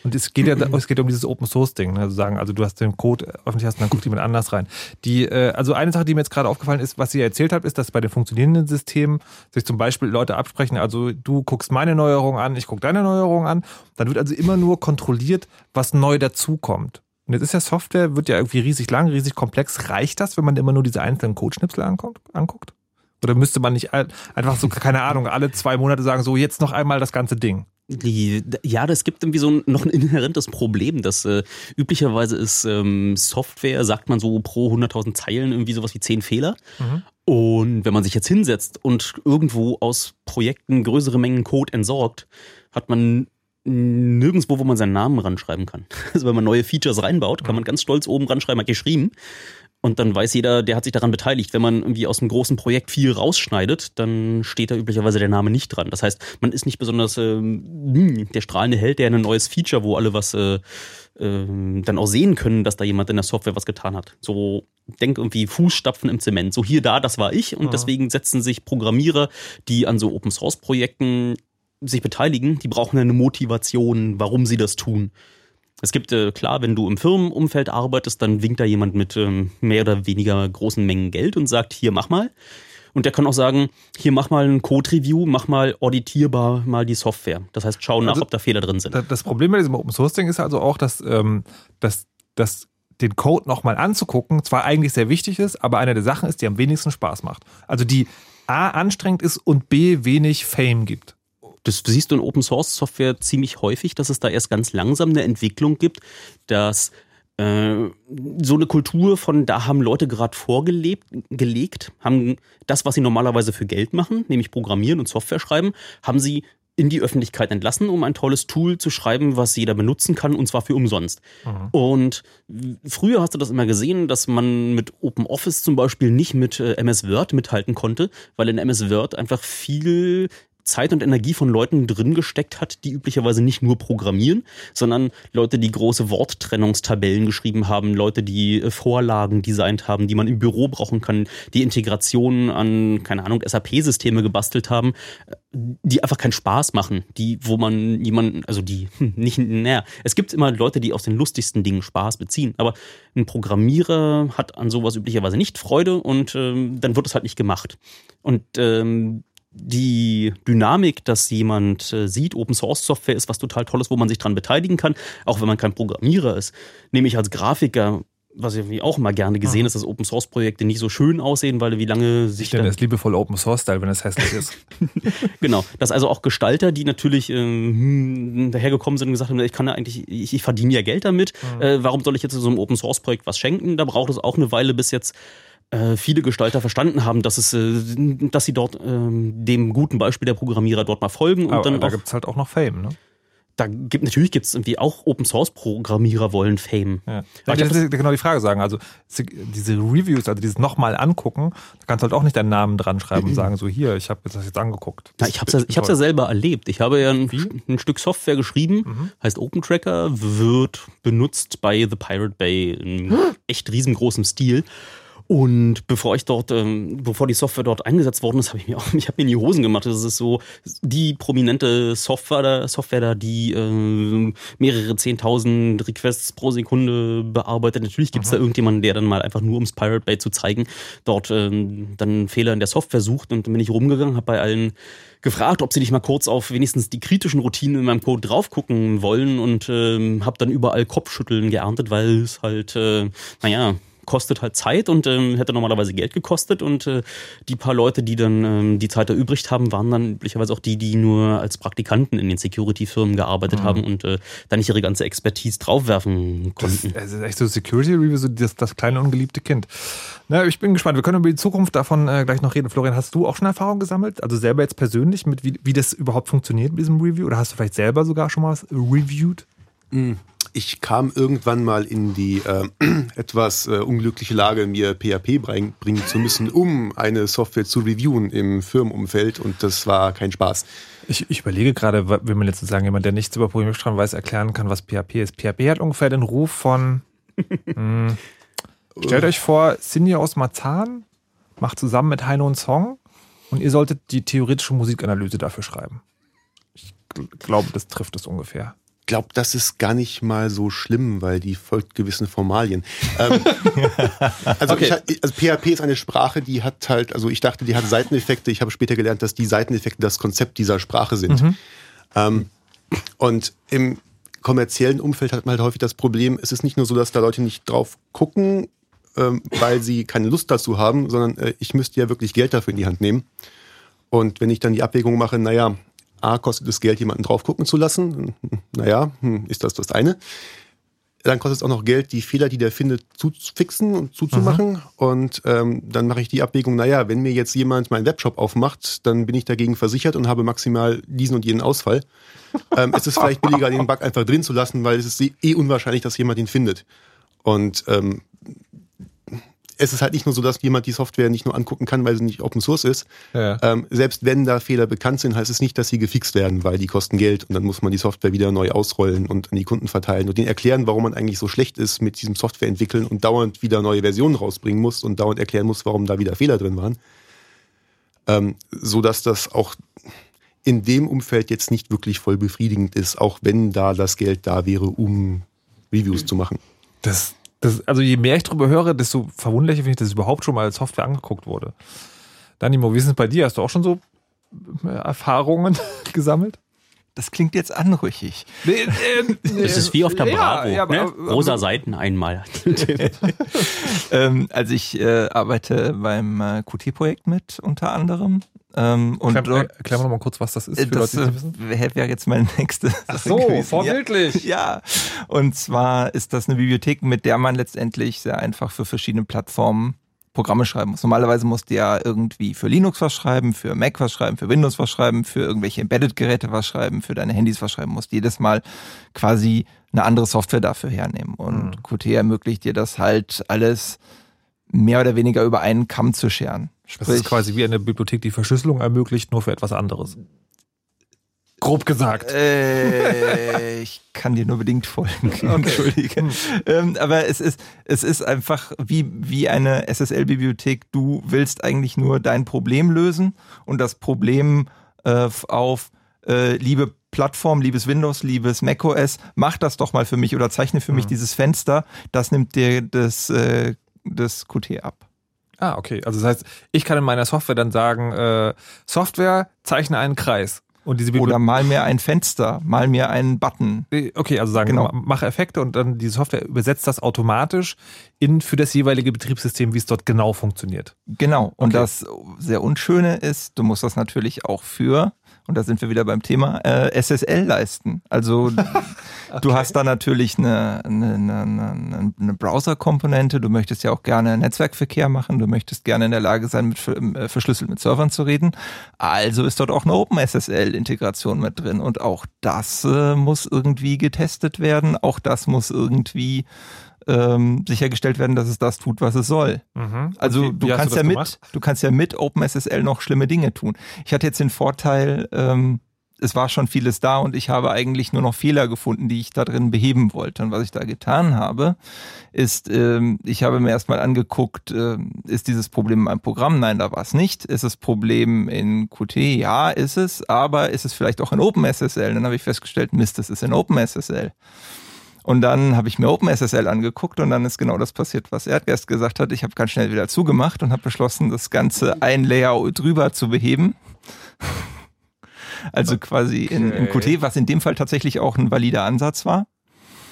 Und es geht ja es geht um dieses Open Source Ding, ne? also sagen, also du hast den Code öffentlich hast und dann guckt jemand anders rein. Die, äh, also eine Sache, die mir jetzt gerade aufgefallen ist, was sie erzählt hat, ist, dass bei den funktionierenden Systemen sich zum Beispiel Leute absprechen, also du guckst meine Neuerung an, ich gucke deine Neuerung an. Dann wird also immer nur kontrolliert, was neu dazukommt. Und jetzt ist ja Software, wird ja irgendwie riesig lang, riesig komplex. Reicht das, wenn man immer nur diese einzelnen Codeschnipsel anguckt? Oder müsste man nicht einfach so, keine Ahnung, alle zwei Monate sagen, so jetzt noch einmal das ganze Ding? Ja, das gibt irgendwie so ein, noch ein inhärentes Problem. Das äh, üblicherweise ist ähm, Software, sagt man so pro 100.000 Zeilen irgendwie sowas wie 10 Fehler. Mhm. Und wenn man sich jetzt hinsetzt und irgendwo aus Projekten größere Mengen Code entsorgt, hat man nirgendwo, wo man seinen Namen ranschreiben kann. Also wenn man neue Features reinbaut, kann man ganz stolz oben ranschreiben, hat geschrieben. Und dann weiß jeder, der hat sich daran beteiligt. Wenn man irgendwie aus einem großen Projekt viel rausschneidet, dann steht da üblicherweise der Name nicht dran. Das heißt, man ist nicht besonders äh, der strahlende Held, der ein neues Feature, wo alle was äh, äh, dann auch sehen können, dass da jemand in der Software was getan hat. So denk irgendwie Fußstapfen im Zement. So hier, da, das war ich. Und ja. deswegen setzen sich Programmierer, die an so Open Source Projekten sich beteiligen, die brauchen eine Motivation, warum sie das tun. Es gibt, äh, klar, wenn du im Firmenumfeld arbeitest, dann winkt da jemand mit ähm, mehr oder weniger großen Mengen Geld und sagt, hier mach mal. Und der kann auch sagen, hier mach mal ein Code-Review, mach mal auditierbar mal die Software. Das heißt, schau nach, also, ob da Fehler drin sind. Das Problem bei diesem Open Source Ding ist also auch, dass, ähm, dass, dass den Code nochmal anzugucken zwar eigentlich sehr wichtig ist, aber eine der Sachen ist, die am wenigsten Spaß macht. Also die A anstrengend ist und B wenig Fame gibt das siehst du in Open Source Software ziemlich häufig, dass es da erst ganz langsam eine Entwicklung gibt, dass äh, so eine Kultur von, da haben Leute gerade vorgelebt, gelegt, haben das, was sie normalerweise für Geld machen, nämlich programmieren und Software schreiben, haben sie in die Öffentlichkeit entlassen, um ein tolles Tool zu schreiben, was jeder benutzen kann, und zwar für umsonst. Mhm. Und früher hast du das immer gesehen, dass man mit OpenOffice zum Beispiel nicht mit äh, MS Word mithalten konnte, weil in MS Word einfach viel Zeit und Energie von Leuten drin gesteckt hat, die üblicherweise nicht nur programmieren, sondern Leute, die große Worttrennungstabellen geschrieben haben, Leute, die äh, Vorlagen designt haben, die man im Büro brauchen kann, die Integrationen an, keine Ahnung, SAP-Systeme gebastelt haben, äh, die einfach keinen Spaß machen, die, wo man jemanden, also die nicht, naja, es gibt immer Leute, die aus den lustigsten Dingen Spaß beziehen, aber ein Programmierer hat an sowas üblicherweise nicht Freude und ähm, dann wird es halt nicht gemacht. Und ähm, die Dynamik, dass jemand äh, sieht, Open Source Software ist was total Tolles, wo man sich dran beteiligen kann, auch wenn man kein Programmierer ist. Nehme ich als Grafiker was ich auch immer gerne gesehen ist, dass Open Source Projekte nicht so schön aussehen, weil wie lange sich. Ich nenne es liebevoll Open Source Style, wenn es hässlich ist. genau. Dass also auch Gestalter, die natürlich ähm, dahergekommen sind und gesagt haben, ich kann ja eigentlich, ich, ich verdiene ja Geld damit, mhm. äh, warum soll ich jetzt so einem Open Source Projekt was schenken? Da braucht es auch eine Weile, bis jetzt viele Gestalter verstanden haben, dass es, äh, dass sie dort ähm, dem guten Beispiel der Programmierer dort mal folgen und Aber dann da gibt es halt auch noch Fame, ne? Da gibt natürlich gibt es irgendwie auch Open Source Programmierer wollen Fame. Ja. Ich will genau die Frage sagen. Also diese Reviews, also dieses nochmal angucken, da kannst du halt auch nicht deinen Namen dran schreiben und sagen so hier, ich habe das jetzt angeguckt. Na, ich habe es ja, ja selber erlebt. Ich habe ja ein, ein Stück Software geschrieben, mhm. heißt Open Tracker, wird benutzt bei The Pirate Bay in echt riesengroßem Stil. Und bevor ich dort, ähm, bevor die Software dort eingesetzt worden ist, habe ich mir auch, ich habe mir in die Hosen gemacht. Das ist so die prominente Software, da, Software da, die äh, mehrere zehntausend Requests pro Sekunde bearbeitet. Natürlich gibt es da irgendjemanden, der dann mal einfach nur ums Pirate Bay zu zeigen, dort ähm, dann Fehler in der Software sucht. Und dann bin ich rumgegangen, habe bei allen gefragt, ob sie nicht mal kurz auf wenigstens die kritischen Routinen in meinem Code drauf gucken wollen und ähm, habe dann überall Kopfschütteln geerntet, weil es halt, äh, naja, kostet halt Zeit und ähm, hätte normalerweise Geld gekostet. Und äh, die paar Leute, die dann ähm, die Zeit erübrigt haben, waren dann üblicherweise auch die, die nur als Praktikanten in den Security-Firmen gearbeitet mhm. haben und äh, da nicht ihre ganze Expertise draufwerfen konnten. Das, ist echt so Security Review, so das, das kleine ungeliebte Kind. Na, ich bin gespannt. Wir können über die Zukunft davon äh, gleich noch reden. Florian, hast du auch schon Erfahrung gesammelt? Also selber jetzt persönlich, mit wie, wie das überhaupt funktioniert mit diesem Review? Oder hast du vielleicht selber sogar schon mal was reviewed? Mhm ich kam irgendwann mal in die äh, etwas äh, unglückliche Lage, mir PHP bringen zu müssen, um eine Software zu reviewen im Firmenumfeld und das war kein Spaß. Ich, ich überlege gerade, wenn man jetzt sozusagen jemand, der nichts über Programmiersprachen weiß, erklären kann, was PHP ist. PHP hat ungefähr den Ruf von, mh, hm, stellt euch vor, Cindy aus Marzahn macht zusammen mit Heino einen Song und ihr solltet die theoretische Musikanalyse dafür schreiben. Ich glaube, das trifft es ungefähr. Glaube, das ist gar nicht mal so schlimm, weil die folgt gewissen Formalien. ähm, also, okay. ich, also PHP ist eine Sprache, die hat halt, also ich dachte, die hat Seiteneffekte. Ich habe später gelernt, dass die Seiteneffekte das Konzept dieser Sprache sind. Mhm. Ähm, und im kommerziellen Umfeld hat man halt häufig das Problem, es ist nicht nur so, dass da Leute nicht drauf gucken, ähm, weil sie keine Lust dazu haben, sondern äh, ich müsste ja wirklich Geld dafür in die Hand nehmen. Und wenn ich dann die Abwägung mache, naja, A, kostet es Geld, jemanden drauf gucken zu lassen. Naja, hm, ist das das eine. Dann kostet es auch noch Geld, die Fehler, die der findet, zu fixen und zuzumachen. Mhm. Und ähm, dann mache ich die Abwägung, naja, wenn mir jetzt jemand meinen Webshop aufmacht, dann bin ich dagegen versichert und habe maximal diesen und jenen Ausfall. ähm, ist es vielleicht billiger, den Bug einfach drin zu lassen, weil es ist eh unwahrscheinlich, dass jemand ihn findet. Und ähm, es ist halt nicht nur so, dass jemand die Software nicht nur angucken kann, weil sie nicht Open Source ist. Ja. Ähm, selbst wenn da Fehler bekannt sind, heißt es nicht, dass sie gefixt werden, weil die kosten Geld und dann muss man die Software wieder neu ausrollen und an die Kunden verteilen und denen erklären, warum man eigentlich so schlecht ist mit diesem Software entwickeln und dauernd wieder neue Versionen rausbringen muss und dauernd erklären muss, warum da wieder Fehler drin waren. Ähm, so dass das auch in dem Umfeld jetzt nicht wirklich voll befriedigend ist, auch wenn da das Geld da wäre, um Reviews zu machen. Das, das, also je mehr ich darüber höre, desto verwunderlicher finde ich, dass es überhaupt schon mal als Software angeguckt wurde. Danimo, wie ist es bei dir? Hast du auch schon so äh, Erfahrungen gesammelt? Das klingt jetzt anrüchig. Nee, äh, nee, das ist wie auf der Bravo. Ja, ne? Rosa Seiten einmal. ähm, also ich äh, arbeite beim äh, QT-Projekt mit unter anderem. Ähm, und Erklär, dort, erklär mal noch mal kurz, was das ist. Für das Leute, wäre wär jetzt meine nächste. Ach so, gewesen. vorbildlich. Ja, ja, und zwar ist das eine Bibliothek, mit der man letztendlich sehr einfach für verschiedene Plattformen Programme schreiben muss. Normalerweise musst du ja irgendwie für Linux was schreiben, für Mac was schreiben, für Windows was schreiben, für irgendwelche Embedded-Geräte was schreiben, für deine Handys was schreiben, musst jedes Mal quasi eine andere Software dafür hernehmen. Und mhm. Qt ermöglicht dir das halt alles mehr oder weniger über einen Kamm zu scheren. Sprich, das ist quasi wie eine Bibliothek, die Verschlüsselung ermöglicht, nur für etwas anderes. Grob gesagt. Äh, ich kann dir nur bedingt folgen. Okay. Entschuldige. Ähm, aber es ist, es ist einfach wie, wie eine SSL-Bibliothek. Du willst eigentlich nur dein Problem lösen und das Problem äh, auf äh, liebe Plattform, liebes Windows, liebes macOS, mach das doch mal für mich oder zeichne für mhm. mich dieses Fenster. Das nimmt dir das, äh, das Qt ab. Ah, okay. Also das heißt, ich kann in meiner Software dann sagen, äh, Software, zeichne einen Kreis. Und diese Oder mal mir ein Fenster, mal mir einen Button. Okay, also sagen, genau. mach Effekte und dann die Software übersetzt das automatisch in für das jeweilige Betriebssystem, wie es dort genau funktioniert. Genau. Und okay. das sehr Unschöne ist, du musst das natürlich auch für und da sind wir wieder beim Thema, äh, SSL leisten. Also okay. du hast da natürlich eine, eine, eine, eine Browser-Komponente, du möchtest ja auch gerne Netzwerkverkehr machen, du möchtest gerne in der Lage sein, mit äh, verschlüsselt mit Servern zu reden. Also ist dort auch eine OpenSSL-Integration mit drin und auch das äh, muss irgendwie getestet werden, auch das muss irgendwie ähm, sichergestellt werden, dass es das tut, was es soll. Mhm. Also wie, du wie kannst ja mit, gemacht? du kannst ja mit OpenSSL noch schlimme Dinge tun. Ich hatte jetzt den Vorteil, ähm, es war schon vieles da und ich habe eigentlich nur noch Fehler gefunden, die ich da drin beheben wollte. Und was ich da getan habe, ist, ähm, ich habe mir erstmal angeguckt, äh, ist dieses Problem in meinem Programm? Nein, da war es nicht. Ist das Problem in Qt? Ja, ist es. Aber ist es vielleicht auch in OpenSSL? Dann habe ich festgestellt, Mist, es ist in OpenSSL. Und dann habe ich mir OpenSSL angeguckt und dann ist genau das passiert, was Erdgeist gesagt hat. Ich habe ganz schnell wieder zugemacht und habe beschlossen, das Ganze ein Layer drüber zu beheben. Also okay. quasi in, in Qt, was in dem Fall tatsächlich auch ein valider Ansatz war.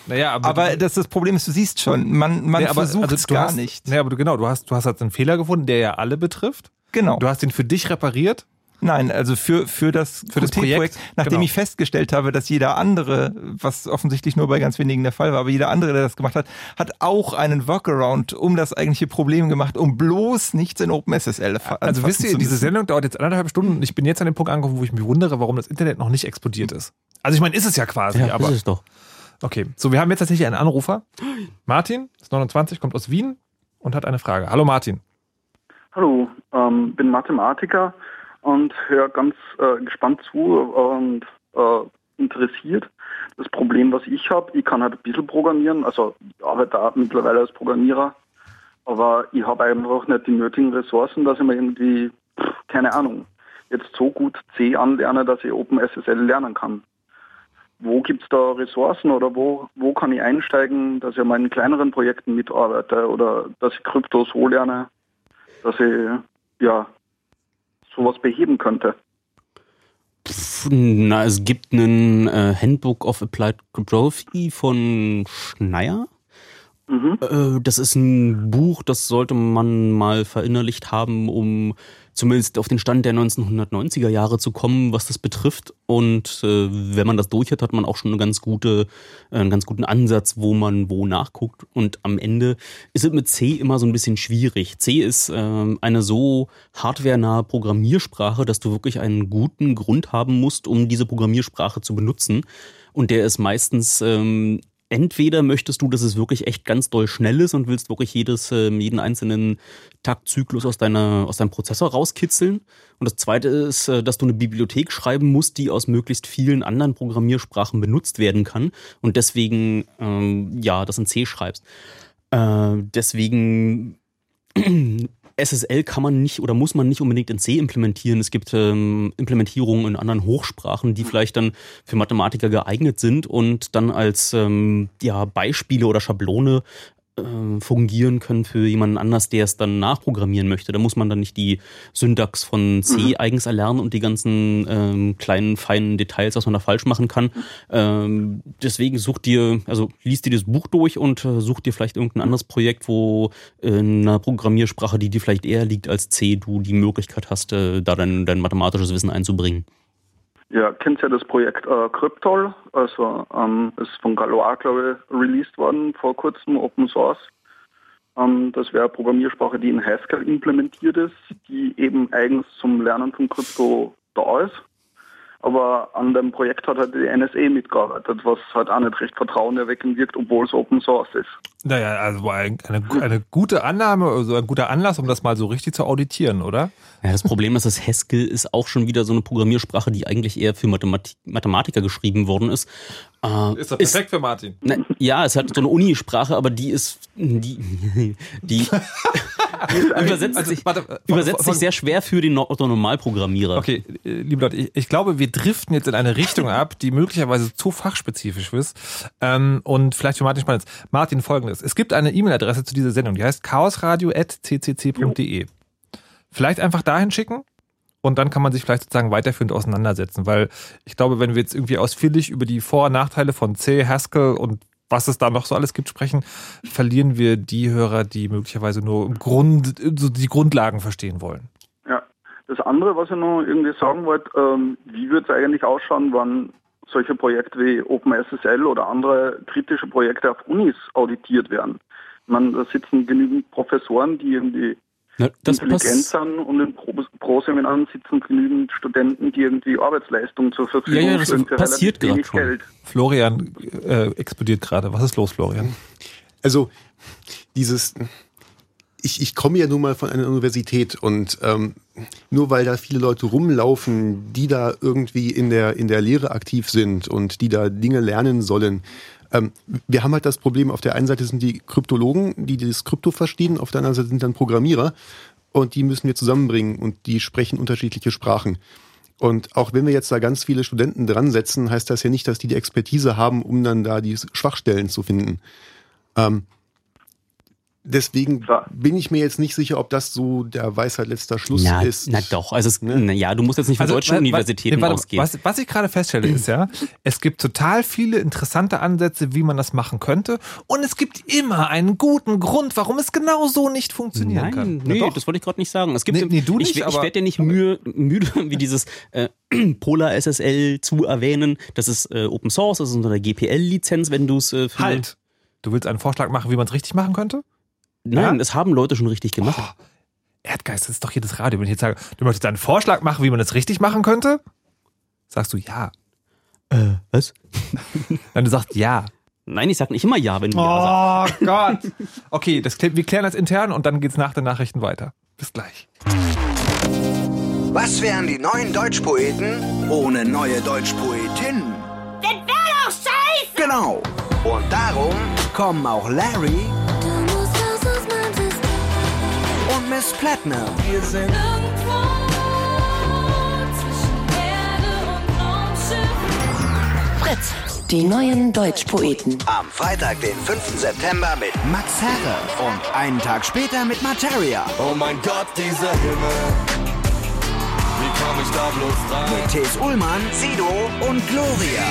Naja, aber, aber das, das Problem ist, du siehst schon, man, man nee, versucht also es gar hast, nicht. Naja, aber du, genau, du hast, du hast halt einen Fehler gefunden, der ja alle betrifft. Genau. Du hast ihn für dich repariert Nein, also für, für das, für das Projekt, Projekt nachdem genau. ich festgestellt habe, dass jeder andere, was offensichtlich nur bei ganz wenigen der Fall war, aber jeder andere, der das gemacht hat, hat auch einen Workaround um das eigentliche Problem gemacht, um bloß nichts in OpenSSL Also wisst ihr, diese Sendung dauert jetzt anderthalb Stunden und ich bin jetzt an dem Punkt angekommen, wo ich mich wundere, warum das Internet noch nicht explodiert ist. Also ich meine, ist es ja quasi, ja, aber. Ist es doch. Okay, so wir haben jetzt tatsächlich einen Anrufer. Martin, ist 29, kommt aus Wien und hat eine Frage. Hallo Martin. Hallo, ähm, bin Mathematiker und höre ganz äh, gespannt zu und äh, interessiert. Das Problem, was ich habe, ich kann halt ein bisschen programmieren, also ich arbeite da mittlerweile als Programmierer, aber ich habe einfach nicht die nötigen Ressourcen, dass ich mir irgendwie, keine Ahnung, jetzt so gut C anlerne, dass ich OpenSSL lernen kann. wo gibt es da Ressourcen oder wo, wo kann ich einsteigen, dass ich an meinen kleineren Projekten mitarbeite oder dass ich Krypto so lerne, dass ich ja sowas beheben könnte? Na, es gibt einen äh, Handbook of Applied Cryptography von Schneier. Mhm. Äh, das ist ein Buch, das sollte man mal verinnerlicht haben, um zumindest auf den Stand der 1990er Jahre zu kommen, was das betrifft. Und äh, wenn man das durch hat, hat man auch schon eine ganz gute, äh, einen ganz guten Ansatz, wo man wo nachguckt. Und am Ende ist es mit C immer so ein bisschen schwierig. C ist äh, eine so hardwarenahe Programmiersprache, dass du wirklich einen guten Grund haben musst, um diese Programmiersprache zu benutzen. Und der ist meistens ähm, entweder möchtest du, dass es wirklich echt ganz doll schnell ist und willst wirklich jedes, ähm, jeden einzelnen Taktzyklus aus, deiner, aus deinem Prozessor rauskitzeln. Und das zweite ist, äh, dass du eine Bibliothek schreiben musst, die aus möglichst vielen anderen Programmiersprachen benutzt werden kann und deswegen, ähm, ja, das in C schreibst. Äh, deswegen SSL kann man nicht oder muss man nicht unbedingt in C implementieren. Es gibt ähm, Implementierungen in anderen Hochsprachen, die vielleicht dann für Mathematiker geeignet sind und dann als ähm, ja, Beispiele oder Schablone äh, fungieren können für jemanden anders, der es dann nachprogrammieren möchte. Da muss man dann nicht die Syntax von C mhm. eigens erlernen und die ganzen ähm, kleinen, feinen Details, was man da falsch machen kann. Ähm, deswegen such dir, also liest dir das Buch durch und äh, such dir vielleicht irgendein anderes Projekt, wo in einer Programmiersprache, die dir vielleicht eher liegt als C, du die Möglichkeit hast, äh, da dein, dein mathematisches Wissen einzubringen. Ja, kennt ja das Projekt äh, Cryptol, also ähm, ist von Galois, glaube ich, released worden vor kurzem, Open Source. Ähm, das wäre Programmiersprache, die in Haskell implementiert ist, die eben eigens zum Lernen von Krypto da ist. Aber an dem Projekt hat halt die NSA mitgearbeitet, was halt auch nicht recht vertrauenerweckend wirkt, obwohl es Open Source ist. Naja, also eine, eine gute Annahme, also ein guter Anlass, um das mal so richtig zu auditieren, oder? Ja, das Problem ist, dass Haskell ist auch schon wieder so eine Programmiersprache, die eigentlich eher für Mathematik Mathematiker geschrieben worden ist. Äh, ist doch perfekt ist, für Martin. Na, ja, es hat so eine Unisprache, aber die ist, die, die übersetzt, also, sich, warte, übersetzt von, sich sehr schwer für den Normalprogrammierer. Okay, äh, liebe Leute, ich, ich, glaube, wir driften jetzt in eine Richtung ab, die möglicherweise zu fachspezifisch ist ähm, und vielleicht für Martin spannend ist. Martin, folgendes. Es gibt eine E-Mail-Adresse zu dieser Sendung, die heißt chaosradio.ccc.de. Vielleicht einfach dahin schicken und dann kann man sich vielleicht sozusagen weiterführend auseinandersetzen, weil ich glaube, wenn wir jetzt irgendwie ausführlich über die Vor- und Nachteile von C, Haskell und was es da noch so alles gibt, sprechen, verlieren wir die Hörer, die möglicherweise nur Grund, so die Grundlagen verstehen wollen. Ja, das andere, was ich noch irgendwie sagen wollte, ähm, wie wird es eigentlich ausschauen, wann solche Projekte wie OpenSSL oder andere kritische Projekte auf Unis auditiert werden? Meine, da sitzen genügend Professoren, die irgendwie na, intelligent sind und in Pro-Seminaren sitzen genügend Studenten, die irgendwie Arbeitsleistung zur Verfügung ja, ja, das stellen für passiert wenig schon. Geld. Florian äh, explodiert gerade. Was ist los, Florian? Also dieses, ich, ich komme ja nun mal von einer Universität und ähm, nur weil da viele Leute rumlaufen, die da irgendwie in der, in der Lehre aktiv sind und die da Dinge lernen sollen, ähm, wir haben halt das Problem, auf der einen Seite sind die Kryptologen, die das Krypto verstehen, auf der anderen Seite sind dann Programmierer und die müssen wir zusammenbringen und die sprechen unterschiedliche Sprachen. Und auch wenn wir jetzt da ganz viele Studenten dran setzen, heißt das ja nicht, dass die die Expertise haben, um dann da die Schwachstellen zu finden. Ähm, Deswegen bin ich mir jetzt nicht sicher, ob das so der Weisheit letzter Schluss na, ist. Na doch, also es, ne? ja, du musst jetzt nicht von also, deutschen Universitäten warte, ausgehen. Was, was ich gerade feststelle ist ja, es gibt total viele interessante Ansätze, wie man das machen könnte und es gibt immer einen guten Grund, warum es genau so nicht funktionieren Nein, kann. Nee, ja, das wollte ich gerade nicht sagen. Es gibt, nee, nee, du nicht, ich, ich werde dir nicht müde, müde, wie dieses äh, Polar SSL zu erwähnen. Das ist äh, Open Source, das ist unter der GPL-Lizenz, wenn du es äh, Halt! Du willst einen Vorschlag machen, wie man es richtig machen könnte? Nein, ja? das haben Leute schon richtig gemacht. Oh, Erdgeist, das ist doch hier das Radio. Wenn ich jetzt sage, du möchtest einen Vorschlag machen, wie man das richtig machen könnte, sagst du ja. Äh, was? Dann du sagst ja. Nein, ich sag nicht immer ja, wenn du oh, ja sagst. Oh Gott. Okay, das, wir klären das intern und dann geht's nach den Nachrichten weiter. Bis gleich. Was wären die neuen Deutschpoeten ohne neue Deutschpoetin? Das wär doch scheiße! Genau. Und darum kommen auch Larry Miss Platinum. Wir sind irgendwo zwischen Erde und Raumschiff. Fritz, die neuen Deutschpoeten. Am Freitag, den 5. September mit Max Herre und einen Tag später mit Materia. Oh mein Gott, dieser Himmel. Wie komm ich da bloß rein? Mit Thes Ullmann, Sido und Gloria.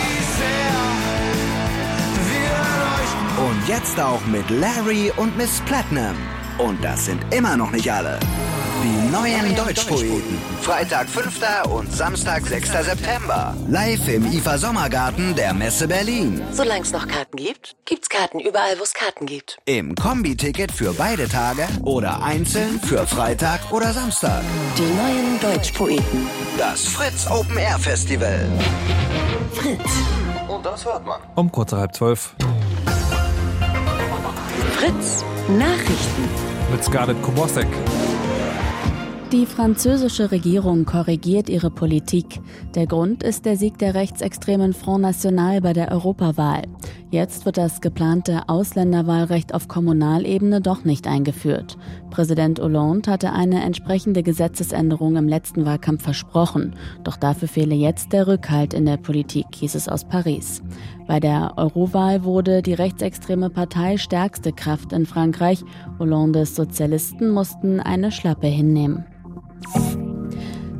Und jetzt auch mit Larry und Miss Platinum. Und das sind immer noch nicht alle. Die neuen Deutschpoeten. Freitag 5. und Samstag 6. September. Live im IFA Sommergarten der Messe Berlin. Solange es noch Karten gibt, gibt's Karten überall, wo es Karten gibt. Im Kombi-Ticket für beide Tage oder einzeln für Freitag oder Samstag. Die neuen Deutschpoeten. Das Fritz Open Air Festival. Fritz. Und das hört man. Um kurz nach halb zwölf Fritz. Nachrichten. Mit Scarlett Kubosek. Die französische Regierung korrigiert ihre Politik. Der Grund ist der Sieg der rechtsextremen Front National bei der Europawahl. Jetzt wird das geplante Ausländerwahlrecht auf Kommunalebene doch nicht eingeführt. Präsident Hollande hatte eine entsprechende Gesetzesänderung im letzten Wahlkampf versprochen. Doch dafür fehle jetzt der Rückhalt in der Politik, hieß es aus Paris. Bei der Eurowahl wurde die rechtsextreme Partei stärkste Kraft in Frankreich. Hollandes Sozialisten mussten eine Schlappe hinnehmen.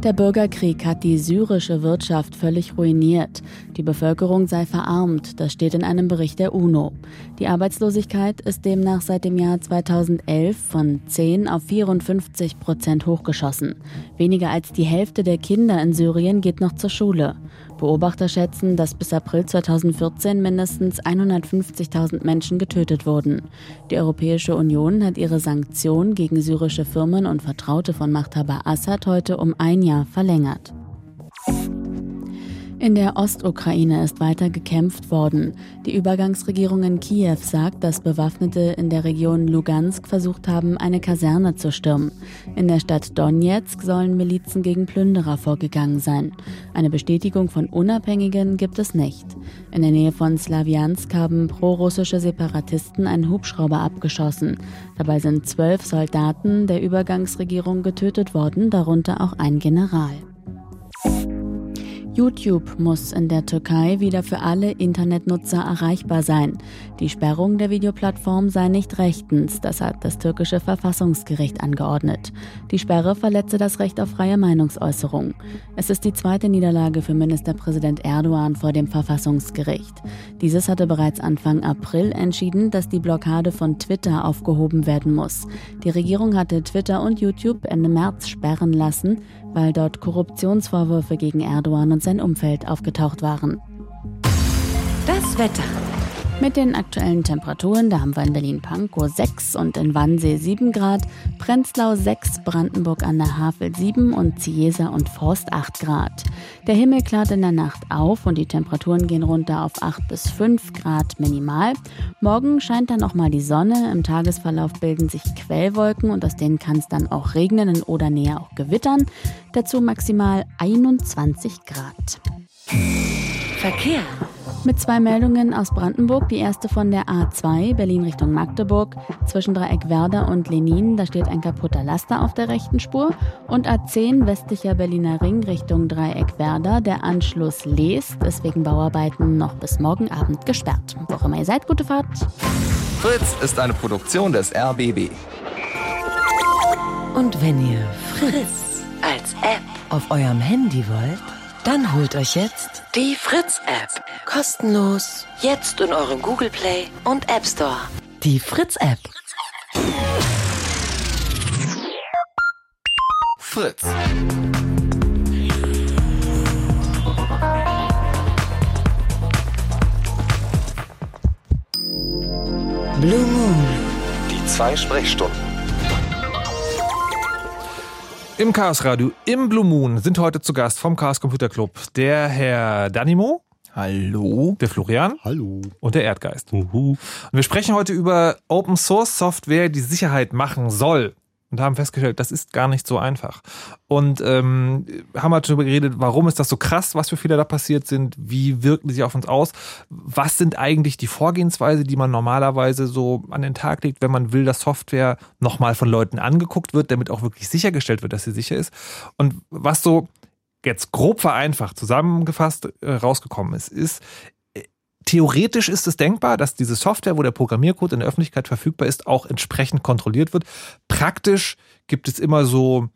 Der Bürgerkrieg hat die syrische Wirtschaft völlig ruiniert. Die Bevölkerung sei verarmt, das steht in einem Bericht der UNO. Die Arbeitslosigkeit ist demnach seit dem Jahr 2011 von 10 auf 54 Prozent hochgeschossen. Weniger als die Hälfte der Kinder in Syrien geht noch zur Schule. Beobachter schätzen, dass bis April 2014 mindestens 150.000 Menschen getötet wurden. Die Europäische Union hat ihre Sanktionen gegen syrische Firmen und Vertraute von Machthaber Assad heute um ein Jahr verlängert. In der Ostukraine ist weiter gekämpft worden. Die Übergangsregierung in Kiew sagt, dass Bewaffnete in der Region Lugansk versucht haben, eine Kaserne zu stürmen. In der Stadt Donetsk sollen Milizen gegen Plünderer vorgegangen sein. Eine Bestätigung von Unabhängigen gibt es nicht. In der Nähe von Slawiansk haben prorussische Separatisten einen Hubschrauber abgeschossen. Dabei sind zwölf Soldaten der Übergangsregierung getötet worden, darunter auch ein General. YouTube muss in der Türkei wieder für alle Internetnutzer erreichbar sein. Die Sperrung der Videoplattform sei nicht rechtens, das hat das türkische Verfassungsgericht angeordnet. Die Sperre verletze das Recht auf freie Meinungsäußerung. Es ist die zweite Niederlage für Ministerpräsident Erdogan vor dem Verfassungsgericht. Dieses hatte bereits Anfang April entschieden, dass die Blockade von Twitter aufgehoben werden muss. Die Regierung hatte Twitter und YouTube Ende März sperren lassen, weil dort Korruptionsvorwürfe gegen Erdogan und sein Umfeld aufgetaucht waren. Das Wetter. Mit den aktuellen Temperaturen, da haben wir in Berlin-Pankow 6 und in Wannsee 7 Grad, Prenzlau 6, Brandenburg an der Havel 7 und Ziesa und Forst 8 Grad. Der Himmel klart in der Nacht auf und die Temperaturen gehen runter auf 8 bis 5 Grad minimal. Morgen scheint dann auch mal die Sonne, im Tagesverlauf bilden sich Quellwolken und aus denen kann es dann auch regnen, in Oder-Nähe auch gewittern. Dazu maximal 21 Grad. Verkehr. Mit zwei Meldungen aus Brandenburg. Die erste von der A2 Berlin Richtung Magdeburg. Zwischen Dreieck Werder und Lenin, da steht ein kaputter Laster auf der rechten Spur. Und A10 westlicher Berliner Ring Richtung Dreieck Werder. Der Anschluss Lees ist wegen Bauarbeiten noch bis morgen Abend gesperrt. Wo auch immer ihr seid, gute Fahrt. Fritz ist eine Produktion des RBB. Und wenn ihr Fritz als App auf eurem Handy wollt, dann holt euch jetzt die Fritz-App. Kostenlos. Jetzt in eurem Google Play und App Store. Die Fritz-App. Fritz. Blue Moon. Die zwei Sprechstunden. Im Chaos Radio, im Blue Moon, sind heute zu Gast vom Chaos Computer Club der Herr Danimo. Hallo. Der Florian. Hallo. Und der Erdgeist. Und wir sprechen heute über Open Source Software, die Sicherheit machen soll. Und haben festgestellt, das ist gar nicht so einfach. Und ähm, haben halt darüber geredet, warum ist das so krass, was für Fehler da passiert sind, wie wirken sie auf uns aus, was sind eigentlich die Vorgehensweise, die man normalerweise so an den Tag legt, wenn man will, dass Software nochmal von Leuten angeguckt wird, damit auch wirklich sichergestellt wird, dass sie sicher ist. Und was so jetzt grob vereinfacht zusammengefasst äh, rausgekommen ist, ist, theoretisch ist es denkbar, dass diese Software, wo der Programmiercode in der Öffentlichkeit verfügbar ist, auch entsprechend kontrolliert wird. Praktisch gibt es immer so,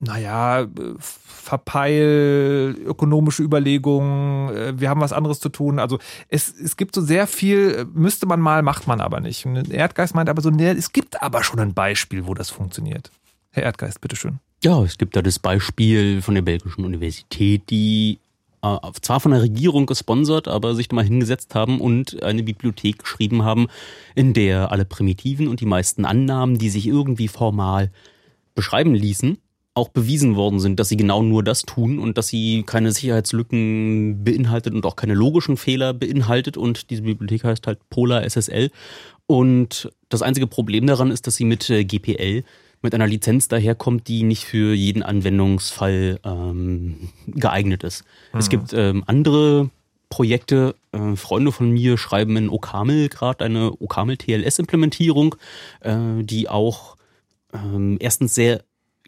naja, Verpeil, ökonomische Überlegungen, äh, wir haben was anderes zu tun. Also es, es gibt so sehr viel, müsste man mal, macht man aber nicht. Und Erdgeist meint aber so, nee, es gibt aber schon ein Beispiel, wo das funktioniert. Herr Erdgeist, bitteschön. Ja, es gibt da das Beispiel von der belgischen Universität, die äh, zwar von der Regierung gesponsert, aber sich mal hingesetzt haben und eine Bibliothek geschrieben haben, in der alle Primitiven und die meisten Annahmen, die sich irgendwie formal beschreiben ließen, auch bewiesen worden sind, dass sie genau nur das tun und dass sie keine Sicherheitslücken beinhaltet und auch keine logischen Fehler beinhaltet. Und diese Bibliothek heißt halt Polar SSL. Und das einzige Problem daran ist, dass sie mit äh, GPL mit einer Lizenz daherkommt, die nicht für jeden Anwendungsfall ähm, geeignet ist. Mhm. Es gibt ähm, andere Projekte, äh, Freunde von mir schreiben in OCaml gerade eine OCaml TLS-Implementierung, äh, die auch ähm, erstens sehr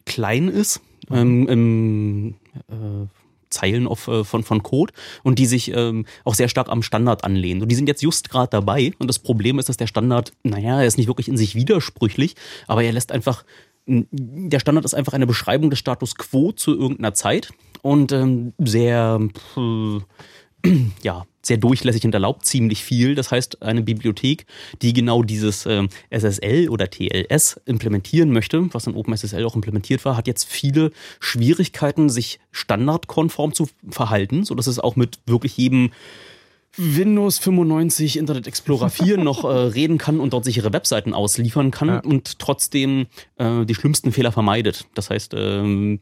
klein ist ähm, im äh, Zeilen auf, äh, von, von Code und die sich ähm, auch sehr stark am Standard anlehnen. Und die sind jetzt just gerade dabei und das Problem ist, dass der Standard, naja, er ist nicht wirklich in sich widersprüchlich, aber er lässt einfach, der Standard ist einfach eine Beschreibung des Status quo zu irgendeiner Zeit und ähm, sehr, äh, ja, sehr durchlässig und erlaubt ziemlich viel. Das heißt, eine Bibliothek, die genau dieses äh, SSL oder TLS implementieren möchte, was in OpenSSL auch implementiert war, hat jetzt viele Schwierigkeiten, sich standardkonform zu verhalten, sodass es auch mit wirklich jedem Windows 95 Internet Explorer 4 noch äh, reden kann und dort sichere Webseiten ausliefern kann ja. und trotzdem äh, die schlimmsten Fehler vermeidet. Das heißt, ähm,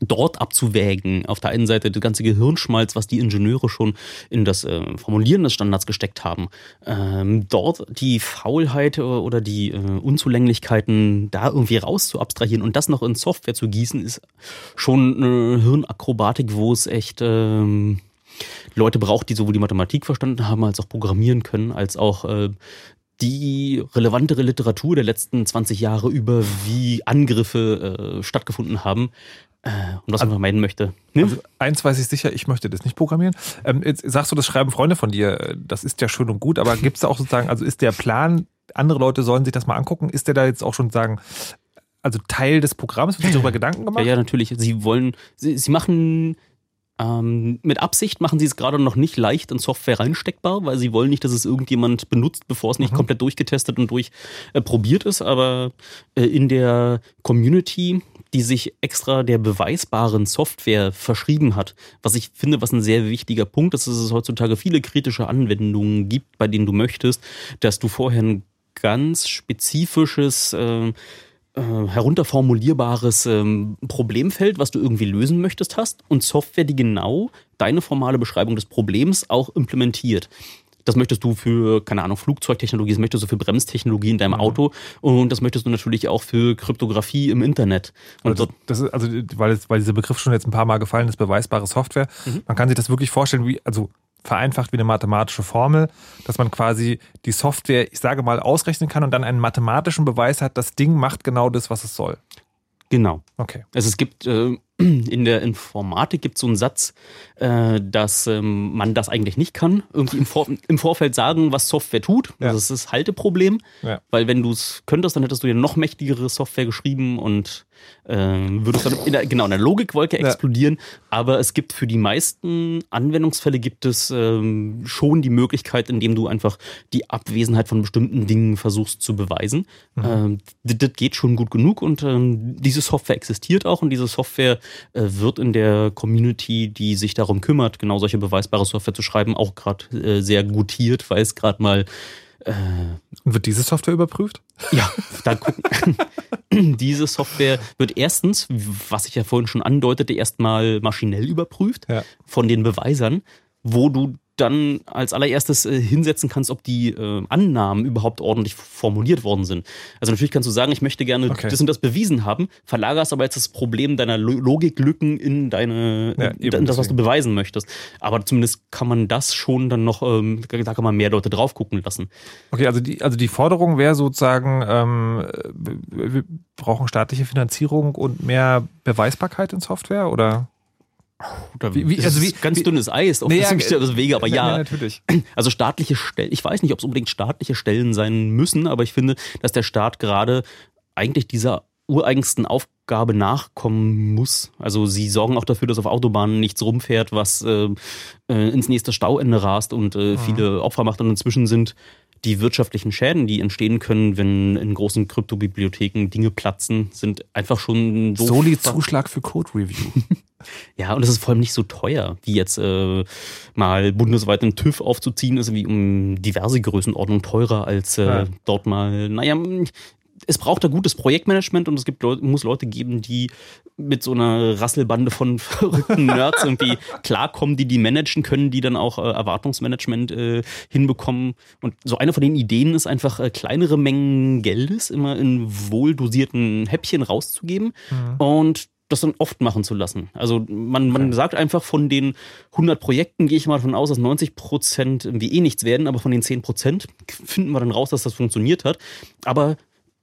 dort abzuwägen. Auf der einen Seite der ganze Gehirnschmalz, was die Ingenieure schon in das äh, Formulieren des Standards gesteckt haben. Ähm, dort die Faulheit oder die äh, Unzulänglichkeiten da irgendwie raus zu abstrahieren und das noch in Software zu gießen, ist schon eine Hirnakrobatik, wo es echt ähm, Leute braucht, die sowohl die Mathematik verstanden haben, als auch programmieren können, als auch äh, die relevantere Literatur der letzten 20 Jahre über, wie Angriffe äh, stattgefunden haben, äh, und was man vermeiden möchte. Ne? Also eins weiß ich sicher, ich möchte das nicht programmieren. Ähm, jetzt sagst du, das schreiben Freunde von dir, das ist ja schön und gut, aber gibt es da auch sozusagen, also ist der Plan, andere Leute sollen sich das mal angucken, ist der da jetzt auch schon sagen, also Teil des Programms, wird sich darüber Gedanken gemacht? Ja, ja, natürlich. Sie wollen, sie, sie machen ähm, mit Absicht machen sie es gerade noch nicht leicht in Software reinsteckbar, weil sie wollen nicht, dass es irgendjemand benutzt, bevor es nicht mhm. komplett durchgetestet und durchprobiert äh, ist. Aber äh, in der Community, die sich extra der beweisbaren Software verschrieben hat, was ich finde, was ein sehr wichtiger Punkt ist, dass es heutzutage viele kritische Anwendungen gibt, bei denen du möchtest, dass du vorher ein ganz spezifisches äh, äh, herunterformulierbares ähm, Problemfeld, was du irgendwie lösen möchtest, hast und Software, die genau deine formale Beschreibung des Problems auch implementiert. Das möchtest du für, keine Ahnung, Flugzeugtechnologie, das möchtest du für Bremstechnologie in deinem mhm. Auto und das möchtest du natürlich auch für Kryptographie im Internet. Und also, das ist, also weil, weil dieser Begriff schon jetzt ein paar Mal gefallen ist, beweisbare Software, mhm. man kann sich das wirklich vorstellen, wie, also vereinfacht wie eine mathematische Formel, dass man quasi die Software, ich sage mal, ausrechnen kann und dann einen mathematischen Beweis hat, das Ding macht genau das, was es soll. Genau. Okay. Also es gibt äh, in der Informatik gibt es so einen Satz, äh, dass ähm, man das eigentlich nicht kann. Irgendwie im, Vor im Vorfeld sagen, was Software tut. Ja. Das ist das Halteproblem. Ja. Weil wenn du es könntest, dann hättest du ja noch mächtigere Software geschrieben und äh, würdest dann in der, genau in der Logikwolke explodieren. Ja. Aber es gibt für die meisten Anwendungsfälle gibt es ähm, schon die Möglichkeit, indem du einfach die Abwesenheit von bestimmten Dingen versuchst zu beweisen. Mhm. Ähm, das, das, geht schon gut genug und ähm, diese Software existiert auch und diese Software äh, wird in der Community, die sich darum kümmert, genau solche beweisbare Software zu schreiben, auch gerade äh, sehr gutiert, weil es gerade mal äh, wird diese Software überprüft? Ja, da gucken. diese Software wird erstens, was ich ja vorhin schon andeutete, erstmal maschinell überprüft ja. von den Beweisern, wo du dann als allererstes äh, hinsetzen kannst, ob die äh, Annahmen überhaupt ordentlich formuliert worden sind. Also natürlich kannst du sagen, ich möchte gerne okay. das und das bewiesen haben, verlagerst aber jetzt das Problem deiner Logiklücken in deine ja, in das, was du beweisen möchtest. Aber zumindest kann man das schon dann noch, ähm, da kann man mehr Leute drauf gucken lassen. Okay, also die, also die Forderung wäre sozusagen, ähm, wir brauchen staatliche Finanzierung und mehr Beweisbarkeit in Software oder? Oder Wie- wie- also wie- ganz wie- dünnes Eis auf Nee, das ja, mich das Wege, aber ja, ja, ja, natürlich. Also staatliche Stellen, ich weiß nicht, ob es unbedingt staatliche Stellen sein müssen, aber ich finde, dass der Staat gerade eigentlich dieser ureigensten Aufgabe nachkommen muss. Also sie sorgen auch dafür, dass auf Autobahnen nichts rumfährt, was äh, äh, ins nächste Stauende rast und äh, Mhm. viele Opfer macht. Und inzwischen sind die wirtschaftlichen Schäden, die entstehen können, wenn in großen Kryptobibliotheken Dinge platzen, sind einfach schon so Soli-Zuschlag für Code Review. ja, und es ist vor allem nicht so teuer, wie jetzt äh, mal bundesweit einen TÜV aufzuziehen, ist wie um diverse Größenordnungen teurer als äh, Ja. dort mal, naja, es braucht da gutes Projektmanagement und es gibt Leute, muss Leute geben, die mit so einer Rasselbande von verrückten Nerds irgendwie klarkommen, die die managen können, die dann auch äh, Erwartungsmanagement äh, hinbekommen. Und so eine von den Ideen ist einfach äh, kleinere Mengen Geldes immer in wohldosierten Häppchen rauszugeben und das dann oft machen zu lassen. Also man, man sagt einfach von den 100 Projekten gehe ich mal davon aus, dass 90 Prozent irgendwie eh nichts werden, aber von den 10 Prozent finden wir dann raus, dass das funktioniert hat. Aber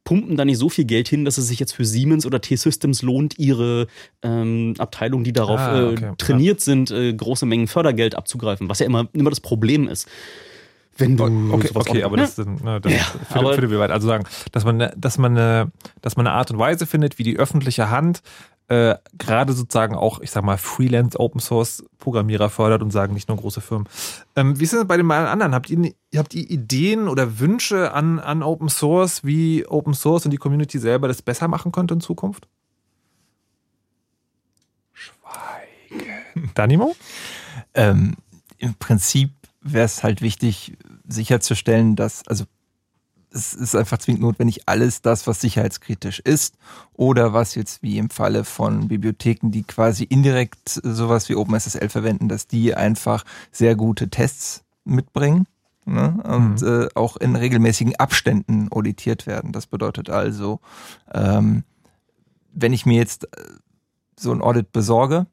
pumpen da nicht so viel Geld hin, dass es sich jetzt für Siemens oder T-Systems lohnt, ihre ähm, Abteilungen, die darauf Ah, okay, äh, trainiert sind, äh, große Mengen Fördergeld abzugreifen, was ja immer, immer das Problem ist. Wenn du Okay, okay auch- aber das, sind, ne, das Ja, führt, aber- führt wir weit. Also sagen, dass man, ne- dass man, dass man eine Art und Weise findet, wie die öffentliche Hand äh, gerade sozusagen auch, ich sag mal, Freelance Open Source Programmierer fördert und sagen nicht nur große Firmen. Ähm, wie ist denn bei den anderen? Habt ihr, habt ihr Ideen oder Wünsche an, an Open Source, wie Open Source und die Community selber das besser machen könnte in Zukunft? Schweigen. Danimo? Ähm, Im Prinzip wäre es halt wichtig, sicherzustellen, dass, also es ist einfach zwingend notwendig, alles das, was sicherheitskritisch ist oder was jetzt wie im Falle von Bibliotheken, die quasi indirekt sowas wie OpenSSL verwenden, dass die einfach sehr gute Tests mitbringen ne? und äh, auch in regelmäßigen Abständen auditiert werden. Das bedeutet also, ähm, wenn ich mir jetzt äh, so ein Audit besorge,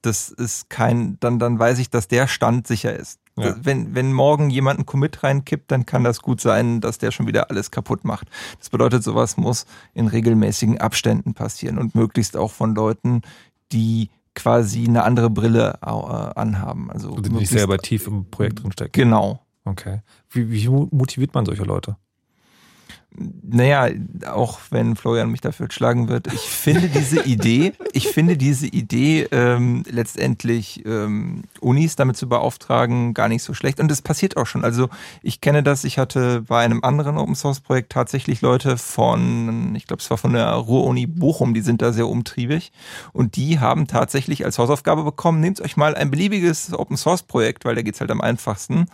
das ist kein, dann, dann weiß ich, dass der Stand sicher ist. Ja. Wenn, wenn morgen jemand einen Commit reinkippt, dann kann das gut sein, dass der schon wieder alles kaputt macht. Das bedeutet, sowas muss in regelmäßigen Abständen passieren und möglichst auch von Leuten, die quasi eine andere Brille äh, anhaben. Also Die nicht selber tief im Projekt drinstecken. Genau. Okay. Wie, wie motiviert man solche Leute? Naja, auch wenn Florian mich dafür schlagen wird, ich finde diese Idee, ich finde diese Idee ähm, letztendlich ähm, Unis damit zu beauftragen gar nicht so schlecht. Und das passiert auch schon. Also ich kenne das, ich hatte bei einem anderen Open Source Projekt tatsächlich Leute von, ich glaube es war von der Ruhr-Uni Bochum, die sind da sehr umtriebig. Und die haben tatsächlich als Hausaufgabe bekommen, nehmt euch mal ein beliebiges Open Source Projekt, weil da geht's halt am einfachsten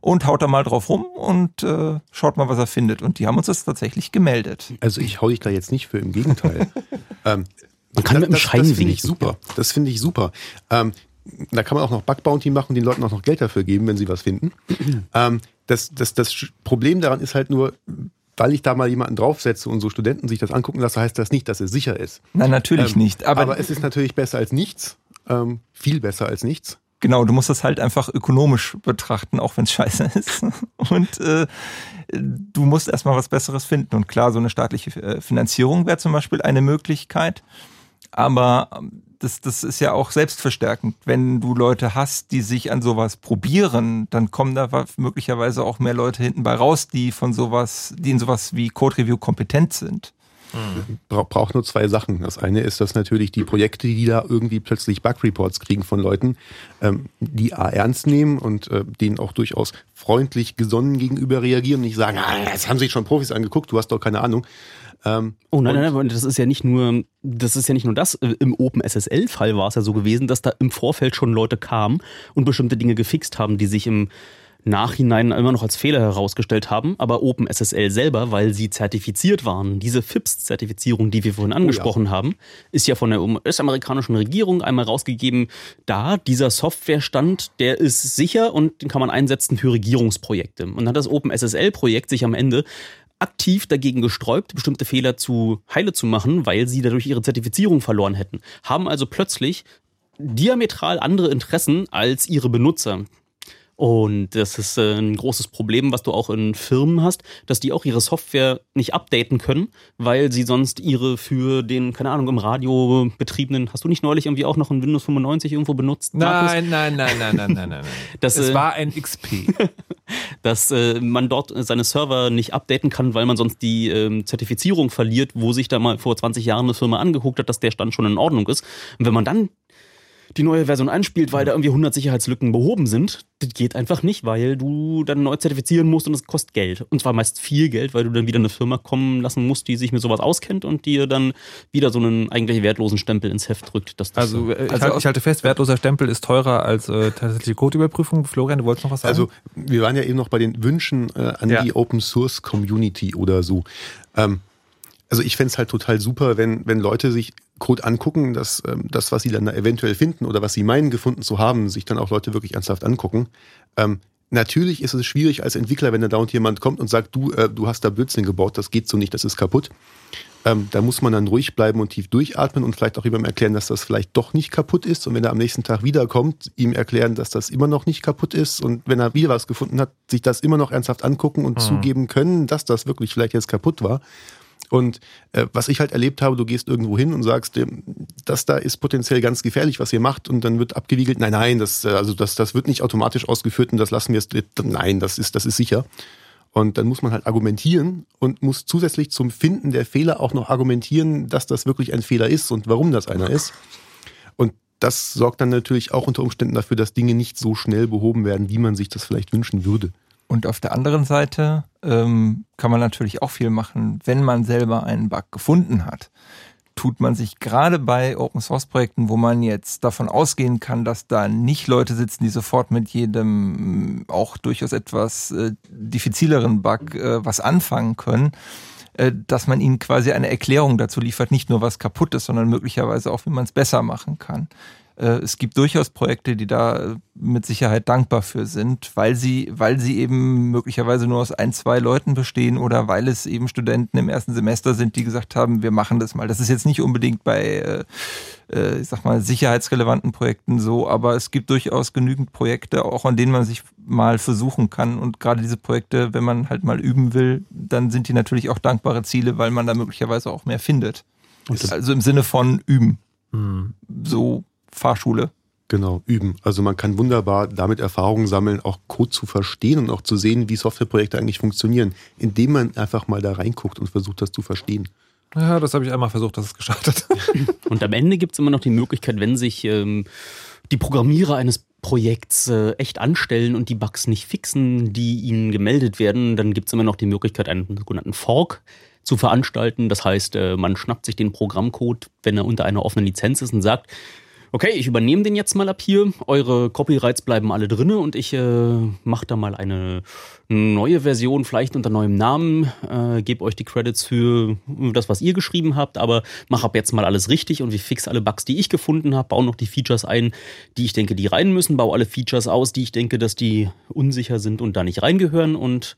und haut da mal drauf rum und äh, schaut mal, was er findet. Und die haben uns das tatsächlich gemeldet. Also ich hau dich da jetzt nicht für, im Gegenteil. ähm, Man kann mit dem Schein das finde wenig ich super. Das finde ich super. Ähm, da kann man auch noch Bug Bounty machen und den Leuten auch noch Geld dafür geben, wenn sie was finden. ähm, das, das, das Problem daran ist halt nur, weil ich da mal jemanden draufsetze und so Studenten sich das angucken lasse, heißt das nicht, dass es sicher ist. Nein, natürlich Ähm, nicht. Aber, Aber, es ist natürlich besser als nichts. Ähm, viel besser als nichts. Genau, du musst das halt einfach ökonomisch betrachten, auch wenn es scheiße ist. Und äh, du musst erstmal was Besseres finden. Und klar, so eine staatliche äh, Finanzierung wäre zum Beispiel eine Möglichkeit. Aber ähm, das, das ist ja auch selbstverstärkend. Wenn du Leute hast, die sich an sowas probieren, dann kommen da möglicherweise auch mehr Leute hinten bei raus, die von sowas, die in sowas wie Code Review kompetent sind. Bra braucht nur zwei Sachen. Das eine ist, dass natürlich die Projekte, die da irgendwie plötzlich Bug-Reports kriegen von Leuten, ähm, die A ernst nehmen und äh, denen auch durchaus freundlich gesonnen gegenüber reagieren und nicht sagen, ah, das haben sich schon Profis angeguckt, du hast doch keine Ahnung. Ähm, Oh nein, nein, nein, das ist ja nicht nur, das ist ja nicht nur das. Im OpenSSL-Fall war es ja so gewesen, dass da im Vorfeld schon Leute kamen und bestimmte Dinge gefixt haben, die sich im Nachhinein immer noch als Fehler herausgestellt haben, aber OpenSSL selber, weil sie zertifiziert waren, diese FIPS-Zertifizierung, die wir vorhin angesprochen haben, ist ja von der US-amerikanischen Regierung einmal rausgegeben, da dieser Softwarestand, der ist sicher und den kann man einsetzen für Regierungsprojekte. Und dann hat das OpenSSL-Projekt sich am Ende aktiv dagegen gesträubt, bestimmte Fehler zu heile zu machen, weil sie dadurch ihre Zertifizierung verloren hätten. Haben also plötzlich diametral andere Interessen als ihre Benutzer. Und das ist äh, ein großes Problem, was du auch in Firmen hast, dass die auch ihre Software nicht updaten können, weil sie sonst ihre für den, keine Ahnung, im Radio betriebenen, hast du nicht neulich irgendwie auch noch ein Windows 95 irgendwo benutzt? Nein, nein, nein, nein, nein, nein, nein. Das, es äh, war ein XP. dass äh, man dort seine Server nicht updaten kann, weil man sonst die ähm, Zertifizierung verliert, wo sich da mal vor 20 Jahren eine Firma angeguckt hat, dass der Stand schon in Ordnung ist. Und wenn man dann die neue Version einspielt, weil da irgendwie 100 Sicherheitslücken behoben sind, das geht einfach nicht, weil du dann neu zertifizieren musst und das kostet Geld. Und zwar meist viel Geld, weil du dann wieder eine Firma kommen lassen musst, die sich mit sowas auskennt und dir dann wieder so einen eigentlich wertlosen Stempel ins Heft drückt. Dass das Also, so- äh, ich, halte, ich halte fest, wertloser Stempel ist teurer als äh, tatsächliche Codeüberprüfung. Florian, du wolltest noch was sagen? Also, wir waren ja eben noch bei den Wünschen äh, an Ja. die Open Source Community oder so. Ähm, also ich fände es halt total super, wenn, wenn Leute sich Code angucken, dass ähm, das, was sie dann da eventuell finden oder was sie meinen gefunden zu haben, sich dann auch Leute wirklich ernsthaft angucken. Ähm, natürlich ist es schwierig als Entwickler, wenn da dauernd jemand kommt und sagt, du, äh, du hast da Blödsinn gebaut, das geht so nicht, das ist kaputt. Ähm, da muss man dann ruhig bleiben und tief durchatmen und vielleicht auch jemandem erklären, dass das vielleicht doch nicht kaputt ist. Und wenn er am nächsten Tag wiederkommt, ihm erklären, dass das immer noch nicht kaputt ist. Und wenn er wieder was gefunden hat, sich das immer noch ernsthaft angucken und Mhm. zugeben können, dass das wirklich vielleicht jetzt kaputt war. Und äh, was ich halt erlebt habe, du gehst irgendwo hin und sagst, das da ist potenziell ganz gefährlich, was ihr macht, und dann wird abgewiegelt, nein, nein, das, äh, also das, das wird nicht automatisch ausgeführt und das lassen wir jetzt, nein, das ist, das ist sicher. Und dann muss man halt argumentieren und muss zusätzlich zum Finden der Fehler auch noch argumentieren, dass das wirklich ein Fehler ist und warum das einer ist. Und das sorgt dann natürlich auch unter Umständen dafür, dass Dinge nicht so schnell behoben werden, wie man sich das vielleicht wünschen würde. Und auf der anderen Seite ähm, kann man natürlich auch viel machen, wenn man selber einen Bug gefunden hat. Tut man sich gerade bei Open Source Projekten, wo man jetzt davon ausgehen kann, dass da nicht Leute sitzen, die sofort mit jedem äh, auch durchaus etwas äh, diffizileren Bug äh, was anfangen können, äh, dass man ihnen quasi eine Erklärung dazu liefert, nicht nur was kaputt ist, sondern möglicherweise auch, wie man es besser machen kann. Äh, Es gibt durchaus Projekte, die da äh, mit Sicherheit dankbar für sind, weil sie, weil sie eben möglicherweise nur aus ein, zwei Leuten bestehen oder weil es eben Studenten im ersten Semester sind, die gesagt haben, wir machen das mal. Das ist jetzt nicht unbedingt bei, äh, äh, ich sag mal, sicherheitsrelevanten Projekten so, aber es gibt durchaus genügend Projekte, auch an denen man sich mal versuchen kann. Und gerade diese Projekte, wenn man halt mal üben will, dann sind die natürlich auch dankbare Ziele, weil man da möglicherweise auch mehr findet. Also im Sinne von üben. So Fahrschule. Genau, üben. Also man kann wunderbar damit Erfahrungen sammeln, auch Code zu verstehen und auch zu sehen, wie Softwareprojekte eigentlich funktionieren, indem man einfach mal da reinguckt und versucht, das zu verstehen. ja, das habe ich einmal versucht, das ist gescheitert. Und am Ende gibt es immer noch die Möglichkeit, wenn sich ähm, die Programmierer eines Projekts äh, echt anstellen und die Bugs nicht fixen, die ihnen gemeldet werden, dann gibt es immer noch die Möglichkeit, einen sogenannten Fork zu veranstalten. Das heißt, äh, man schnappt sich den Programmcode, wenn er unter einer offenen Lizenz ist und sagt, okay, ich übernehme den jetzt mal ab hier, eure Copyrights bleiben alle drinne und ich äh, mache da mal eine neue Version, vielleicht unter neuem Namen, äh, gebe euch die Credits für das, was ihr geschrieben habt, aber mache ab jetzt mal alles richtig und wir fix alle Bugs, die ich gefunden habe, baue noch die Features ein, die ich denke, die rein müssen, baue alle Features aus, die ich denke, dass die unsicher sind und da nicht reingehören. Und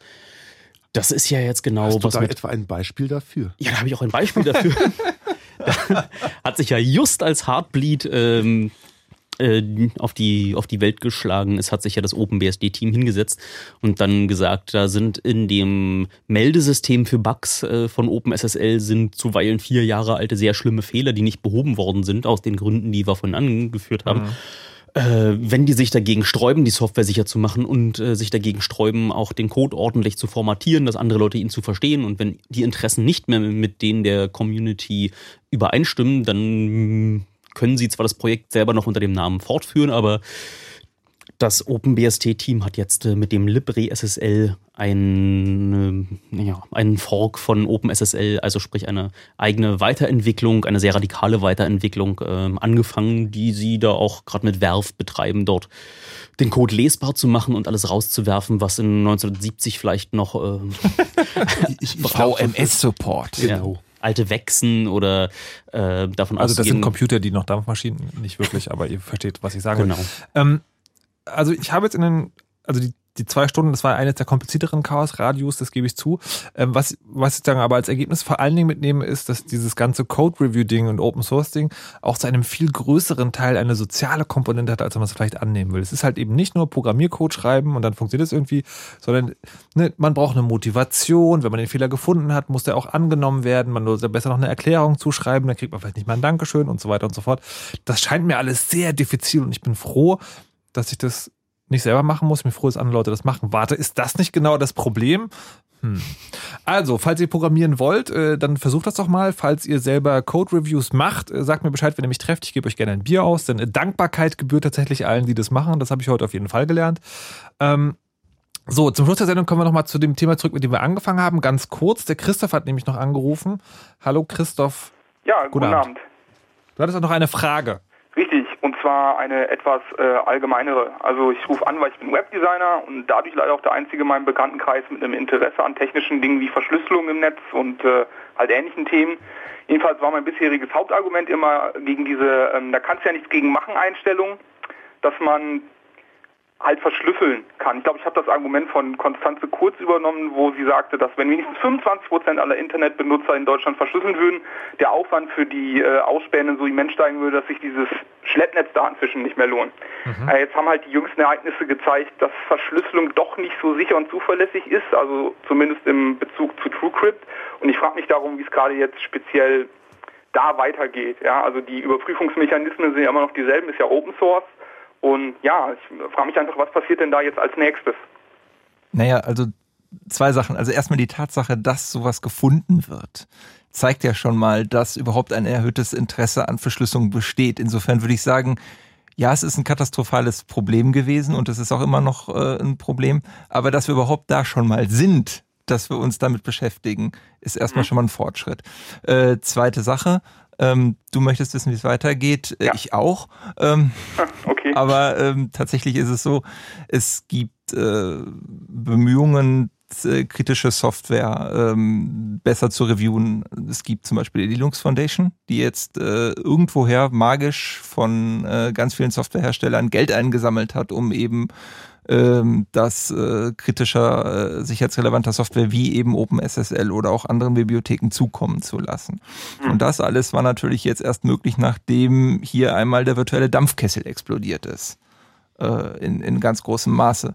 das ist ja jetzt genau Hast du was da mit etwa ein Beispiel dafür? ja, da habe ich auch ein Beispiel dafür. Hat sich ja just als Heartbleed ähm, äh, auf, die, auf die Welt geschlagen ist, hat sich ja das OpenBSD-Team hingesetzt und dann gesagt, da sind in dem Meldesystem für Bugs äh, von OpenSSL sind zuweilen vier Jahre alte sehr schlimme Fehler, die nicht behoben worden sind, aus den Gründen, die wir vorhin angeführt haben. Äh, wenn die sich dagegen sträuben, die Software sicher zu machen und äh, sich dagegen sträuben, auch den Code ordentlich zu formatieren, dass andere Leute ihn zu verstehen. Und wenn die Interessen nicht mehr mit denen der Community übereinstimmen, dann mm, können sie zwar das Projekt selber noch unter dem Namen fortführen, aber das OpenBST-Team hat jetzt äh, mit dem LibreSSL ein, äh, ja, einen Fork von OpenSSL, also sprich eine eigene Weiterentwicklung, eine sehr radikale Weiterentwicklung ähm, angefangen, die sie da auch gerade mit Werf betreiben, dort den Code lesbar zu machen und alles rauszuwerfen, was in 1970 vielleicht noch glaub, VMS-Support. Genau. ja, alte Wechsen oder äh, davon Also das sind Computer, die noch Dampfmaschinen, nicht wirklich, aber ihr versteht, was ich sagen Genau. will. Ähm, also ich habe jetzt in den, also die die zwei Stunden, das war eines der komplizierteren Chaos-Radios, das gebe ich zu. Ähm, was, was ich sagen aber als Ergebnis vor allen Dingen mitnehme, ist, dass dieses ganze Code-Review-Ding und Open-Source-Ding auch zu einem viel größeren Teil eine soziale Komponente hat, als man es vielleicht annehmen will. Es ist halt eben nicht nur Programmiercode schreiben und dann funktioniert es irgendwie, sondern ne, man braucht eine Motivation. Wenn man den Fehler gefunden hat, muss der auch angenommen werden. Man muss besser noch eine Erklärung zuschreiben, dann kriegt man vielleicht nicht mal ein Dankeschön und so weiter und so fort. Das scheint mir alles sehr diffizil und ich bin froh, dass ich das nicht selber machen muss. Ich bin froh, dass andere Leute das machen. Warte, ist das nicht genau das Problem? Hm. Also, falls ihr programmieren wollt, äh, dann versucht das doch mal. Falls ihr selber Code-Reviews macht, äh, sagt mir Bescheid, wenn ihr mich trefft. Ich gebe euch gerne ein Bier aus, denn Dankbarkeit gebührt tatsächlich allen, die das machen. Das habe ich heute auf jeden Fall gelernt. Ähm, so, zum Schluss der Sendung kommen wir nochmal zu dem Thema zurück, mit dem wir angefangen haben. Ganz kurz, der Christoph hat nämlich noch angerufen. Hallo Christoph. Ja, guten, guten Abend. Abend. Du hattest auch noch eine Frage. Zwar eine etwas äh, allgemeinere. Also ich rufe an, weil ich bin Webdesigner und dadurch leider auch der einzige in meinem Bekanntenkreis mit einem Interesse an technischen Dingen wie Verschlüsselung im Netz und äh, halt ähnlichen Themen. Jedenfalls war mein bisheriges Hauptargument immer gegen diese, ähm, da kannst du ja nichts gegen machen Einstellung, dass man halt verschlüsseln kann. Ich glaube, ich habe das Argument von Konstanze Kurz übernommen, wo sie sagte, dass wenn wenigstens 25 Prozent aller Internetbenutzer in Deutschland verschlüsseln würden, der Aufwand für die äh, Ausspähenden so immens steigen würde, dass sich dieses Schleppnetzdatenfischen nicht mehr lohnt. Mhm. Äh, jetzt haben halt die jüngsten Ereignisse gezeigt, dass Verschlüsselung doch nicht so sicher und zuverlässig ist, also zumindest im Bezug zu TrueCrypt. Und ich frage mich darum, wie es gerade jetzt speziell da weitergeht. Ja, also die Überprüfungsmechanismen sind ja immer noch dieselben, ist ja Open Source. Und ja, ich frage mich einfach, was passiert denn da jetzt als nächstes? Naja, also zwei Sachen. Also erstmal die Tatsache, dass sowas gefunden wird, zeigt ja schon mal, dass überhaupt ein erhöhtes Interesse an Verschlüsselung besteht. Insofern würde ich sagen, ja, es ist ein katastrophales Problem gewesen und es ist auch immer noch äh, ein Problem. Aber dass wir überhaupt da schon mal sind, dass wir uns damit beschäftigen, ist erstmal mhm. schon mal ein Fortschritt. Äh, zweite Sache, ähm, du möchtest wissen, wie es weitergeht. Äh, ja. Ich auch. Ähm, okay. Aber ähm, tatsächlich ist es so, es gibt äh, Bemühungen, äh, kritische Software ähm, besser zu reviewen. Es gibt zum Beispiel die Linux Foundation, die jetzt äh, irgendwoher magisch von äh, ganz vielen Softwareherstellern Geld eingesammelt hat, um eben ähm, dass äh, kritischer, äh, sicherheitsrelevanter Software wie eben OpenSSL oder auch anderen Bibliotheken zukommen zu lassen. Mhm. Und das alles war natürlich jetzt erst möglich, nachdem hier einmal der virtuelle Dampfkessel explodiert ist äh, in, in ganz großem Maße.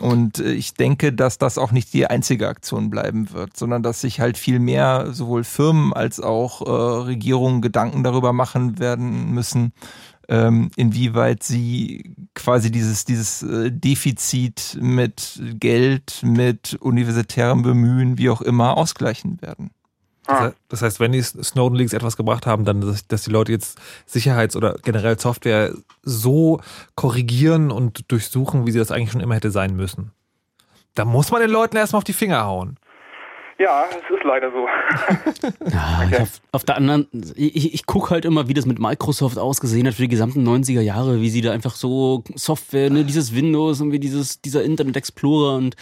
Und äh, ich denke, dass das auch nicht die einzige Aktion bleiben wird, sondern dass sich halt viel mehr sowohl Firmen als auch äh, Regierungen Gedanken darüber machen werden müssen, ähm, inwieweit sie quasi dieses, dieses äh, Defizit mit Geld, mit universitärem Bemühen, wie auch immer, ausgleichen werden. Ah. Das heißt, wenn die Snowden Leaks etwas gebracht haben, dann, dass, dass die Leute jetzt Sicherheits- oder generell Software so korrigieren und durchsuchen, wie sie das eigentlich schon immer hätte sein müssen. Da muss man den Leuten erstmal auf die Finger hauen. Ja, es ist leider so. ja, okay. auf, auf, der anderen, ich, ich gucke halt immer, wie das mit Microsoft ausgesehen hat für die gesamten 90er Jahre, wie sie da einfach so Software, ne, dieses Windows und wie dieses, dieser Internet Explorer und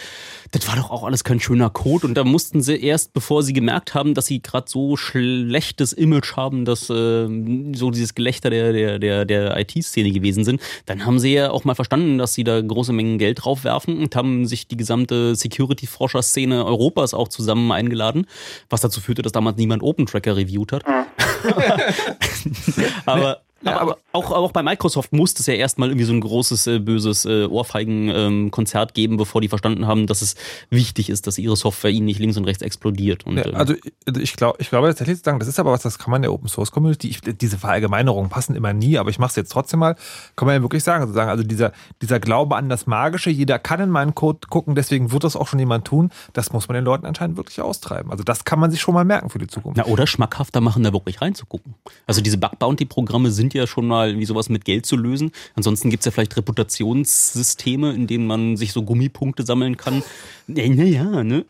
das war doch auch alles kein schöner Code und da mussten sie erst, bevor sie gemerkt haben, dass sie gerade so schlechtes Image haben, dass äh, so dieses Gelächter der, der, der, der IT-Szene gewesen sind, dann haben sie ja auch mal verstanden, dass sie da große Mengen Geld draufwerfen und haben sich die gesamte Security-Forscher-Szene Europas auch zusammen eingeladen, was dazu führte, dass damals niemand OpenTracker reviewt hat. Mhm. aber ja, aber auch, auch bei Microsoft musste es ja erstmal irgendwie so ein großes, äh, böses äh, Ohrfeigen-Konzert ähm, geben, bevor die verstanden haben, dass es wichtig ist, dass ihre Software ihnen nicht links und rechts explodiert. Und, ja, also ich glaube ich glaube tatsächlich zu sagen, das ist aber was, das kann man der Open Source Community, ich, diese Verallgemeinerungen passen immer nie, aber ich mache es jetzt trotzdem mal, kann man ja wirklich sagen, sozusagen, also dieser, dieser Glaube an das Magische, jeder kann in meinen Code gucken, deswegen wird das auch schon jemand tun, das muss man den Leuten anscheinend wirklich austreiben. Also das kann man sich schon mal merken für die Zukunft. Na, oder schmackhafter machen, da wirklich reinzugucken. Also diese Bug-Bounty-Programme sind ja schon mal wie sowas mit Geld zu lösen. Ansonsten gibt es ja vielleicht Reputationssysteme, in denen man sich so Gummipunkte sammeln kann. Naja, ne?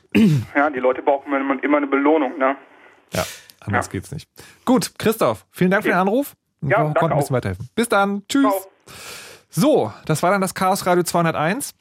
Ja, die Leute brauchen immer eine Belohnung, ne? Ja, anders ja. geht's nicht. Gut, Christoph, vielen Dank okay. für den Anruf. Ja, wir konnten ein bisschen weiterhelfen. Bis dann. Tschüss. Ciao. So, das war dann das Chaos Radio 201.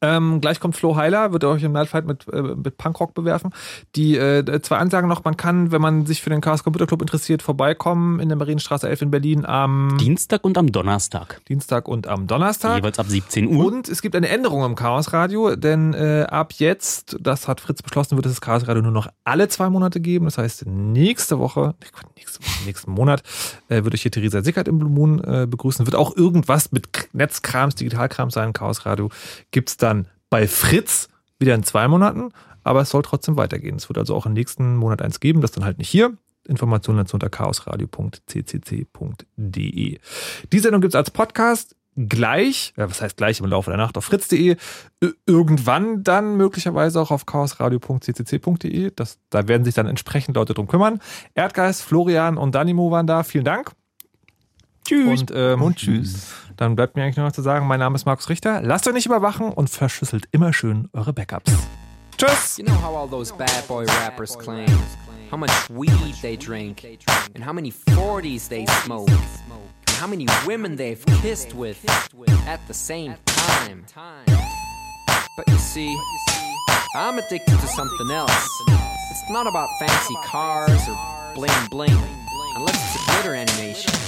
Ähm, gleich kommt Flo Heiler, wird euch im Nightfight mit, äh, mit Punkrock bewerfen. Die äh, zwei Ansagen noch, man kann, wenn man sich für den Chaos Computer Club interessiert, vorbeikommen in der Marienstraße 11 in Berlin am Dienstag und am Donnerstag. Dienstag und am Donnerstag. Jeweils ab 17 Uhr. Und es gibt eine Änderung im Chaos Radio, denn äh, ab jetzt, das hat Fritz beschlossen, wird es das Chaos Radio nur noch alle zwei Monate geben. Das heißt, nächste Woche, nächste Woche nächsten Monat, äh, wird euch hier Theresa Sickert im Blue Moon äh, begrüßen. Wird auch irgendwas mit Netzkrams, Digitalkrams sein. Chaos Radio gibt es dann bei Fritz wieder in zwei Monaten, aber es soll trotzdem weitergehen. Es wird also auch im nächsten Monat eins geben, das dann halt nicht hier. Informationen dazu unter chaosradio.ccc.de. Die Sendung gibt es als Podcast gleich, ja, was heißt gleich im Laufe der Nacht auf fritz.de, irgendwann dann möglicherweise auch auf chaosradio.ccc.de. da werden sich dann entsprechend Leute drum kümmern. Erdgeist, Florian und Danimo waren da. Vielen Dank. Tschüss. Und, ähm, und tschüss. Dann bleibt mir eigentlich nur noch zu sagen, mein Name ist Markus Richter. Lasst euch nicht überwachen und verschlüsselt immer schön eure Backups. Tschüss. You know how all those bad boy rappers claim how much weed they drink and how many 40s they smoke and how many women they've kissed with at the same time. But you see, I'm addicted to something else. It's not about fancy cars or bling bling, unless it's a glitter animation.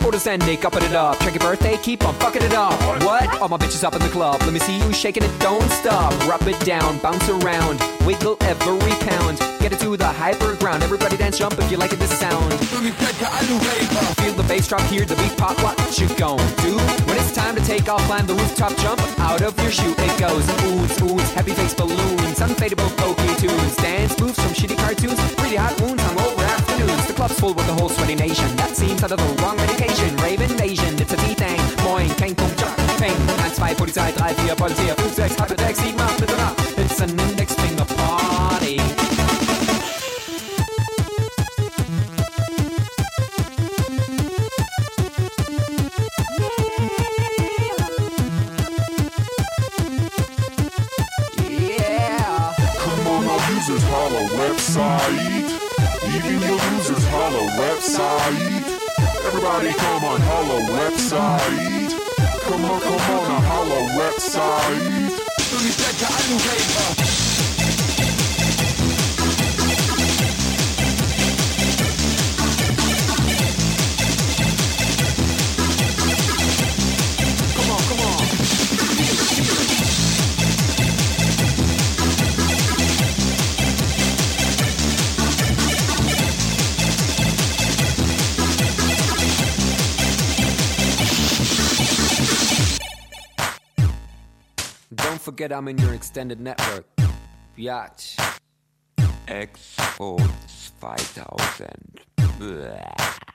ending, upping it up. Check your birthday, keep on fucking it up. What? All my bitches up in the club. Let me see you shaking it, don't stop. Rub it down, bounce around, wiggle every pound. Get it to the hyper ground. Everybody dance, jump if you like it, this sound. Feel the bass drop, hear the beat pop. What you gon' do? When it's time to take off, climb the rooftop, jump out of your shoe. It goes oohs, oohs, happy face balloons, unfadable pokey tunes, dance moves from shitty cartoons, really hot wounds, hungover afternoons. The club's full with the whole sweaty nation. That seems out of the wrong medication. Rave invasion, it's a D-Thing. Moin, kein Jock, Peng. 1, 2, Polizei, 3, 4, Polizei, 5, 6, 8, 6, 7, 8, bitte nach. It's an index finger party. Yeah. Users website. Even your losers holla website. Everybody come on holla website. Come on, come on, holla website. Forget I'm in your extended network. Biatch. Export 2000. Blah.